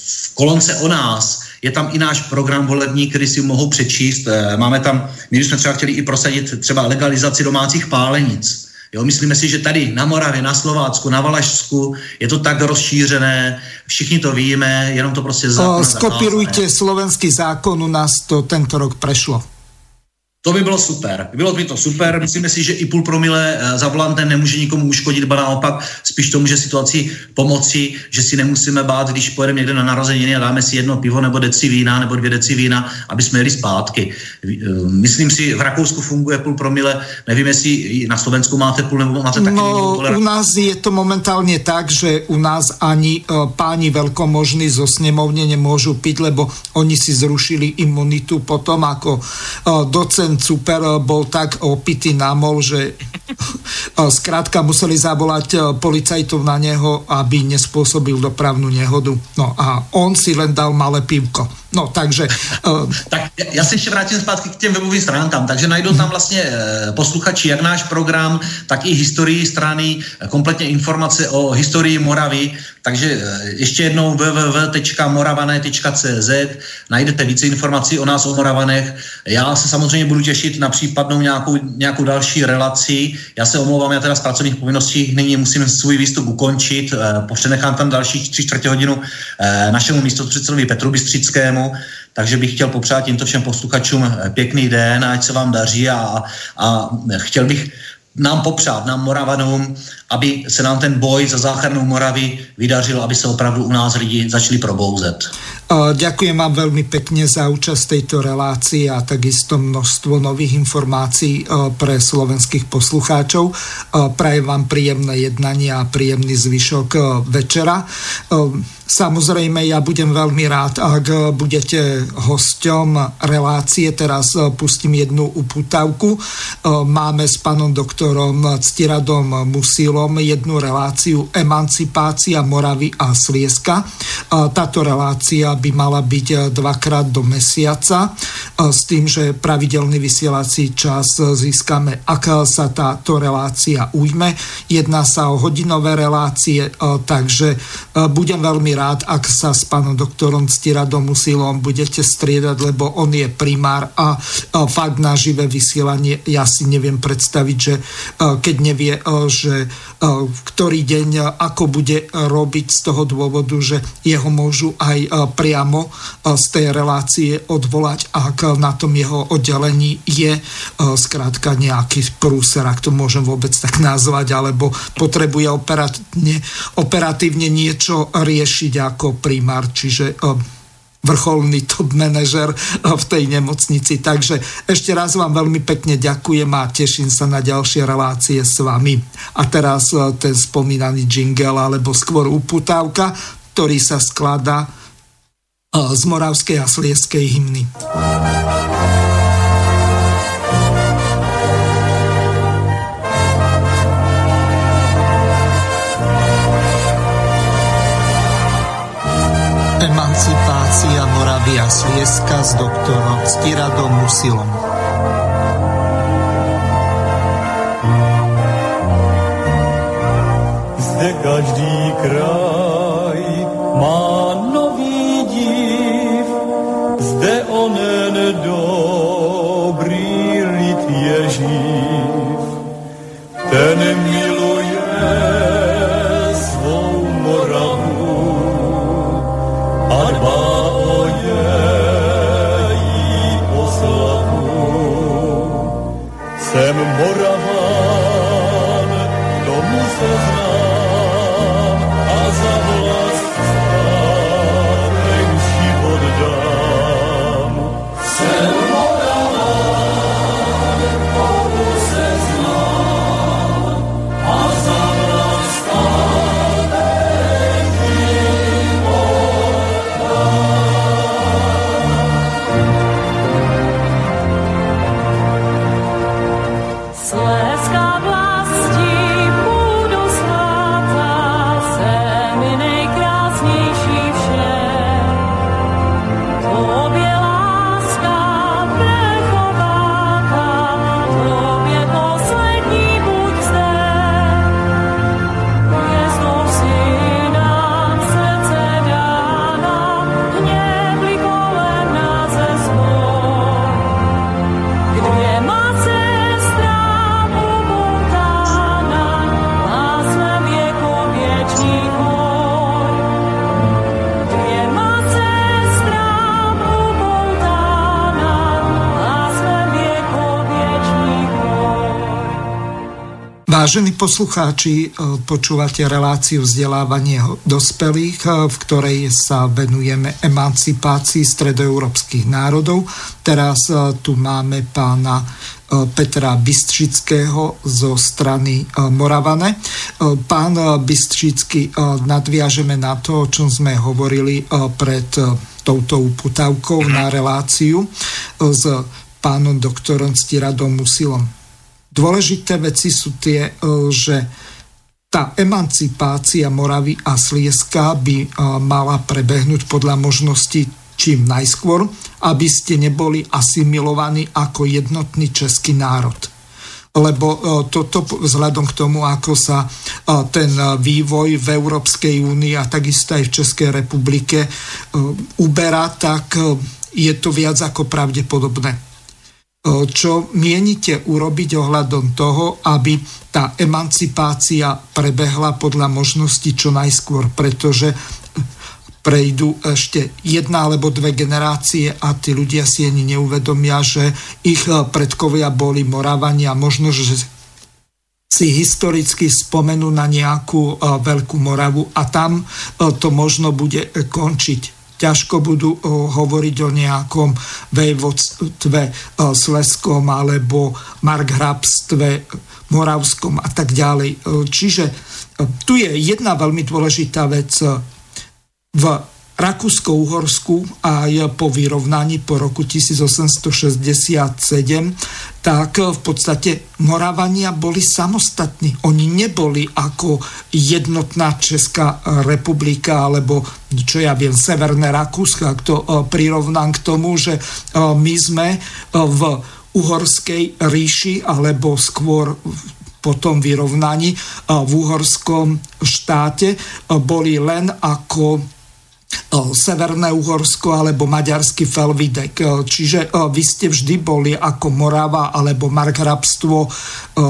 V kolonce o nás je tam i náš program volební, který si mohou přečíst. Eh, máme tam, my bychom třeba chtěli i prosadit třeba legalizaci domácích pálenic Jo, myslíme si, že tady na Moravě, na Slovácku, na Valašsku je to tak rozšířené, všichni to víme, jenom to prostě zákon Skopirujte slovenský zákon, u nás to tento rok prešlo. To by bylo super. Bylo by to super. Myslíme si, že i půl promile eh, za volantem nemůže nikomu uškodit, ba naopak spíš to může situaci pomoci, že si nemusíme bát, když pojedeme někde na narozeniny a dáme si jedno pivo nebo deci vína nebo dvě deci vína, aby jsme jeli zpátky. Eh, myslím si, v Rakousku funguje půl promile, nevím, jestli na Slovensku máte půl nebo máte taky No, u nás je to momentálně tak, že u nás ani uh, páni veľkomožní zo snemovne nemôžu piť, lebo oni si zrušili imunitu potom, ako uh, docen ten super eh, bol tak opitý námol, že eh, zkrátka museli zavolať eh, policajtov na neho, aby nespôsobil dopravnú nehodu. No a on si len dal malé pivko. No, takže... Uh... tak já se ještě vrátím zpátky k těm webovým stránkám. Takže najdou tam vlastně posluchači jak náš program, tak i historii strany, kompletně informace o historii Moravy. Takže ještě jednou www.moravané.cz najdete více informací o nás, o Moravanech. Já se samozřejmě budu těšit na případnou nějakou, nějakou další relaci. Já se omlouvám, já teda z pracovních povinností nyní musím svůj výstup ukončit. Popřenechám tam další tři čtvrtě hodinu našemu místopředsedovi Petru Bystřickému, systému, takže bych chtěl popřát tímto všem posluchačům eh, pěkný den, ať se vám daří a, a chtěl bych nám popřát, nám Moravanům, aby se nám ten boj za záchranu Moravy vydařil, aby se opravdu u nás lidi začali probouzet. Ďakujem vám veľmi pekne za účasť tejto relácii a takisto množstvo nových informácií pre slovenských poslucháčov. Prajem vám príjemné jednanie a príjemný zvyšok večera. Samozrejme, ja budem veľmi rád, ak budete hosťom relácie. Teraz pustím jednu uputavku. Máme s pánom doktorom Ctiradom Musilom jednu reláciu Emancipácia Moravy a Slieska. Táto relácia by mala byť eh, dvakrát do mesiaca eh, s tým, že pravidelný vysielací čas eh, získame, ak sa táto relácia ujme. Jedná sa o hodinové relácie, takže budem veľmi rád, ak sa s pánom doktorom Stiradom Usilom budete striedať, lebo on je primár a fakt na živé vysielanie ja si neviem predstaviť, že keď nevie, že ktorý deň ako bude robiť z toho dôvodu, že jeho môžu aj pri priamo eh, z tej relácie odvolať, ak na tom jeho oddelení je zkrátka eh, nejaký prúser, ak to môžem vôbec tak nazvať, alebo potrebuje operatívne, operatívne niečo riešiť ako primár, čiže eh, vrcholný top manažer v tej nemocnici. Takže ešte raz vám veľmi pekne ďakujem a teším sa na ďalšie relácie s vami. A teraz ten spomínaný jingle, alebo skôr uputávka, ktorý sa skladá z moravské a slieskej hymny. Emancipácia Moravia Slieska s doktorom Stiradom Musilom. Zde každý Vážení poslucháči, e, počúvate reláciu vzdelávanie dospelých, e, v ktorej sa venujeme emancipácii stredoeurópskych národov. Teraz e, tu máme pána Petra Bystřického zo strany Moravane. Pán Bystřický, nadviažeme na to, o čom sme hovorili pred touto uputavkou na reláciu s pánom doktorom Stiradom Musilom Dôležité veci sú tie, e, že tá emancipácia Moravy a Slieska by e, mala prebehnúť podľa možnosti čím najskôr, aby ste neboli asimilovaní ako jednotný český národ. Lebo e, toto vzhľadom k tomu, ako sa ten vývoj v Európskej únii a takisto aj v Českej republike uberá, tak je to viac ako pravdepodobné čo mienite urobiť ohľadom toho, aby tá emancipácia prebehla podľa možnosti čo najskôr, pretože prejdú ešte jedna alebo dve generácie a tí ľudia si ani neuvedomia, že ich predkovia boli Moravania. Možno, že si historicky spomenú na nejakú veľkú Moravu a tam to možno bude končiť ťažko budú hovoriť o nejakom vejvodstve Sleskom alebo markhrabstve Moravskom a tak ďalej. Čiže tu je jedna veľmi dôležitá vec. V Rakúsko-Uhorsku aj po vyrovnaní po roku 1867, tak v podstate Moravania boli samostatní. Oni neboli ako jednotná Česká republika alebo čo ja viem, Severné Rakúsko, ak to e, prirovnám k tomu, že e, my sme e, v uhorskej ríši alebo skôr po tom vyrovnaní v uhorskom štáte boli len ako Severné Uhorsko alebo maďarský Felvidek. Čiže vy ste vždy boli ako Morava alebo Markrabstvo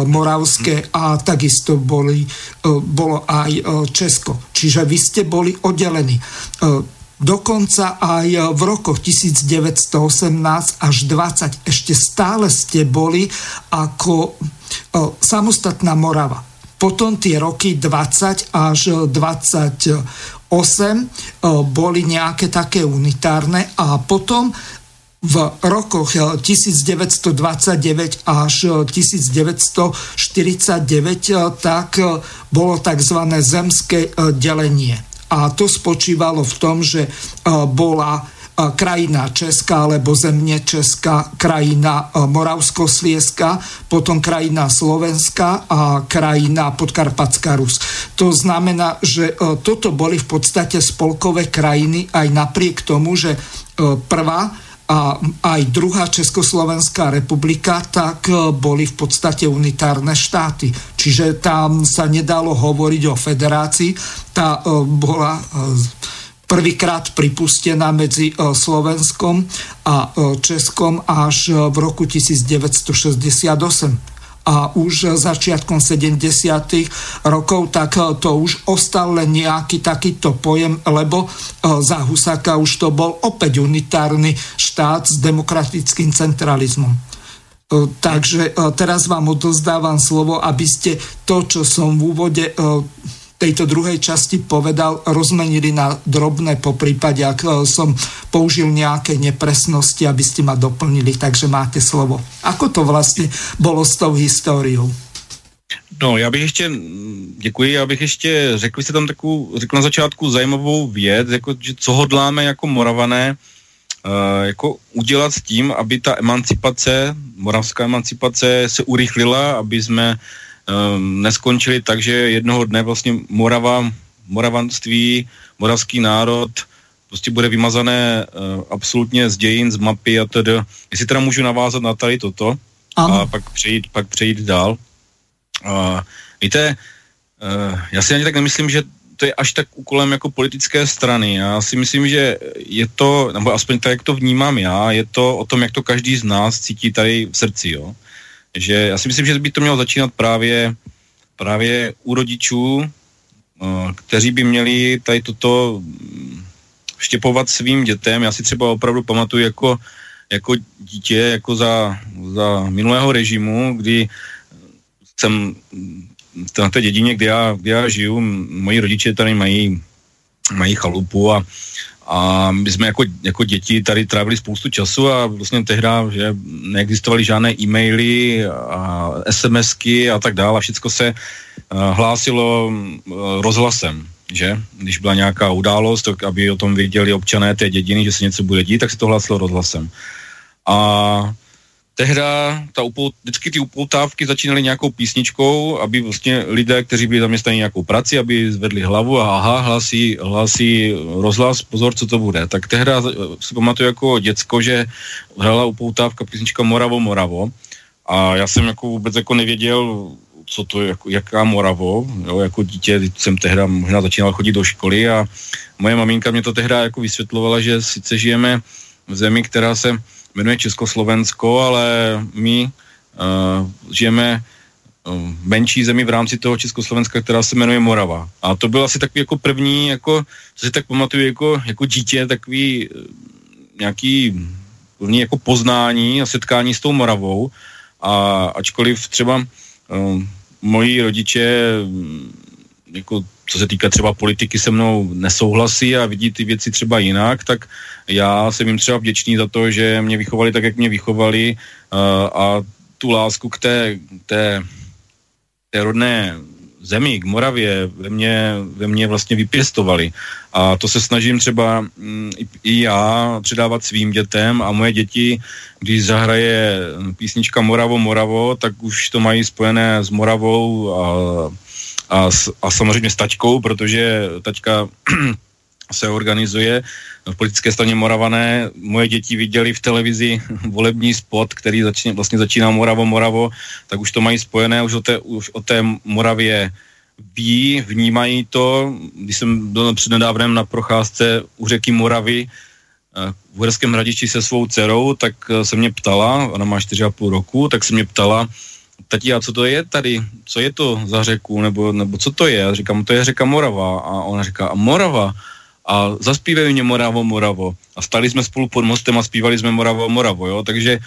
moravské a takisto boli, bolo aj Česko. Čiže vy ste boli oddelení. Dokonca aj v rokoch 1918 až 20 ešte stále ste boli ako samostatná Morava. Potom tie roky 20 až 28 boli nejaké také unitárne a potom v rokoch 1929 až 1949 tak bolo tzv. zemské delenie. A to spočívalo v tom, že bola krajina Česká alebo zemne Česká, krajina Moravsko-Slieska, potom krajina Slovenska a krajina Podkarpatská Rus. To znamená, že toto boli v podstate spolkové krajiny aj napriek tomu, že prvá a aj druhá Československá republika, tak boli v podstate unitárne štáty. Čiže tam sa nedalo hovoriť o federácii. Tá bola prvýkrát pripustená medzi Slovenskom a Českom až v roku 1968 a už začiatkom 70. rokov, tak eh, to už ostal len nejaký takýto pojem, lebo eh, za Husáka už to bol opäť unitárny štát s demokratickým centralizmom. Eh, takže teraz vám odozdávam slovo, aby ste to, čo som v úvode tejto druhej časti povedal, rozmenili na drobné po prípade, ak e, som použil nejaké nepresnosti, aby ste ma doplnili, takže máte slovo. Ako to vlastně bylo s tou históriou? No, já bych ještě, děkuji, já bych ještě řekl, jste tam takovou, řekl na začátku zajímavou věc, jako, že co hodláme jako moravané uh, jako udělat s tím, aby ta emancipace, moravská emancipace se urychlila, aby jsme um, neskončili tak, že jednoho dne vlastně Morava, moravanství, moravský národ prostě bude vymazané uh, absolutně z dějin, z mapy a tedy. Jestli teda můžu navázat na tady toto ano. a pak přejít, pak přejít dál. Uh, víte, uh, já si ani tak nemyslím, že to je až tak úkolem jako politické strany. Já si myslím, že je to, nebo aspoň tak, jak to vnímám já, je to o tom, jak to každý z nás cítí tady v srdci, jo že já si myslím, že by to mělo začínat právě, právě u rodičů, eh, kteří by měli tady toto mm, štěpovat svým dětem. Já si třeba opravdu pamatuju jako, jako dítě, jako za, za minulého režimu, kdy jsem na té dědině, kde já, kde já žiju, moji rodiče tady mají, mají chalupu a a my jsme jako, jako děti tady trávili spoustu času a vlastně tehdy, že neexistovaly žádné e-maily a SMSky a tak dále. A všechno se uh, hlásilo uh, rozhlasem, že? Když byla nějaká událost, tak aby o tom věděli občané té dědiny, že se něco bude dít, tak se to hlásilo rozhlasem. A tehda ta upout, vždycky ty upoutávky začínaly nějakou písničkou, aby vlastně lidé, kteří byli zaměstnaní nějakou práci, aby zvedli hlavu a aha, hlasí, hlasí rozhlas, pozor, co to bude. Tak tehda si pamatuju jako děcko, že hrala upoutávka písnička Moravo, Moravo a já jsem jako vůbec jako nevěděl, co to, jako, jaká Moravo, jo, jako dítě jsem tehda možná začínal chodit do školy a moje maminka mě to tehda jako vysvětlovala, že sice žijeme v zemi, která se jmenuje Československo, ale my uh, žijeme v menší zemi v rámci toho Československa, která se jmenuje Morava. A to byl asi takový jako první, jako, co si tak pamatuju jako, jako dítě, takový uh, nějaký první jako poznání a setkání s tou Moravou. A ačkoliv třeba uh, moji rodiče jako co se týká třeba politiky se mnou nesouhlasí a vidí ty věci třeba jinak, tak já jsem jim třeba vděčný za to, že mě vychovali tak, jak mě vychovali uh, a tu lásku k té, té, té rodné zemi, k Moravě, ve mně, ve mně vlastně vypěstovali. A to se snažím třeba mm, i, já předávat svým dětem a moje děti, když zahraje písnička Moravo, Moravo, tak už to mají spojené s Moravou a a, a samozřejmě s tačkou, protože tačka se organizuje v politické straně Moravané. Moje děti viděli v televizi volební spot, který začíná, vlastně začíná Moravo, Moravo, tak už to mají spojené, už o té, už o té Moravě ví, vnímají to. Když jsem byl před nedávnem na procházce u řeky Moravy eh, v Uherském hradišti se svou dcerou, tak eh, se mě ptala, ona má 4,5 roku, tak se mě ptala, tati, a co to je tady? Co je to za řeku? Nebo, nebo co to je? Já říkám, to je řeka Morava. A ona říká, a Morava? A zaspívej mě Moravo, Moravo. A stali jsme spolu pod mostem a zpívali jsme Moravo, Moravo, jo? Takže,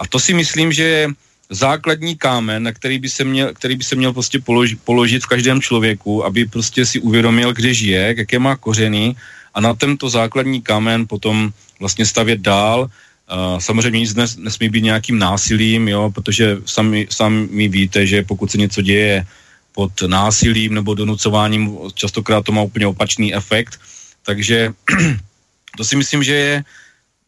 a to si myslím, že je základní kámen, na který by se měl, který by se měl prostě položit, položit v každém člověku, aby prostě si uvědomil, kde žije, jaké má kořeny a na tento základní kámen potom vlastně stavět dál Uh, samozřejmě nic nes, nesmí být nějakým násilím, jo, protože sami, sami víte, že pokud se něco děje pod násilím nebo donucováním, častokrát to má úplně opačný efekt. Takže to si myslím, že je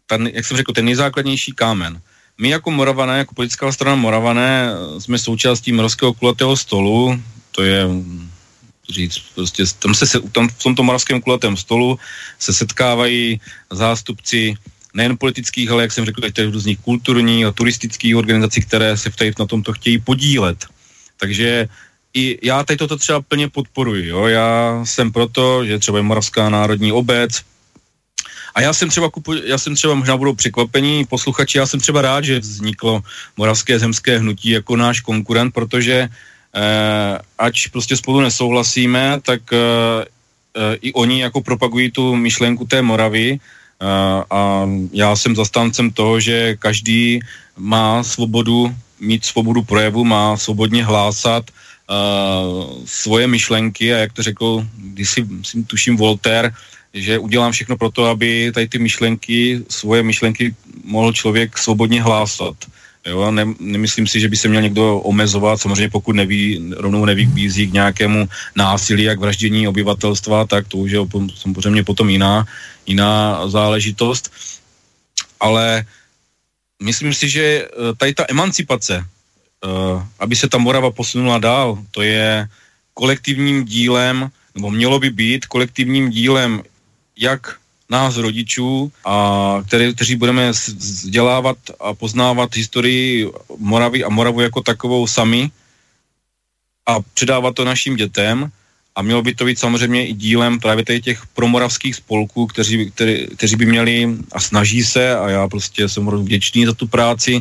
ten, jak jsem řekl, ten nejzákladnější kámen. My jako Moravané, jako politická strana Moravané, jsme součástí Moravského kulatého stolu, to je říct, prostě tam se, tam v tomto moravském kulatém stolu se setkávají zástupci nejen politických, ale jak jsem řekl, těch různých kulturních a turistických organizací, které se v tady na tomto chtějí podílet. Takže i já tady toto třeba plně podporuji. Jo? Já jsem proto, že třeba je Moravská národní obec, a já jsem třeba, kupu, já jsem třeba, možná budou překvapení posluchači, já jsem třeba rád, že vzniklo Moravské zemské hnutí jako náš konkurent, protože eh, ač prostě spolu nesouhlasíme, tak eh, eh, i oni jako propagují tu myšlenku té Moravy eh, a já jsem zastáncem toho, že každý má svobodu, mít svobodu projevu, má svobodně hlásat uh, svoje myšlenky a jak to řekl, když si, si tuším Voltaire, že udělám všechno pro to, aby tady ty myšlenky, svoje myšlenky mohl člověk svobodně hlásat. Jo, ne, nemyslím si, že by se měl někdo omezovat, samozřejmě pokud neví, rovnou nevybízí k nějakému násilí, jak vraždění obyvatelstva, tak to už je samozřejmě potom jiná, jiná záležitost. Ale myslím si, že eh, tady ta emancipace, aby se ta Morava posunula dál, to je kolektivním dílem, nebo mělo by být kolektivním dílem jak nás rodičů, a které, kteří budeme vzdělávat a poznávat historii Moravy a Moravu jako takovou sami a předávat to našim dětem. A mělo by to být samozřejmě i dílem právě těch promoravských spolků, kteří, který, kteří by měli a snaží se, a já prostě jsem vděčný za tu práci,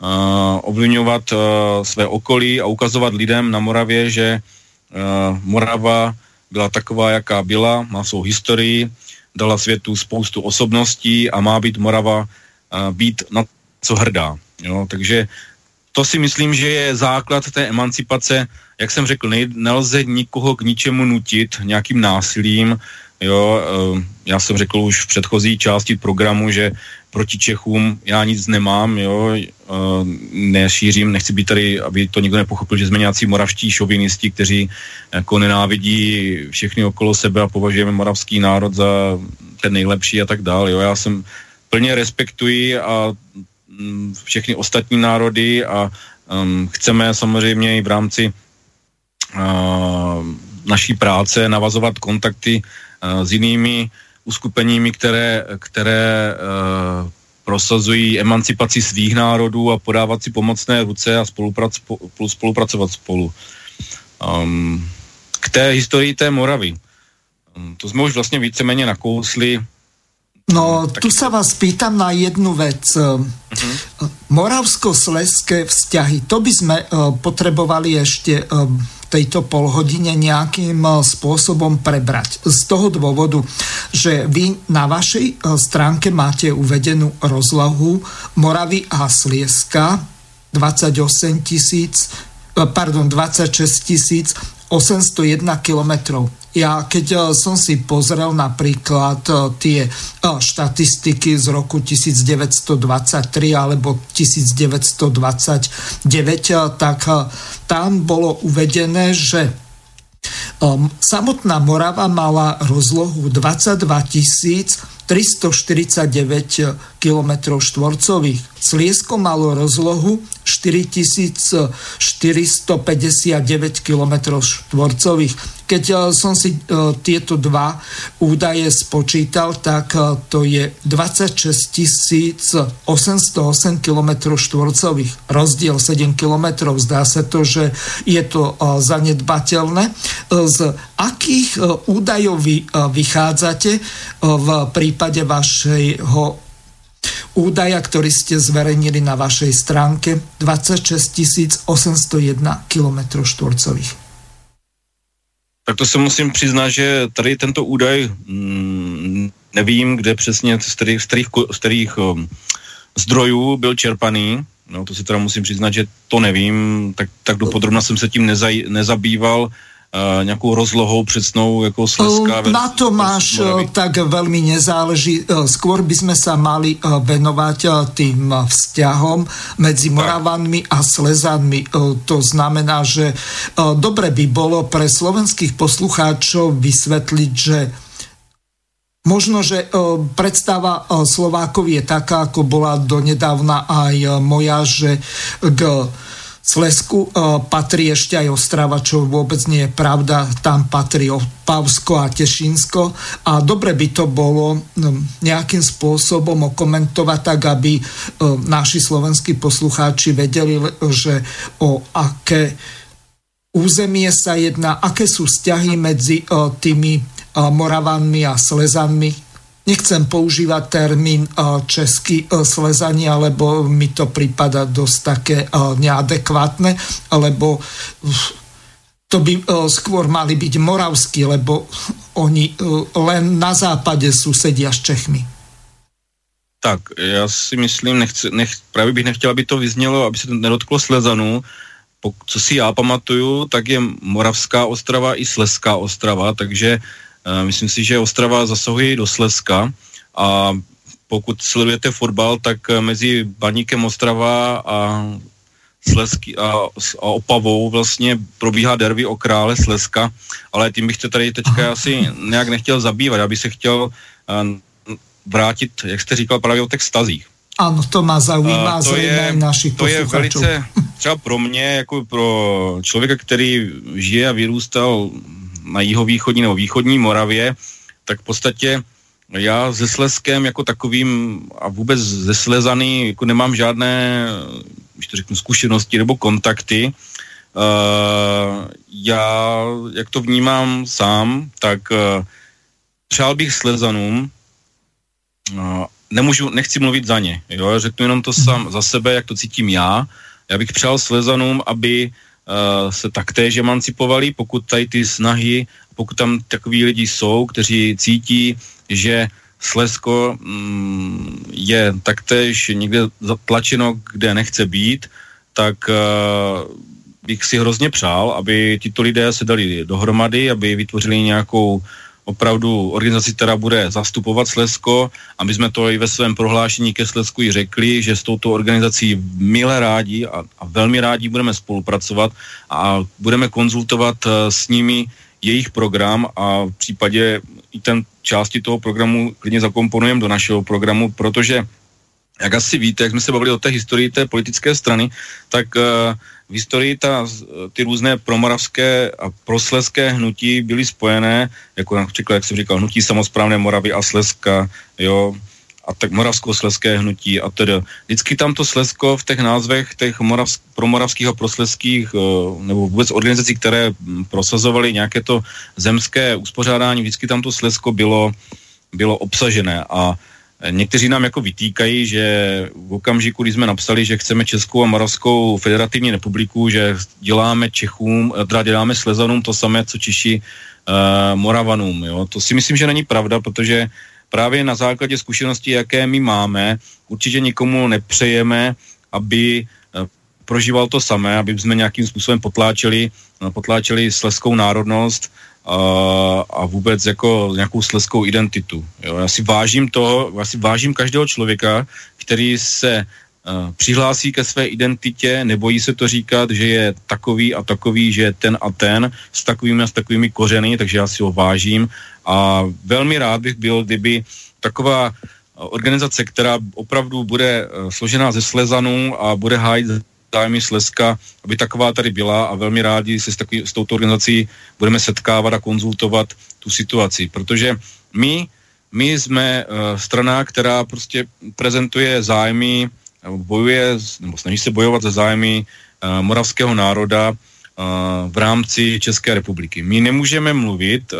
uh, ovlivňovat uh, své okolí a ukazovat lidem na Moravě, že uh, Morava byla taková, jaká byla, má svou historii, dala světu spoustu osobností a má být Morava uh, být na co hrdá. Jo? Takže to si myslím, že je základ té emancipace. Jak jsem řekl, ne, nelze nikoho k ničemu nutit nějakým násilím. Jo, uh, já jsem řekl už v předchozí části programu, že proti Čechům já nic nemám, jo, uh, nešířím, nechci být tady, aby to nikdo nepochopil, že jsme nějací moravští šovinisti, kteří jako nenávidí všechny okolo sebe a považujeme moravský národ za ten nejlepší a tak dále, jo, já jsem plně respektuji a um, všechny ostatní národy a um, chceme samozřejmě i v rámci uh, naší práce navazovat kontakty uh, s jinými uskupeními, které, které uh, prosazují emancipaci svých národů a podávat si pomocné ruce a spoluprac, spolupracovat spolu. Um, k té historii té Moravy. Um, to jsme už vlastně víceméně nakousli. No, tu sa vás pýtam na jednu vec. Uh-huh. Moravsko-sleské vzťahy, to by sme uh, potrebovali ešte uh, tejto polhodine nejakým eh, spôsobom prebrať. Z toho dôvodu, že vy na vašej eh, stránke máte uvedenú rozlohu Moravy a Slieska 28 tisíc, eh, pardon, 26 tisíc 801 kilometrov. Ja keď eh, som si pozrel napríklad eh, tie eh, štatistiky z roku 1923 alebo 1929, tak tam bolo uvedené, že samotná Morava mala rozlohu 22 349 km štvorcových. Sliesko malo rozlohu 4459 km štvorcových. Keď eh, som si eh, tieto dva údaje spočítal, tak eh, to je 26 808 km štvorcových. Rozdiel 7 km. Zdá sa to, že je to zanedbateľné. Z akých údajov vy vychádzate v prípade vašeho údaja, ktorý ste zverejnili na vašej stránke 26 801 km štvorcových. Tak to se musím přiznat, že tady tento údaj mm, nevím, kde přesně, z kterých, z kterých, z kterých um, zdrojů byl čerpaný. No, to si teda musím přiznat, že to nevím, tak, tak dopodrobna jsem se tím nezaj, nezabýval uh, nějakou rozlohou přesnou jako Sleska. Na to máš tak veľmi nezáleží. Skôr by sme sa mali venovať tým vzťahom medzi Moravanmi a Slezanmi. To znamená, že dobre by bolo pre slovenských poslucháčov vysvetliť, že Možno, že predstava Slovákov je taká, ako bola donedávna aj moja, že k Slesku patrí ešte aj Ostrava, čo vôbec nie je pravda. Tam patrí Pavsko a Tešínsko. A dobre by to bolo nejakým spôsobom okomentovať tak, aby naši slovenskí poslucháči vedeli, že o aké územie sa jedná, aké sú vzťahy medzi tými Moravanmi a Slezanmi. Nechcem používať termín český Slezania, lebo mi to prípada dosť také neadekvátne, lebo to by skôr mali byť moravskí, lebo oni len na západe susedia s Čechmi. Tak, já si myslím, nechci, nech, právě bych nechtěl, aby to vyznělo, aby se to nedotklo Slezanů. Co si já pamatuju, tak je Moravská ostrava i Sleská ostrava, takže Eh, myslím si, že Ostrava zasahuje do Slezska a pokud sledujete fotbal, tak eh, mezi Baníkem Ostrava a Slezky a, a Opavou vlastně probíhá derby o krále Slezska, ale tím bych to tady teďka asi nějak nechtěl zabývat. Já bych se chtěl uh, vrátit, jak jste říkal, právě o těch stazích. Ano, to má zaujímá uh, to je, našich To je velice, třeba pro mě, jako pro člověka, který žije a vyrůstal na jihovýchodní nebo východní Moravě, tak v podstatě já se Sleskem jako takovým a vůbec ze Slezany jako nemám žádné, když to řeknu, zkušenosti nebo kontakty. Uh, já, jak to vnímám sám, tak uh, přál bych Slezanům, uh, nemůžu, nechci mluvit za ně, jo, řeknu jenom to sám za sebe, jak to cítím já. Já bych přál Slezanům, aby uh, se taktéž emancipovali, pokud tady ty snahy, pokud tam takový lidi jsou, kteří cítí, že Slesko mm, je taktéž někde zatlačeno, kde nechce být, tak uh, bych si hrozně přál, aby tito lidé se dali dohromady, aby vytvořili nějakou opravdu organizaci, která bude zastupovat Slesko a my jsme to i ve svém prohlášení ke Slesku i řekli, že s touto organizací milé rádi a, a velmi rádi budeme spolupracovat a budeme konzultovat uh, s nimi jejich program a v případě i ten části toho programu klidně zakomponujeme do našeho programu, protože jak asi víte, jak jsme se bavili o té historii té politické strany, tak uh, v historii ta, ty různé promoravské a prosleské hnutí byly spojené, jako například, jak jsem říkal, hnutí samozprávné Moravy a Sleska, jo, a tak moravsko-sleské hnutí a tedy. Vždycky tam to Slesko v těch názvech těch moravsk, promoravských a prosleských eh, nebo vůbec organizací, které prosazovaly nějaké to zemské uspořádání, vždycky tam to Slesko bylo, bylo obsažené a Někteří nám jako vytýkají, že v okamžiku, kdy jsme napsali, že chceme Českou a Moravskou federativní republiku, že děláme Čechům, teda děláme Slezanům to samé, co Češi uh, Moravanům. Jo? To si myslím, že není pravda, protože právě na základě zkušeností, jaké my máme, určitě nikomu nepřejeme, aby uh, prožíval to samé, aby jsme nějakým způsobem potláčeli, uh, potláčeli sleskou národnost, a, a vůbec jako nějakou sleskou identitu. Jo. Já si vážím toho, já si vážím každého člověka, který se uh, přihlásí ke své identitě, nebojí se to říkat, že je takový a takový, že je ten a ten, s takovými a s takovými kořeny, takže já si ho vážím a velmi rád bych byl, kdyby taková organizace, která opravdu bude složená ze Slezanů a bude hájit zájmy Slezska, aby taková tady byla a velmi rádi se s, takový, s touto organizací budeme setkávat a konzultovat tu situaci, protože my, my jsme uh, strana, která prostě prezentuje zájmy, bojuje, nebo snaží se bojovat za zájmy uh, moravského národa uh, v rámci České republiky. My nemůžeme mluvit, uh,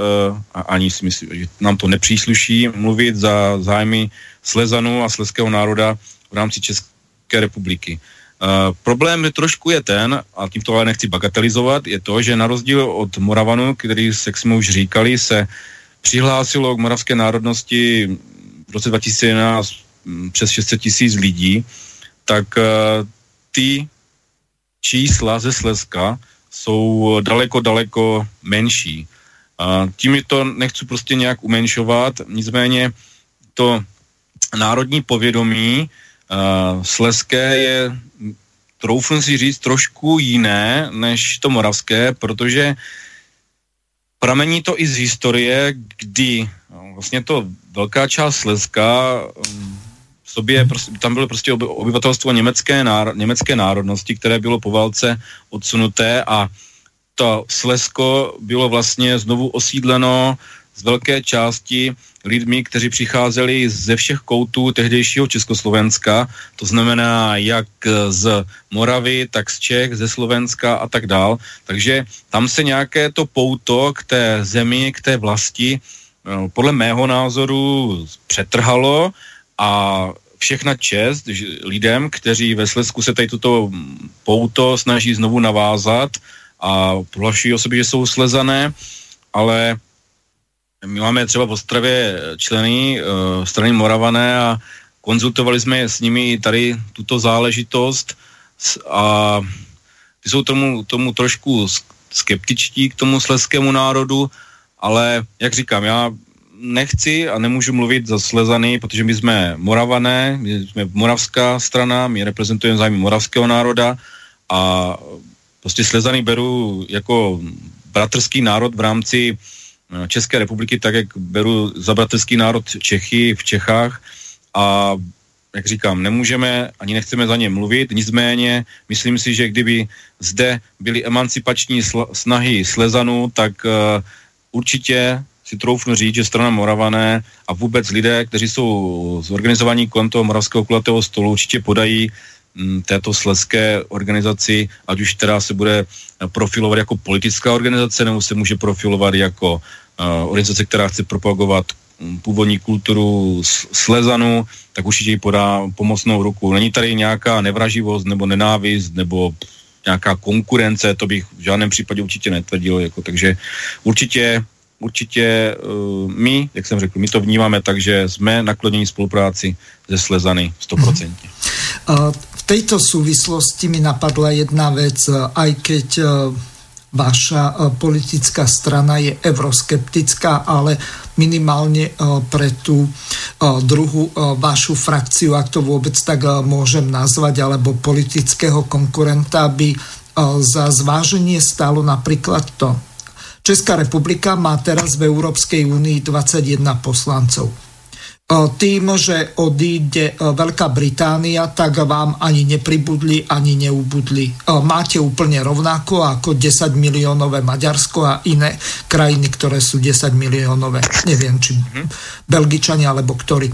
a ani si myslím, že nám to nepřísluší, mluvit za zájmy Slezanů a slezského národa v rámci České republiky. Problém je trošku je ten, a tím to ale nechci bagatelizovat, je to, že na rozdíl od Moravanu, který, jak jsme už říkali, se přihlásilo k moravské národnosti v roce 2011 mm, přes 600 tisíc lidí, tak uh, ty čísla ze Slezska jsou daleko, daleko menší. Uh, tím to nechci prostě nějak umenšovat, nicméně to národní povědomí Uh, Sleské je, troufnu si říct, trošku jiné než to moravské, protože pramení to i z historie, kdy no, vlastně to velká část Slezska v sobě, prostě, tam bylo prostě obyvatelstvo německé, náro, německé národnosti, které bylo po válce odsunuté a to Slezsko bylo vlastně znovu osídleno z velké části lidmi, kteří přicházeli ze všech koutů tehdejšího Československa, to znamená jak z Moravy, tak z Čech, ze Slovenska a tak dál. Takže tam se nějaké to pouto k té zemi, k té vlasti eh, podle mého názoru přetrhalo a všechna čest lidem, kteří ve Slezsku se tady toto pouto snaží znovu navázat a prohlašují o sobě, že jsou slezané, ale my máme třeba v Ostravě členy uh, strany Moravané a konzultovali jsme s nimi tady tuto záležitost a ty jsou tomu, tomu trošku skeptičtí k tomu slezskému národu, ale jak říkám, já nechci a nemůžu mluvit za Slezany, protože my jsme Moravané, my jsme moravská strana, my reprezentujeme zájmy moravského národa a prostě Slezany beru jako bratrský národ v rámci Eh, České republiky, tak jak beru za bratrský národ Čechy v Čechách. A jak říkám, nemůžeme ani nechceme za ně mluvit, nicméně myslím si, že kdyby zde byly emancipační sl- snahy Slezanů, tak uh, určitě si troufnu říct, že strana Moravané a vůbec lidé, kteří jsou zorganizovaní kolem toho moravského kulatého stolu, určitě podají mm, této sleské organizaci, ať už teda se bude profilovat jako politická organizace, nebo se může profilovat jako uh, organizace, která chce propagovat původní kulturu Slezanu, tak určitě jí podá pomocnou ruku. Není tady nějaká nevraživost nebo nenávist nebo nějaká konkurence, to bych v žádném případě určitě netvrdil. Jako, takže určitě určitě uh, my, jak jsem řekl, my to vnímáme tak, že jsme nakloněni spolupráci ze Slezany 100%. Mm-hmm. Uh, tejto súvislosti mi napadla jedna vec, aj keď uh, vaša politická strana je euroskeptická, ale minimálne pre tú druhú vašu frakciu, ak to vôbec tak môžem nazvať, alebo politického konkurenta, by za zváženie stalo napríklad to, Česká republika má teraz v Európskej únii 21 poslancov. Tým, že odíde Veľká Británia, tak vám ani nepribudli, ani neubudli. Máte úplne rovnako ako 10 miliónové Maďarsko a iné krajiny, ktoré sú 10 miliónové. Neviem, či Belgičania alebo ktorí.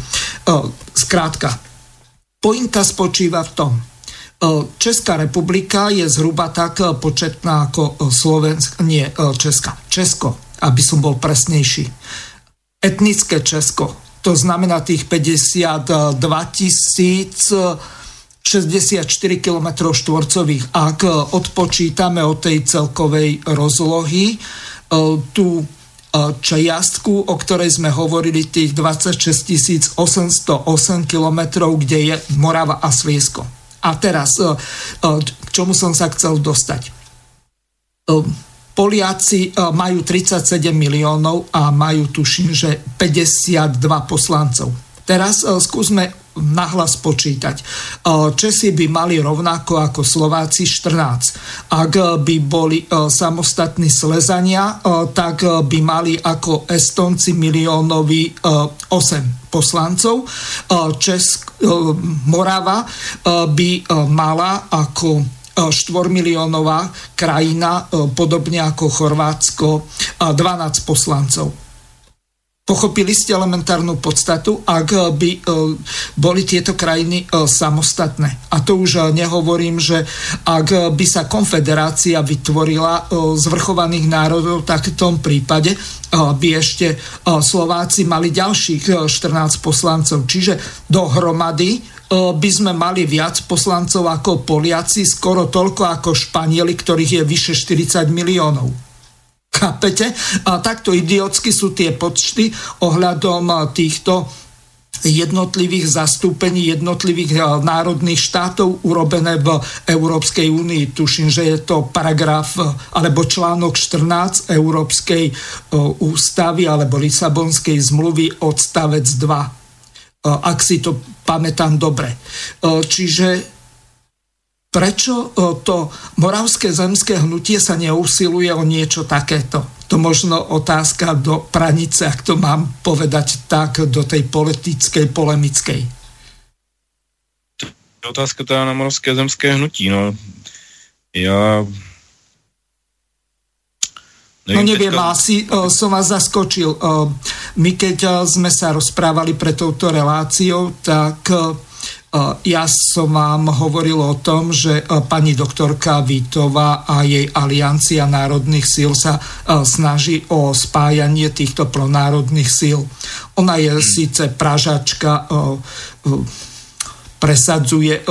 Skrátka, pointa spočíva v tom, Česká republika je zhruba tak početná ako Slovensk, nie Česká, Česko, aby som bol presnejší. Etnické Česko, to znamená tých 52 tisíc 64 km štvorcových. Ak odpočítame od tej celkovej rozlohy, tú čiastku, o ktorej sme hovorili, tých 26 808 km, kde je Morava a Sviesko a teraz, e, e, k čomu som sa chcel dostať. Poliaci majú 37 miliónov a majú, tuším, že 52 poslancov. Teraz skúsme nahlas počítať. Česi by mali rovnako ako Slováci 14. Ak by boli samostatní Slezania, tak by mali ako Estonci miliónovi 8 poslancov. Česk, Morava by mala ako 4 miliónová krajina, podobne ako Chorvátsko, 12 poslancov. Pochopili ste elementárnu podstatu, ak by e, boli tieto krajiny samostatné. A to už nehovorím, že ak by sa konfederácia vytvorila z vrchovaných národov, tak v tom prípade by ešte Slováci mali ďalších 14 poslancov. Čiže dohromady by sme mali viac poslancov ako Poliaci, skoro toľko ako Španieli, ktorých je vyše 40 miliónov. Chápete? A takto idiotsky sú tie počty ohľadom týchto jednotlivých zastúpení jednotlivých národných štátov urobené v Európskej únii. Tuším, že je to paragraf alebo článok 14 Európskej ústavy alebo Lisabonskej zmluvy odstavec 2. Ak si to pamätám dobre. Čiže prečo to moravské zemské hnutie sa neusiluje o niečo takéto. To možno otázka do pranice, ak to mám povedať tak, do tej politickej, polemickej. To je otázka teda na moravské zemské hnutí. No. No neviem, teďka... asi uh, som vás zaskočil. Uh, my keď uh, sme sa rozprávali pre touto reláciou, tak uh, ja som vám hovoril o tom, že uh, pani doktorka Vítová a jej aliancia národných síl sa uh, snaží o spájanie týchto pronárodných síl. Ona je hmm. síce pražačka, uh, presadzuje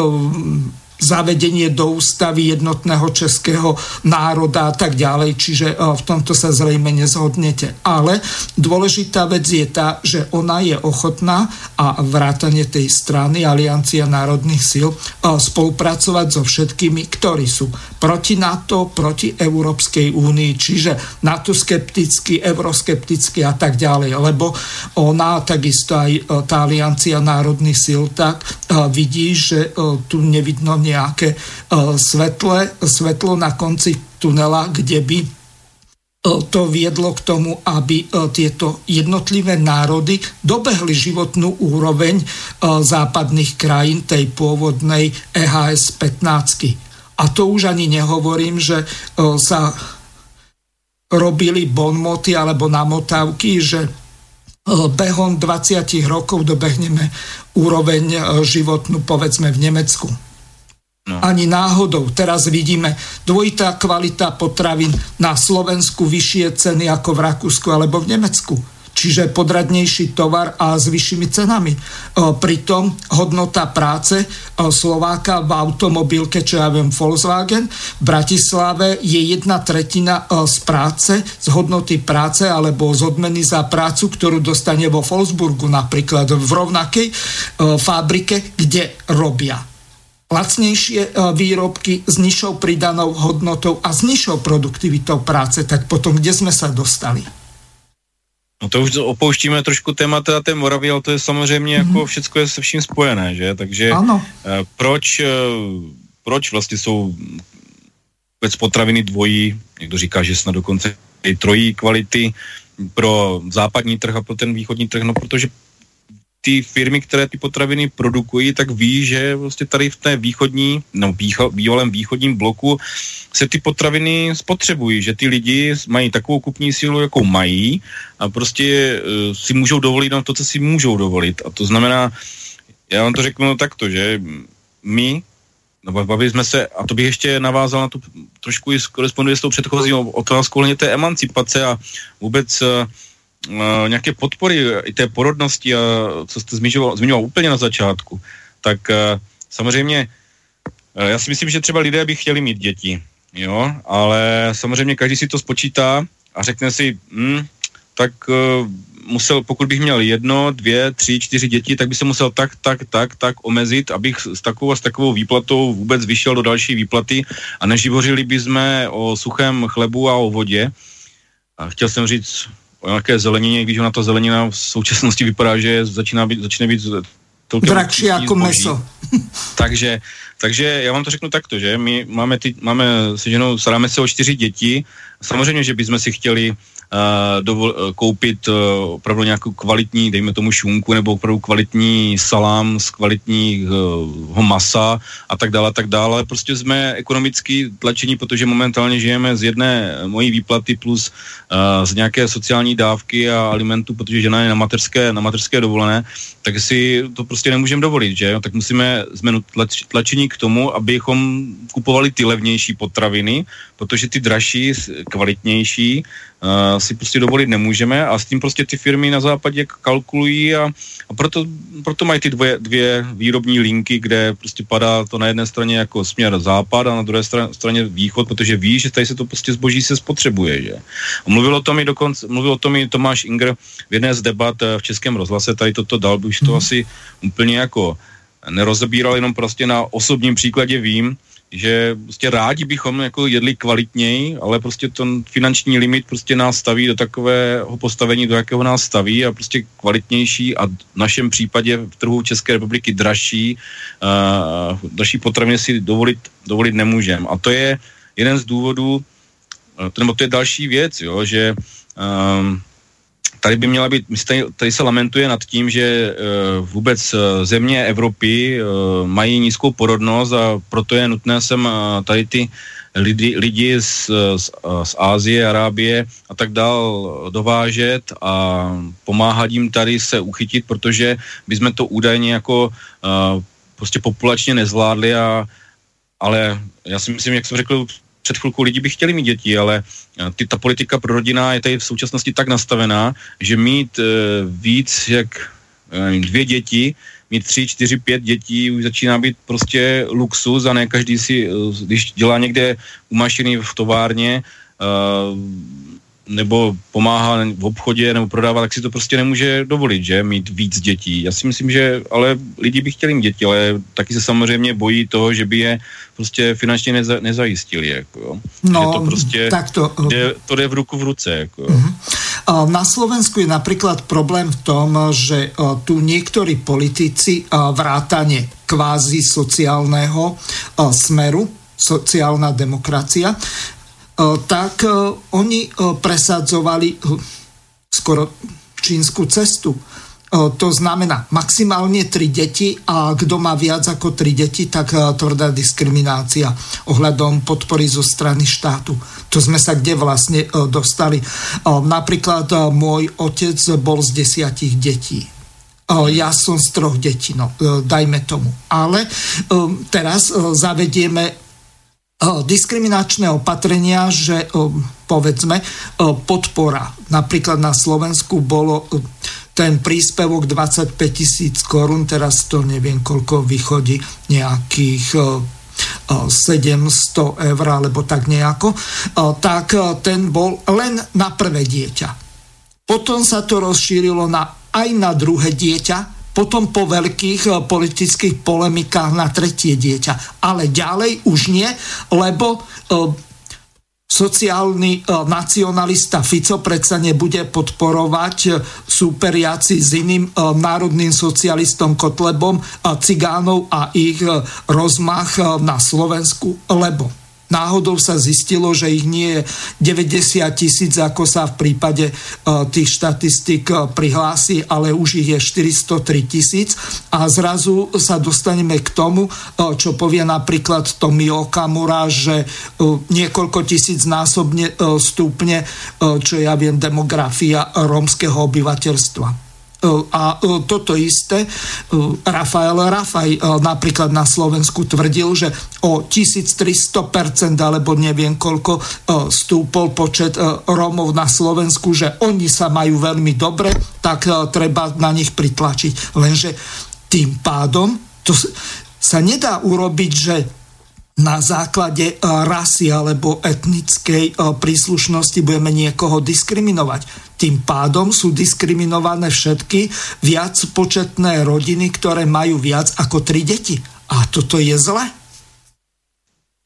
zavedenie do ústavy jednotného českého národa a tak ďalej, čiže e, v tomto sa zrejme nezhodnete. Ale dôležitá vec je tá, že ona je ochotná a vrátanie tej strany Aliancia národných síl e, spolupracovať so všetkými, ktorí sú proti NATO, proti Európskej únii, čiže NATO skepticky, euroskepticky a tak ďalej, lebo ona takisto aj e, tá Aliancia národných síl tak vidí, že tu nevidno nejaké e, svetle, svetlo na konci tunela, kde by e, to viedlo k tomu, aby e, tieto jednotlivé národy dobehli životnú úroveň západných krajín tej pôvodnej EHS 15. A to už ani nehovorím, že sa robili bonmoty alebo namotávky, že behom 20 rokov dobehneme úroveň životnú povedzme v Nemecku. No. Ani náhodou. Teraz vidíme dvojitá kvalita potravín na Slovensku, vyššie ceny ako v Rakúsku alebo v Nemecku. Čiže podradnejší tovar a s vyššími cenami. Pritom hodnota práce Slováka v automobilke, čo ja viem, Volkswagen, v Bratislave je jedna tretina z práce, z hodnoty práce alebo z odmeny za prácu, ktorú dostane vo Wolfsburgu napríklad v rovnakej fabrike, kde robia lacnejšie e, výrobky s nižšou pridanou hodnotou a s nižšou produktivitou práce, tak potom kde jsme se dostali? No to už opouštíme trošku témata té Moravy, ale to je samozřejmě mm-hmm. jako všechno je se vším spojené, že? Takže ano. E, proč, e, proč vlastně jsou vůbec potraviny dvojí, někdo říká, že snad dokonce i trojí kvality pro západní trh a pro ten východní trh, no protože ty firmy, které ty potraviny produkují, tak ví, že vlastně tady v té východní, no bývalém východním bloku se ty potraviny spotřebují, že ty lidi mají takovou kupní sílu, jakou mají a prostě uh, si můžou dovolit na to, co si můžou dovolit. A to znamená, já vám to řeknu takto, že my, no, bavili jsme se, a to bych ještě navázal na tu trošku i koresponduje s tou předchozí otázkou té emancipace a vůbec uh, nějaké podpory i té porodnosti, a co jste zmiňoval, zmiňoval úplně na začátku, tak samozřejmě já si myslím, že třeba lidé by chtěli mít děti, jo, ale samozřejmě každý si to spočítá a řekne si, hm, tak musel, pokud bych měl jedno, dvě, tři, čtyři děti, tak by se musel tak, tak, tak, tak omezit, abych s takovou a s takovou výplatou vůbec vyšel do další výplaty a neživořili by jsme o suchém chlebu a o vodě. A chtěl jsem říct o nějaké zelenině, když ona ta zelenina v současnosti vypadá, že začíná být, začíná být Drahší jako meso. takže, takže já vám to řeknu takto, že my máme, ty, máme se ženou, staráme se o čtyři děti. Samozřejmě, že bychom si chtěli dovol, uh, koupit uh, opravdu nějakou kvalitní, dejme tomu šunku, nebo opravdu kvalitní salám z kvalitního masa a tak dále, tak dále. Prostě jsme ekonomicky tlačení, protože momentálně žijeme z jedné mojí výplaty plus uh, z nějaké sociální dávky a alimentu, protože žena je na materské, na materské dovolené, tak si to prostě nemůžeme dovolit, že Tak musíme, jsme tlač, tlačení k tomu, abychom kupovali ty levnější potraviny, protože ty dražší, kvalitnější, si prostě dovolit nemůžeme a s tím prostě ty firmy na západě kalkulují a, a proto, proto mají ty dvě, dvě výrobní linky, kde prostě padá to na jedné straně jako směr západ a na druhé straně východ, protože ví, že tady se to prostě zboží se spotřebuje, že. A mluvil o tom i dokonce, mluvil o tom i Tomáš Inger v jedné z debat eh, v Českém rozhlase, tady toto dal, by už to mm. asi úplně jako nerozebíral, jenom prostě na osobním příkladě vím, že prostě rádi bychom jako jedli kvalitněji, ale prostě ten finanční limit prostě nás staví do takového postavení, do jakého nás staví a prostě kvalitnější a v našem případě v trhu České republiky dražší, uh, dražší potraviny si dovolit, dovolit nemůžeme. A to je jeden z důvodů, nebo to je další věc, jo, že um, tady by měla být, tady, tady se lamentuje nad tím, že uh, vůbec země Evropy uh, mají nízkou porodnost a proto je nutné sem uh, tady ty lidi, lidi z, z, z Ázie, Arábie a tak dál dovážet a pomáhat jim tady se uchytit, protože bychom to údajně jako uh, prostě populačně nezvládli a ale já si myslím, jak jsem řekl před chvilkou, lidi by chtěli mít děti, ale ty, ta politika pro rodina je tady v současnosti tak nastavená, že mít uh, víc jak nevím, dvě děti mít tři, čtyři, pět dětí už začíná být prostě luxus a ne každý si, eh, když dělá někde u mašiny v továrně, uh, nebo pomáhá v obchodě nebo prodává, tak si to prostě nemůže dovolit, že, mít víc dětí. Já si myslím, že ale lidi by chtěli mít děti, ale taky se samozřejmě bojí toho, že by je prostě finančně neza, nezajistili, jako jo. No, že to prostě tak to, jde, to jde v ruku v ruce, jako jo. Uh-huh. Na Slovensku je napríklad problém v tom, že tu niektorí politici vrátane kvázi sociálneho smeru, sociálna demokracia, tak oni presadzovali skoro čínsku cestu to znamená maximálne tri deti a kto má viac ako tri deti, tak tvrdá diskriminácia ohľadom podpory zo strany štátu. To sme sa kde vlastne dostali. Napríklad môj otec bol z desiatich detí. Ja som z troch detí, no dajme tomu. Ale teraz zavedieme diskriminačné opatrenia, že povedzme podpora. Napríklad na Slovensku bolo ten príspevok 25 tisíc korún, teraz to neviem koľko vychodí, nejakých 700 eur alebo tak nejako, tak ten bol len na prvé dieťa. Potom sa to rozšírilo na, aj na druhé dieťa, potom po veľkých politických polemikách na tretie dieťa. Ale ďalej už nie, lebo sociálny e, nacionalista Fico predsa nebude podporovať súperiaci s iným národným socialistom Kotlebom cigánov a ich rozmach na Slovensku, lebo náhodou sa zistilo, že ich nie je 90 tisíc, ako sa v prípade uh, tých štatistik uh, prihlási, ale už ich je 403 tisíc a zrazu sa dostaneme k tomu, uh, čo povie napríklad Tomi Okamura, že niekoľko tisíc násobne stúpne, čo ja viem, demografia rómskeho obyvateľstva. E, a e, toto isté e, Rafael Rafaj napríklad na Slovensku tvrdil, že o 1300% alebo neviem koľko stúpol počet Rómov na Slovensku, že oni sa majú veľmi dobre, tak treba na nich pritlačiť. Lenže tým pádom to sa nedá urobiť, že na základe rasy alebo etnickej príslušnosti budeme niekoho diskriminovať tým pádom sú diskriminované všetky viac početné rodiny, ktoré majú viac ako tri deti. A toto je zle.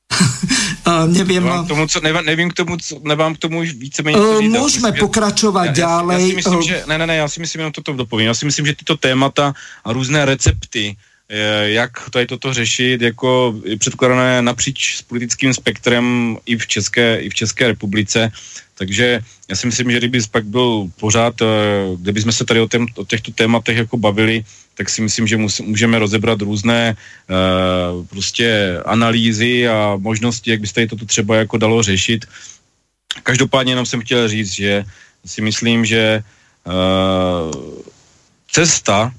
nevím. Nevím k tomu, co, nevím, nevím k tomu, co, nevím k tomu už víceméně uh, Můžeme pokračovat já, dále. Já, já si myslím, že, ne, ne, ne, já si myslím, jenom toto dopovím. Já si myslím, že tyto témata a různé recepty, jak tady toto řešit, jako předkladané napříč s politickým spektrem i v České, i v České republice, takže já si myslím, že kdyby pak byl pořád, eh, kdyby jsme se tady o, tém, o těchto tématech jako bavili, tak si myslím, že můžeme rozebrat různé uh, prostě analýzy a možnosti, jak by se tady toto třeba jako dalo řešit. Každopádně jenom jsem chtěl říct, že si myslím, že uh, cesta,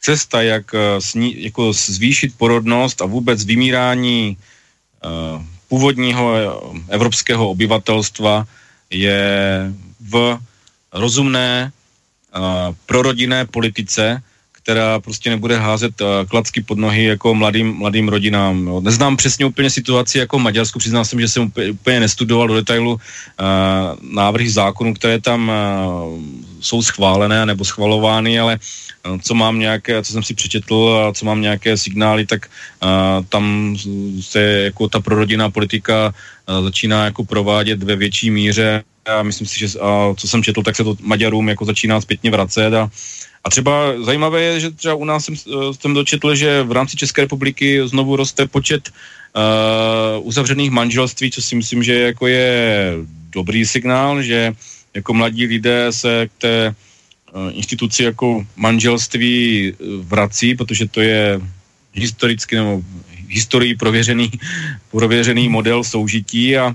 cesta, jak sní, jako zvýšit porodnost a vůbec vymírání uh, původního evropského obyvatelstva je v rozumné uh, prorodinné politice, která prostě nebude házet uh, klacky pod nohy jako mladým, mladým rodinám. Jo. Neznám přesně úplně situaci jako v Maďarsku, přiznám jsem, že jsem úplně, úplně nestudoval do detailu uh, návrhy zákonů, které tam uh, jsou schválené nebo schvalovány, ale uh, co mám nějaké, co jsem si přečetl a co mám nějaké signály, tak uh, tam se jako ta prorodinná politika začíná jako provádět ve větší míře a myslím si, že a co jsem četl, tak se to Maďarům jako začíná zpětně vracet a a třeba zajímavé je, že třeba u nás jsem, jsem dočetl, že v rámci České republiky znovu roste počet uh, uzavřených manželství, co si myslím, že jako je dobrý signál, že jako mladí lidé se k té instituci jako manželství vrací, protože to je historicky nebo historii prověřený, prověřený model soužití a,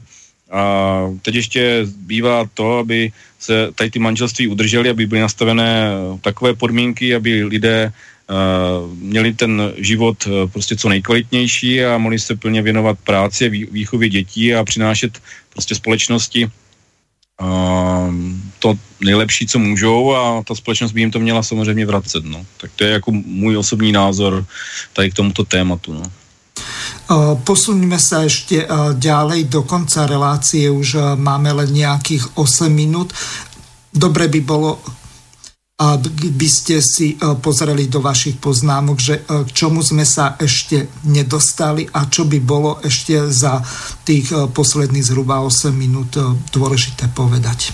a teď ještě bývá to, aby se tady ty manželství udržely, aby byly nastavené takové podmínky, aby lidé Uh, měli ten život uh, prostě co nejkvalitnější a mohli se plně věnovat práci a výchově dětí a přinášet prostě společnosti uh, to nejlepší, co můžou a ta společnost by jim to měla samozřejmě vracet. No. Tak to je jako můj osobní názor tady k tomuto tématu. No. Posuňme sa ešte ďalej, do konca relácie už máme len nejakých 8 minút. Dobre by bolo, by ste si pozreli do vašich poznámok, že k čomu sme sa ešte nedostali a čo by bolo ešte za tých posledných zhruba 8 minút dôležité povedať.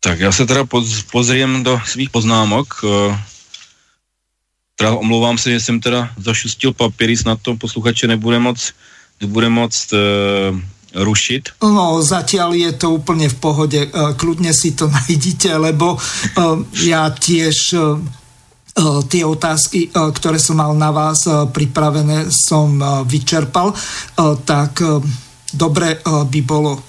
Tak já se teda pozriem do svých poznámok teda omlouvám se, že jsem teda zašustil papíry, snad to posluchače nebude moc, nebude moc uh, rušit? No, zatiaľ je to úplne v pohode. Uh, kľudne si to najdite, lebo uh, ja tiež uh, tie otázky, ktoré som mal na vás pripravené, som vyčerpal. Tak dobre by bolo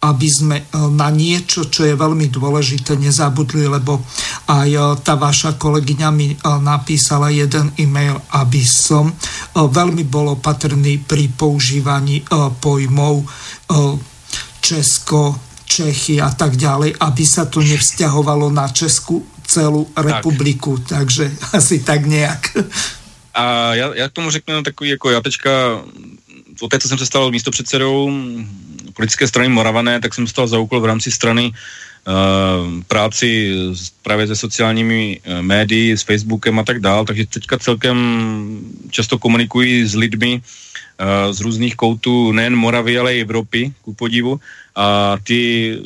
aby sme e, na niečo, čo je veľmi dôležité, nezabudli, lebo aj e, tá vaša kolegyňa mi e, napísala jeden e-mail, aby som veľmi bol opatrný pri používaní pojmov Česko, Čechy a tak ďalej, aby sa to nevzťahovalo na Česku celú republiku. Tak. Takže asi tak nejak. A já, já k tomu řeknu takový, jako já teďka, o té, co jsem se stal místopředsedou politické strany Moravané, tak jsem stal za úkol v rámci strany uh, práci právě se sociálními uh, médii, s Facebookem a tak dál, takže teďka celkem často komunikuji s lidmi uh, z různých koutů nejen Moravy, ale i Evropy, ku podivu. A ty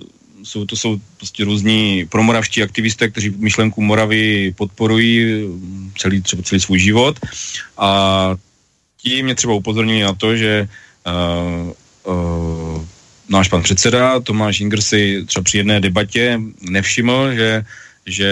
jsou, to jsou prostě různí promoravští aktivisté, kteří myšlenku Moravy podporují celý, třeba celý svůj život. A ti mě třeba upozornili na to, že uh, uh, náš pan předseda Tomáš Inger si třeba při jedné debatě nevšiml, že že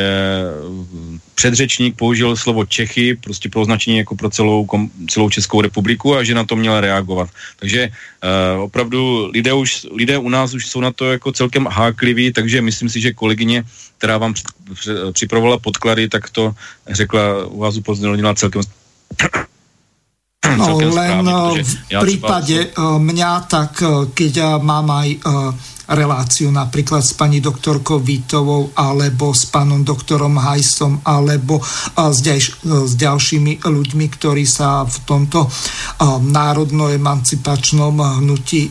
předřečník použil slovo Čechy prostě pro označení jako pro celou, celou Českou republiku a že na to měl reagovat. Takže uh, opravdu lidé, už, lidé u nás už jsou na to jako celkem hákliví, takže myslím si, že kolegyně, která vám při, při, připravovala podklady, tak to řekla, u vás upozornila celkem No, len správne, v prípade třeba... mňa, tak keď mám aj reláciu napríklad s pani doktorkou Vítovou alebo s pánom doktorom Hajsom alebo s, ďalš- s ďalšími ľuďmi, ktorí sa v tomto národno-emancipačnom hnutí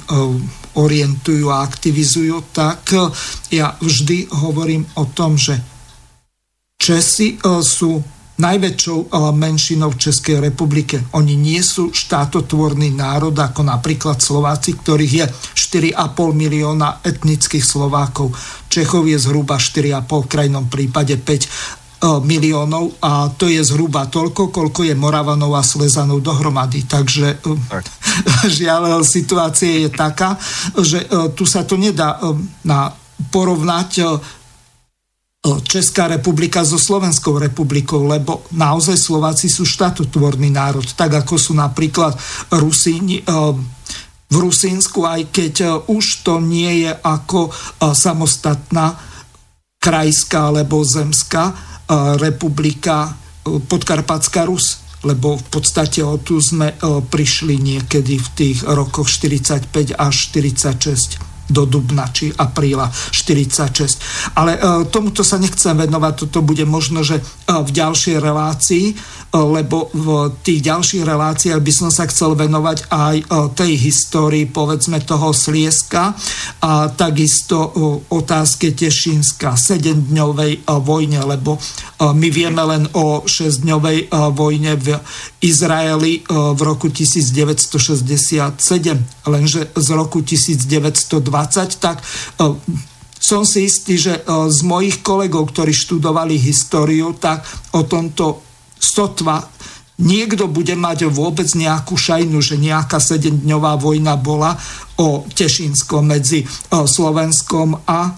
orientujú a aktivizujú, tak ja vždy hovorím o tom, že Česi sú najväčšou eh, menšinou v Českej republike. Oni nie sú štátotvorný národ, ako napríklad Slováci, ktorých je 4,5 milióna etnických Slovákov. Čechov je zhruba 4,5, v krajnom prípade 5 eh, miliónov a to je zhruba toľko, koľko je Moravanov a Slezanov dohromady. Takže eh, tak. žiaľ, situácia je taká, že tu sa to nedá na porovnať Česká republika so Slovenskou republikou, lebo naozaj Slováci sú štatotvorný národ, tak ako sú napríklad Rusíni v Rusínsku, aj keď už to nie je ako samostatná krajská alebo zemská republika Podkarpatská Rus lebo v podstate o tu sme prišli niekedy v tých rokoch 45 až 46 do dubna či apríla 46. Ale e, tomuto sa nechcem venovať, toto bude možno, že e, v ďalšej relácii, e, lebo v tých ďalších reláciách by som sa chcel venovať aj tej histórii, povedzme toho Slieska a takisto otázke Tešínska, 7-dňovej vojne, lebo my vieme len o 6-dňovej vojne v Izraeli v roku 1967, lenže z roku 1920 tak e, som si istý, že e, z mojich kolegov, ktorí študovali históriu, tak o tomto sotva niekto bude mať vôbec nejakú šajnu, že nejaká sedemdňová vojna bola o Tešínsko medzi Slovenskom a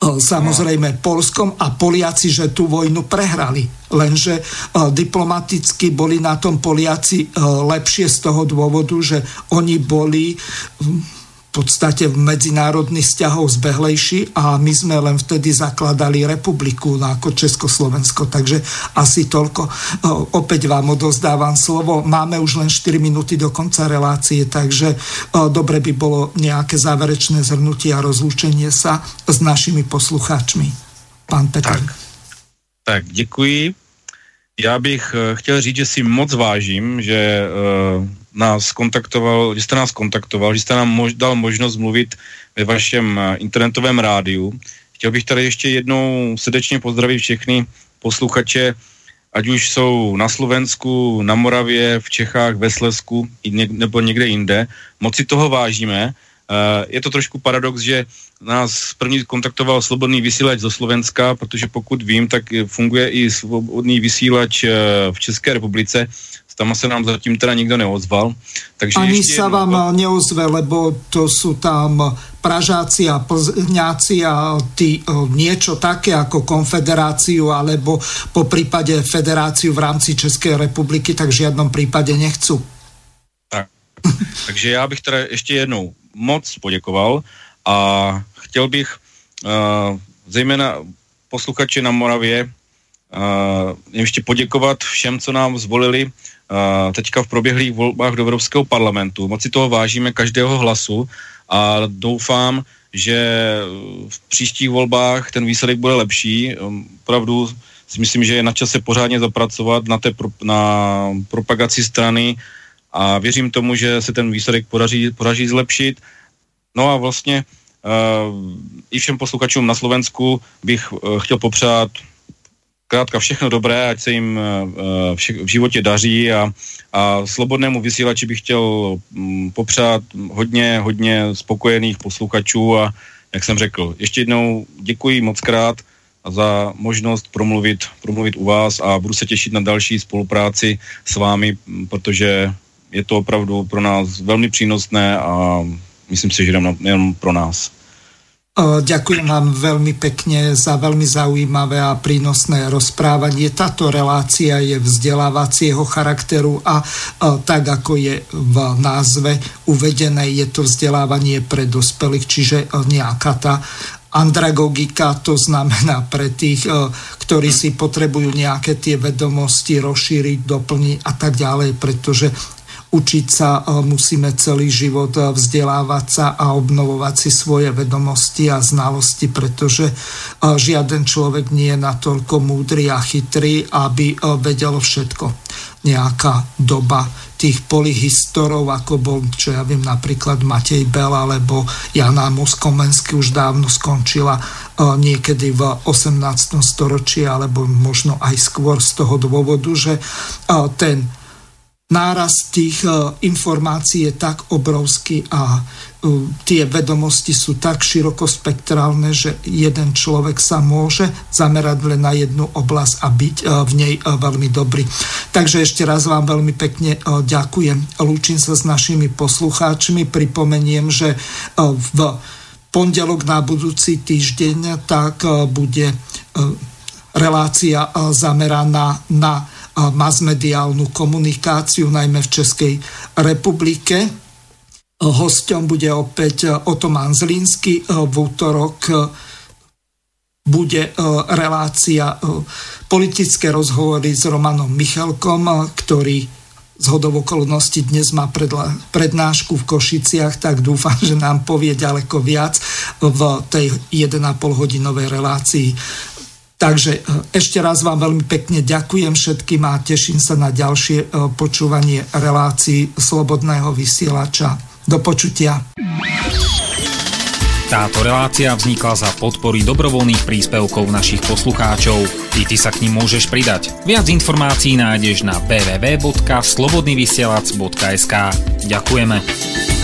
samozrejme Polskom a Poliaci, že tú vojnu prehrali. Lenže diplomaticky boli na tom Poliaci lepšie z toho dôvodu, že oni boli podstate v medzinárodných vzťahov zbehlejší a my sme len vtedy zakladali republiku ako Československo. Takže asi toľko. Opäť vám odozdávam slovo. Máme už len 4 minúty do konca relácie, takže dobre by bolo nejaké záverečné zhrnutie a rozlúčenie sa s našimi poslucháčmi. Pán Petr. Tak, tak děkuji. Já bych eh, chtěl říct, že si moc vážím, že uh, nás kontaktoval, že jste nás kontaktoval, že jste nám mož, dal možnost mluvit ve vašem uh, internetovém rádiu. Chtěl bych tady ještě jednou srdečně pozdravit všechny posluchače, ať už jsou na Slovensku, na Moravě, v Čechách, ve Slesku nebo někde jinde. Moc si toho vážíme. Uh, je to trošku paradox, že nás první kontaktoval slobodný vysílač zo Slovenska, protože pokud vím, tak funguje i svobodný vysílač eh, v České republice. Tam se nám zatím teda nikdo neozval. Takže Ani sa vám jedno... neozve, lebo to sú tam Pražáci a Plzňáci a ty, eh, niečo také ako konfederáciu alebo po prípade federáciu v rámci České republiky, tak v žiadnom prípade nechcú. Tak. Takže já bych teda ještě jednou moc poděkoval a chtěl bych uh, zejména posluchači na Moravě uh, ještě poděkovat všem, co nám zvolili teďka v proběhlých volbách do Evropského parlamentu. Moc si toho vážíme každého hlasu a doufám, že v příštích volbách ten výsledek bude lepší. Um, opravdu si myslím, že je na čase pořádně zapracovat na, té pro, na propagaci strany a věřím tomu, že se ten výsledek podaří, podaří zlepšit. No a vlastně uh, i všem posluchačům na Slovensku bych uh, chtěl popřát krátka všechno dobré, ať se jim uh, vše, v životě daří a, a slobodnému vysílači bych chtěl um, popřát hodně, hodně spokojených posluchačů a jak jsem řekl, ještě jednou děkuji moc krát za možnost promluvit, promluvit u vás a budu se těšit na další spolupráci s vámi, protože je to opravdu pro nás velmi přínosné a myslím si, že jenom, jenom pro nás. Ďakujem vám veľmi pekne za veľmi zaujímavé a prínosné rozprávanie. Táto relácia je vzdelávacieho charakteru a tak, ako je v názve uvedené, je to vzdelávanie pre dospelých, čiže nejaká tá andragogika, to znamená pre tých, ktorí si potrebujú nejaké tie vedomosti rozšíriť, doplniť a tak ďalej, pretože učiť sa e, musíme celý život, e, vzdelávať sa a obnovovať si svoje vedomosti a znalosti, pretože e, žiaden človek nie je natoľko múdry a chytrý, aby vedel všetko. Nejaká doba tých polyhistorov, ako bol, čo ja viem, napríklad Matej Bel alebo Jana Moskomensky už dávno skončila niekedy v 18. storočí, alebo možno aj skôr z toho dôvodu, že ten náraz tých e, informácií je tak obrovský a e, tie vedomosti sú tak širokospektrálne, že jeden človek sa môže zamerať len na jednu oblasť a byť e, v nej veľmi dobrý. Takže ešte raz vám veľmi pekne ďakujem. Lúčim sa s našimi poslucháčmi. Pripomeniem, že v pondelok na budúci týždeň tak bude relácia zameraná na masmediálnu komunikáciu, najmä v Českej republike. Hostom bude opäť Otoman Zlínsky. V útorok bude relácia politické rozhovory s Romanom Michalkom, ktorý z hodov okolností dnes má prednášku v Košiciach, tak dúfam, že nám povie ďaleko viac v tej 1,5 hodinovej relácii. Takže e, ešte raz vám veľmi pekne ďakujem všetkým a teším sa na ďalšie e, počúvanie relácií Slobodného vysielača. Do počutia. Táto relácia vznikla za podpory dobrovoľných príspevkov našich poslucháčov. I ty sa k ním môžeš pridať. Viac informácií nájdeš na www.slobodnyvysielac.sk Ďakujeme.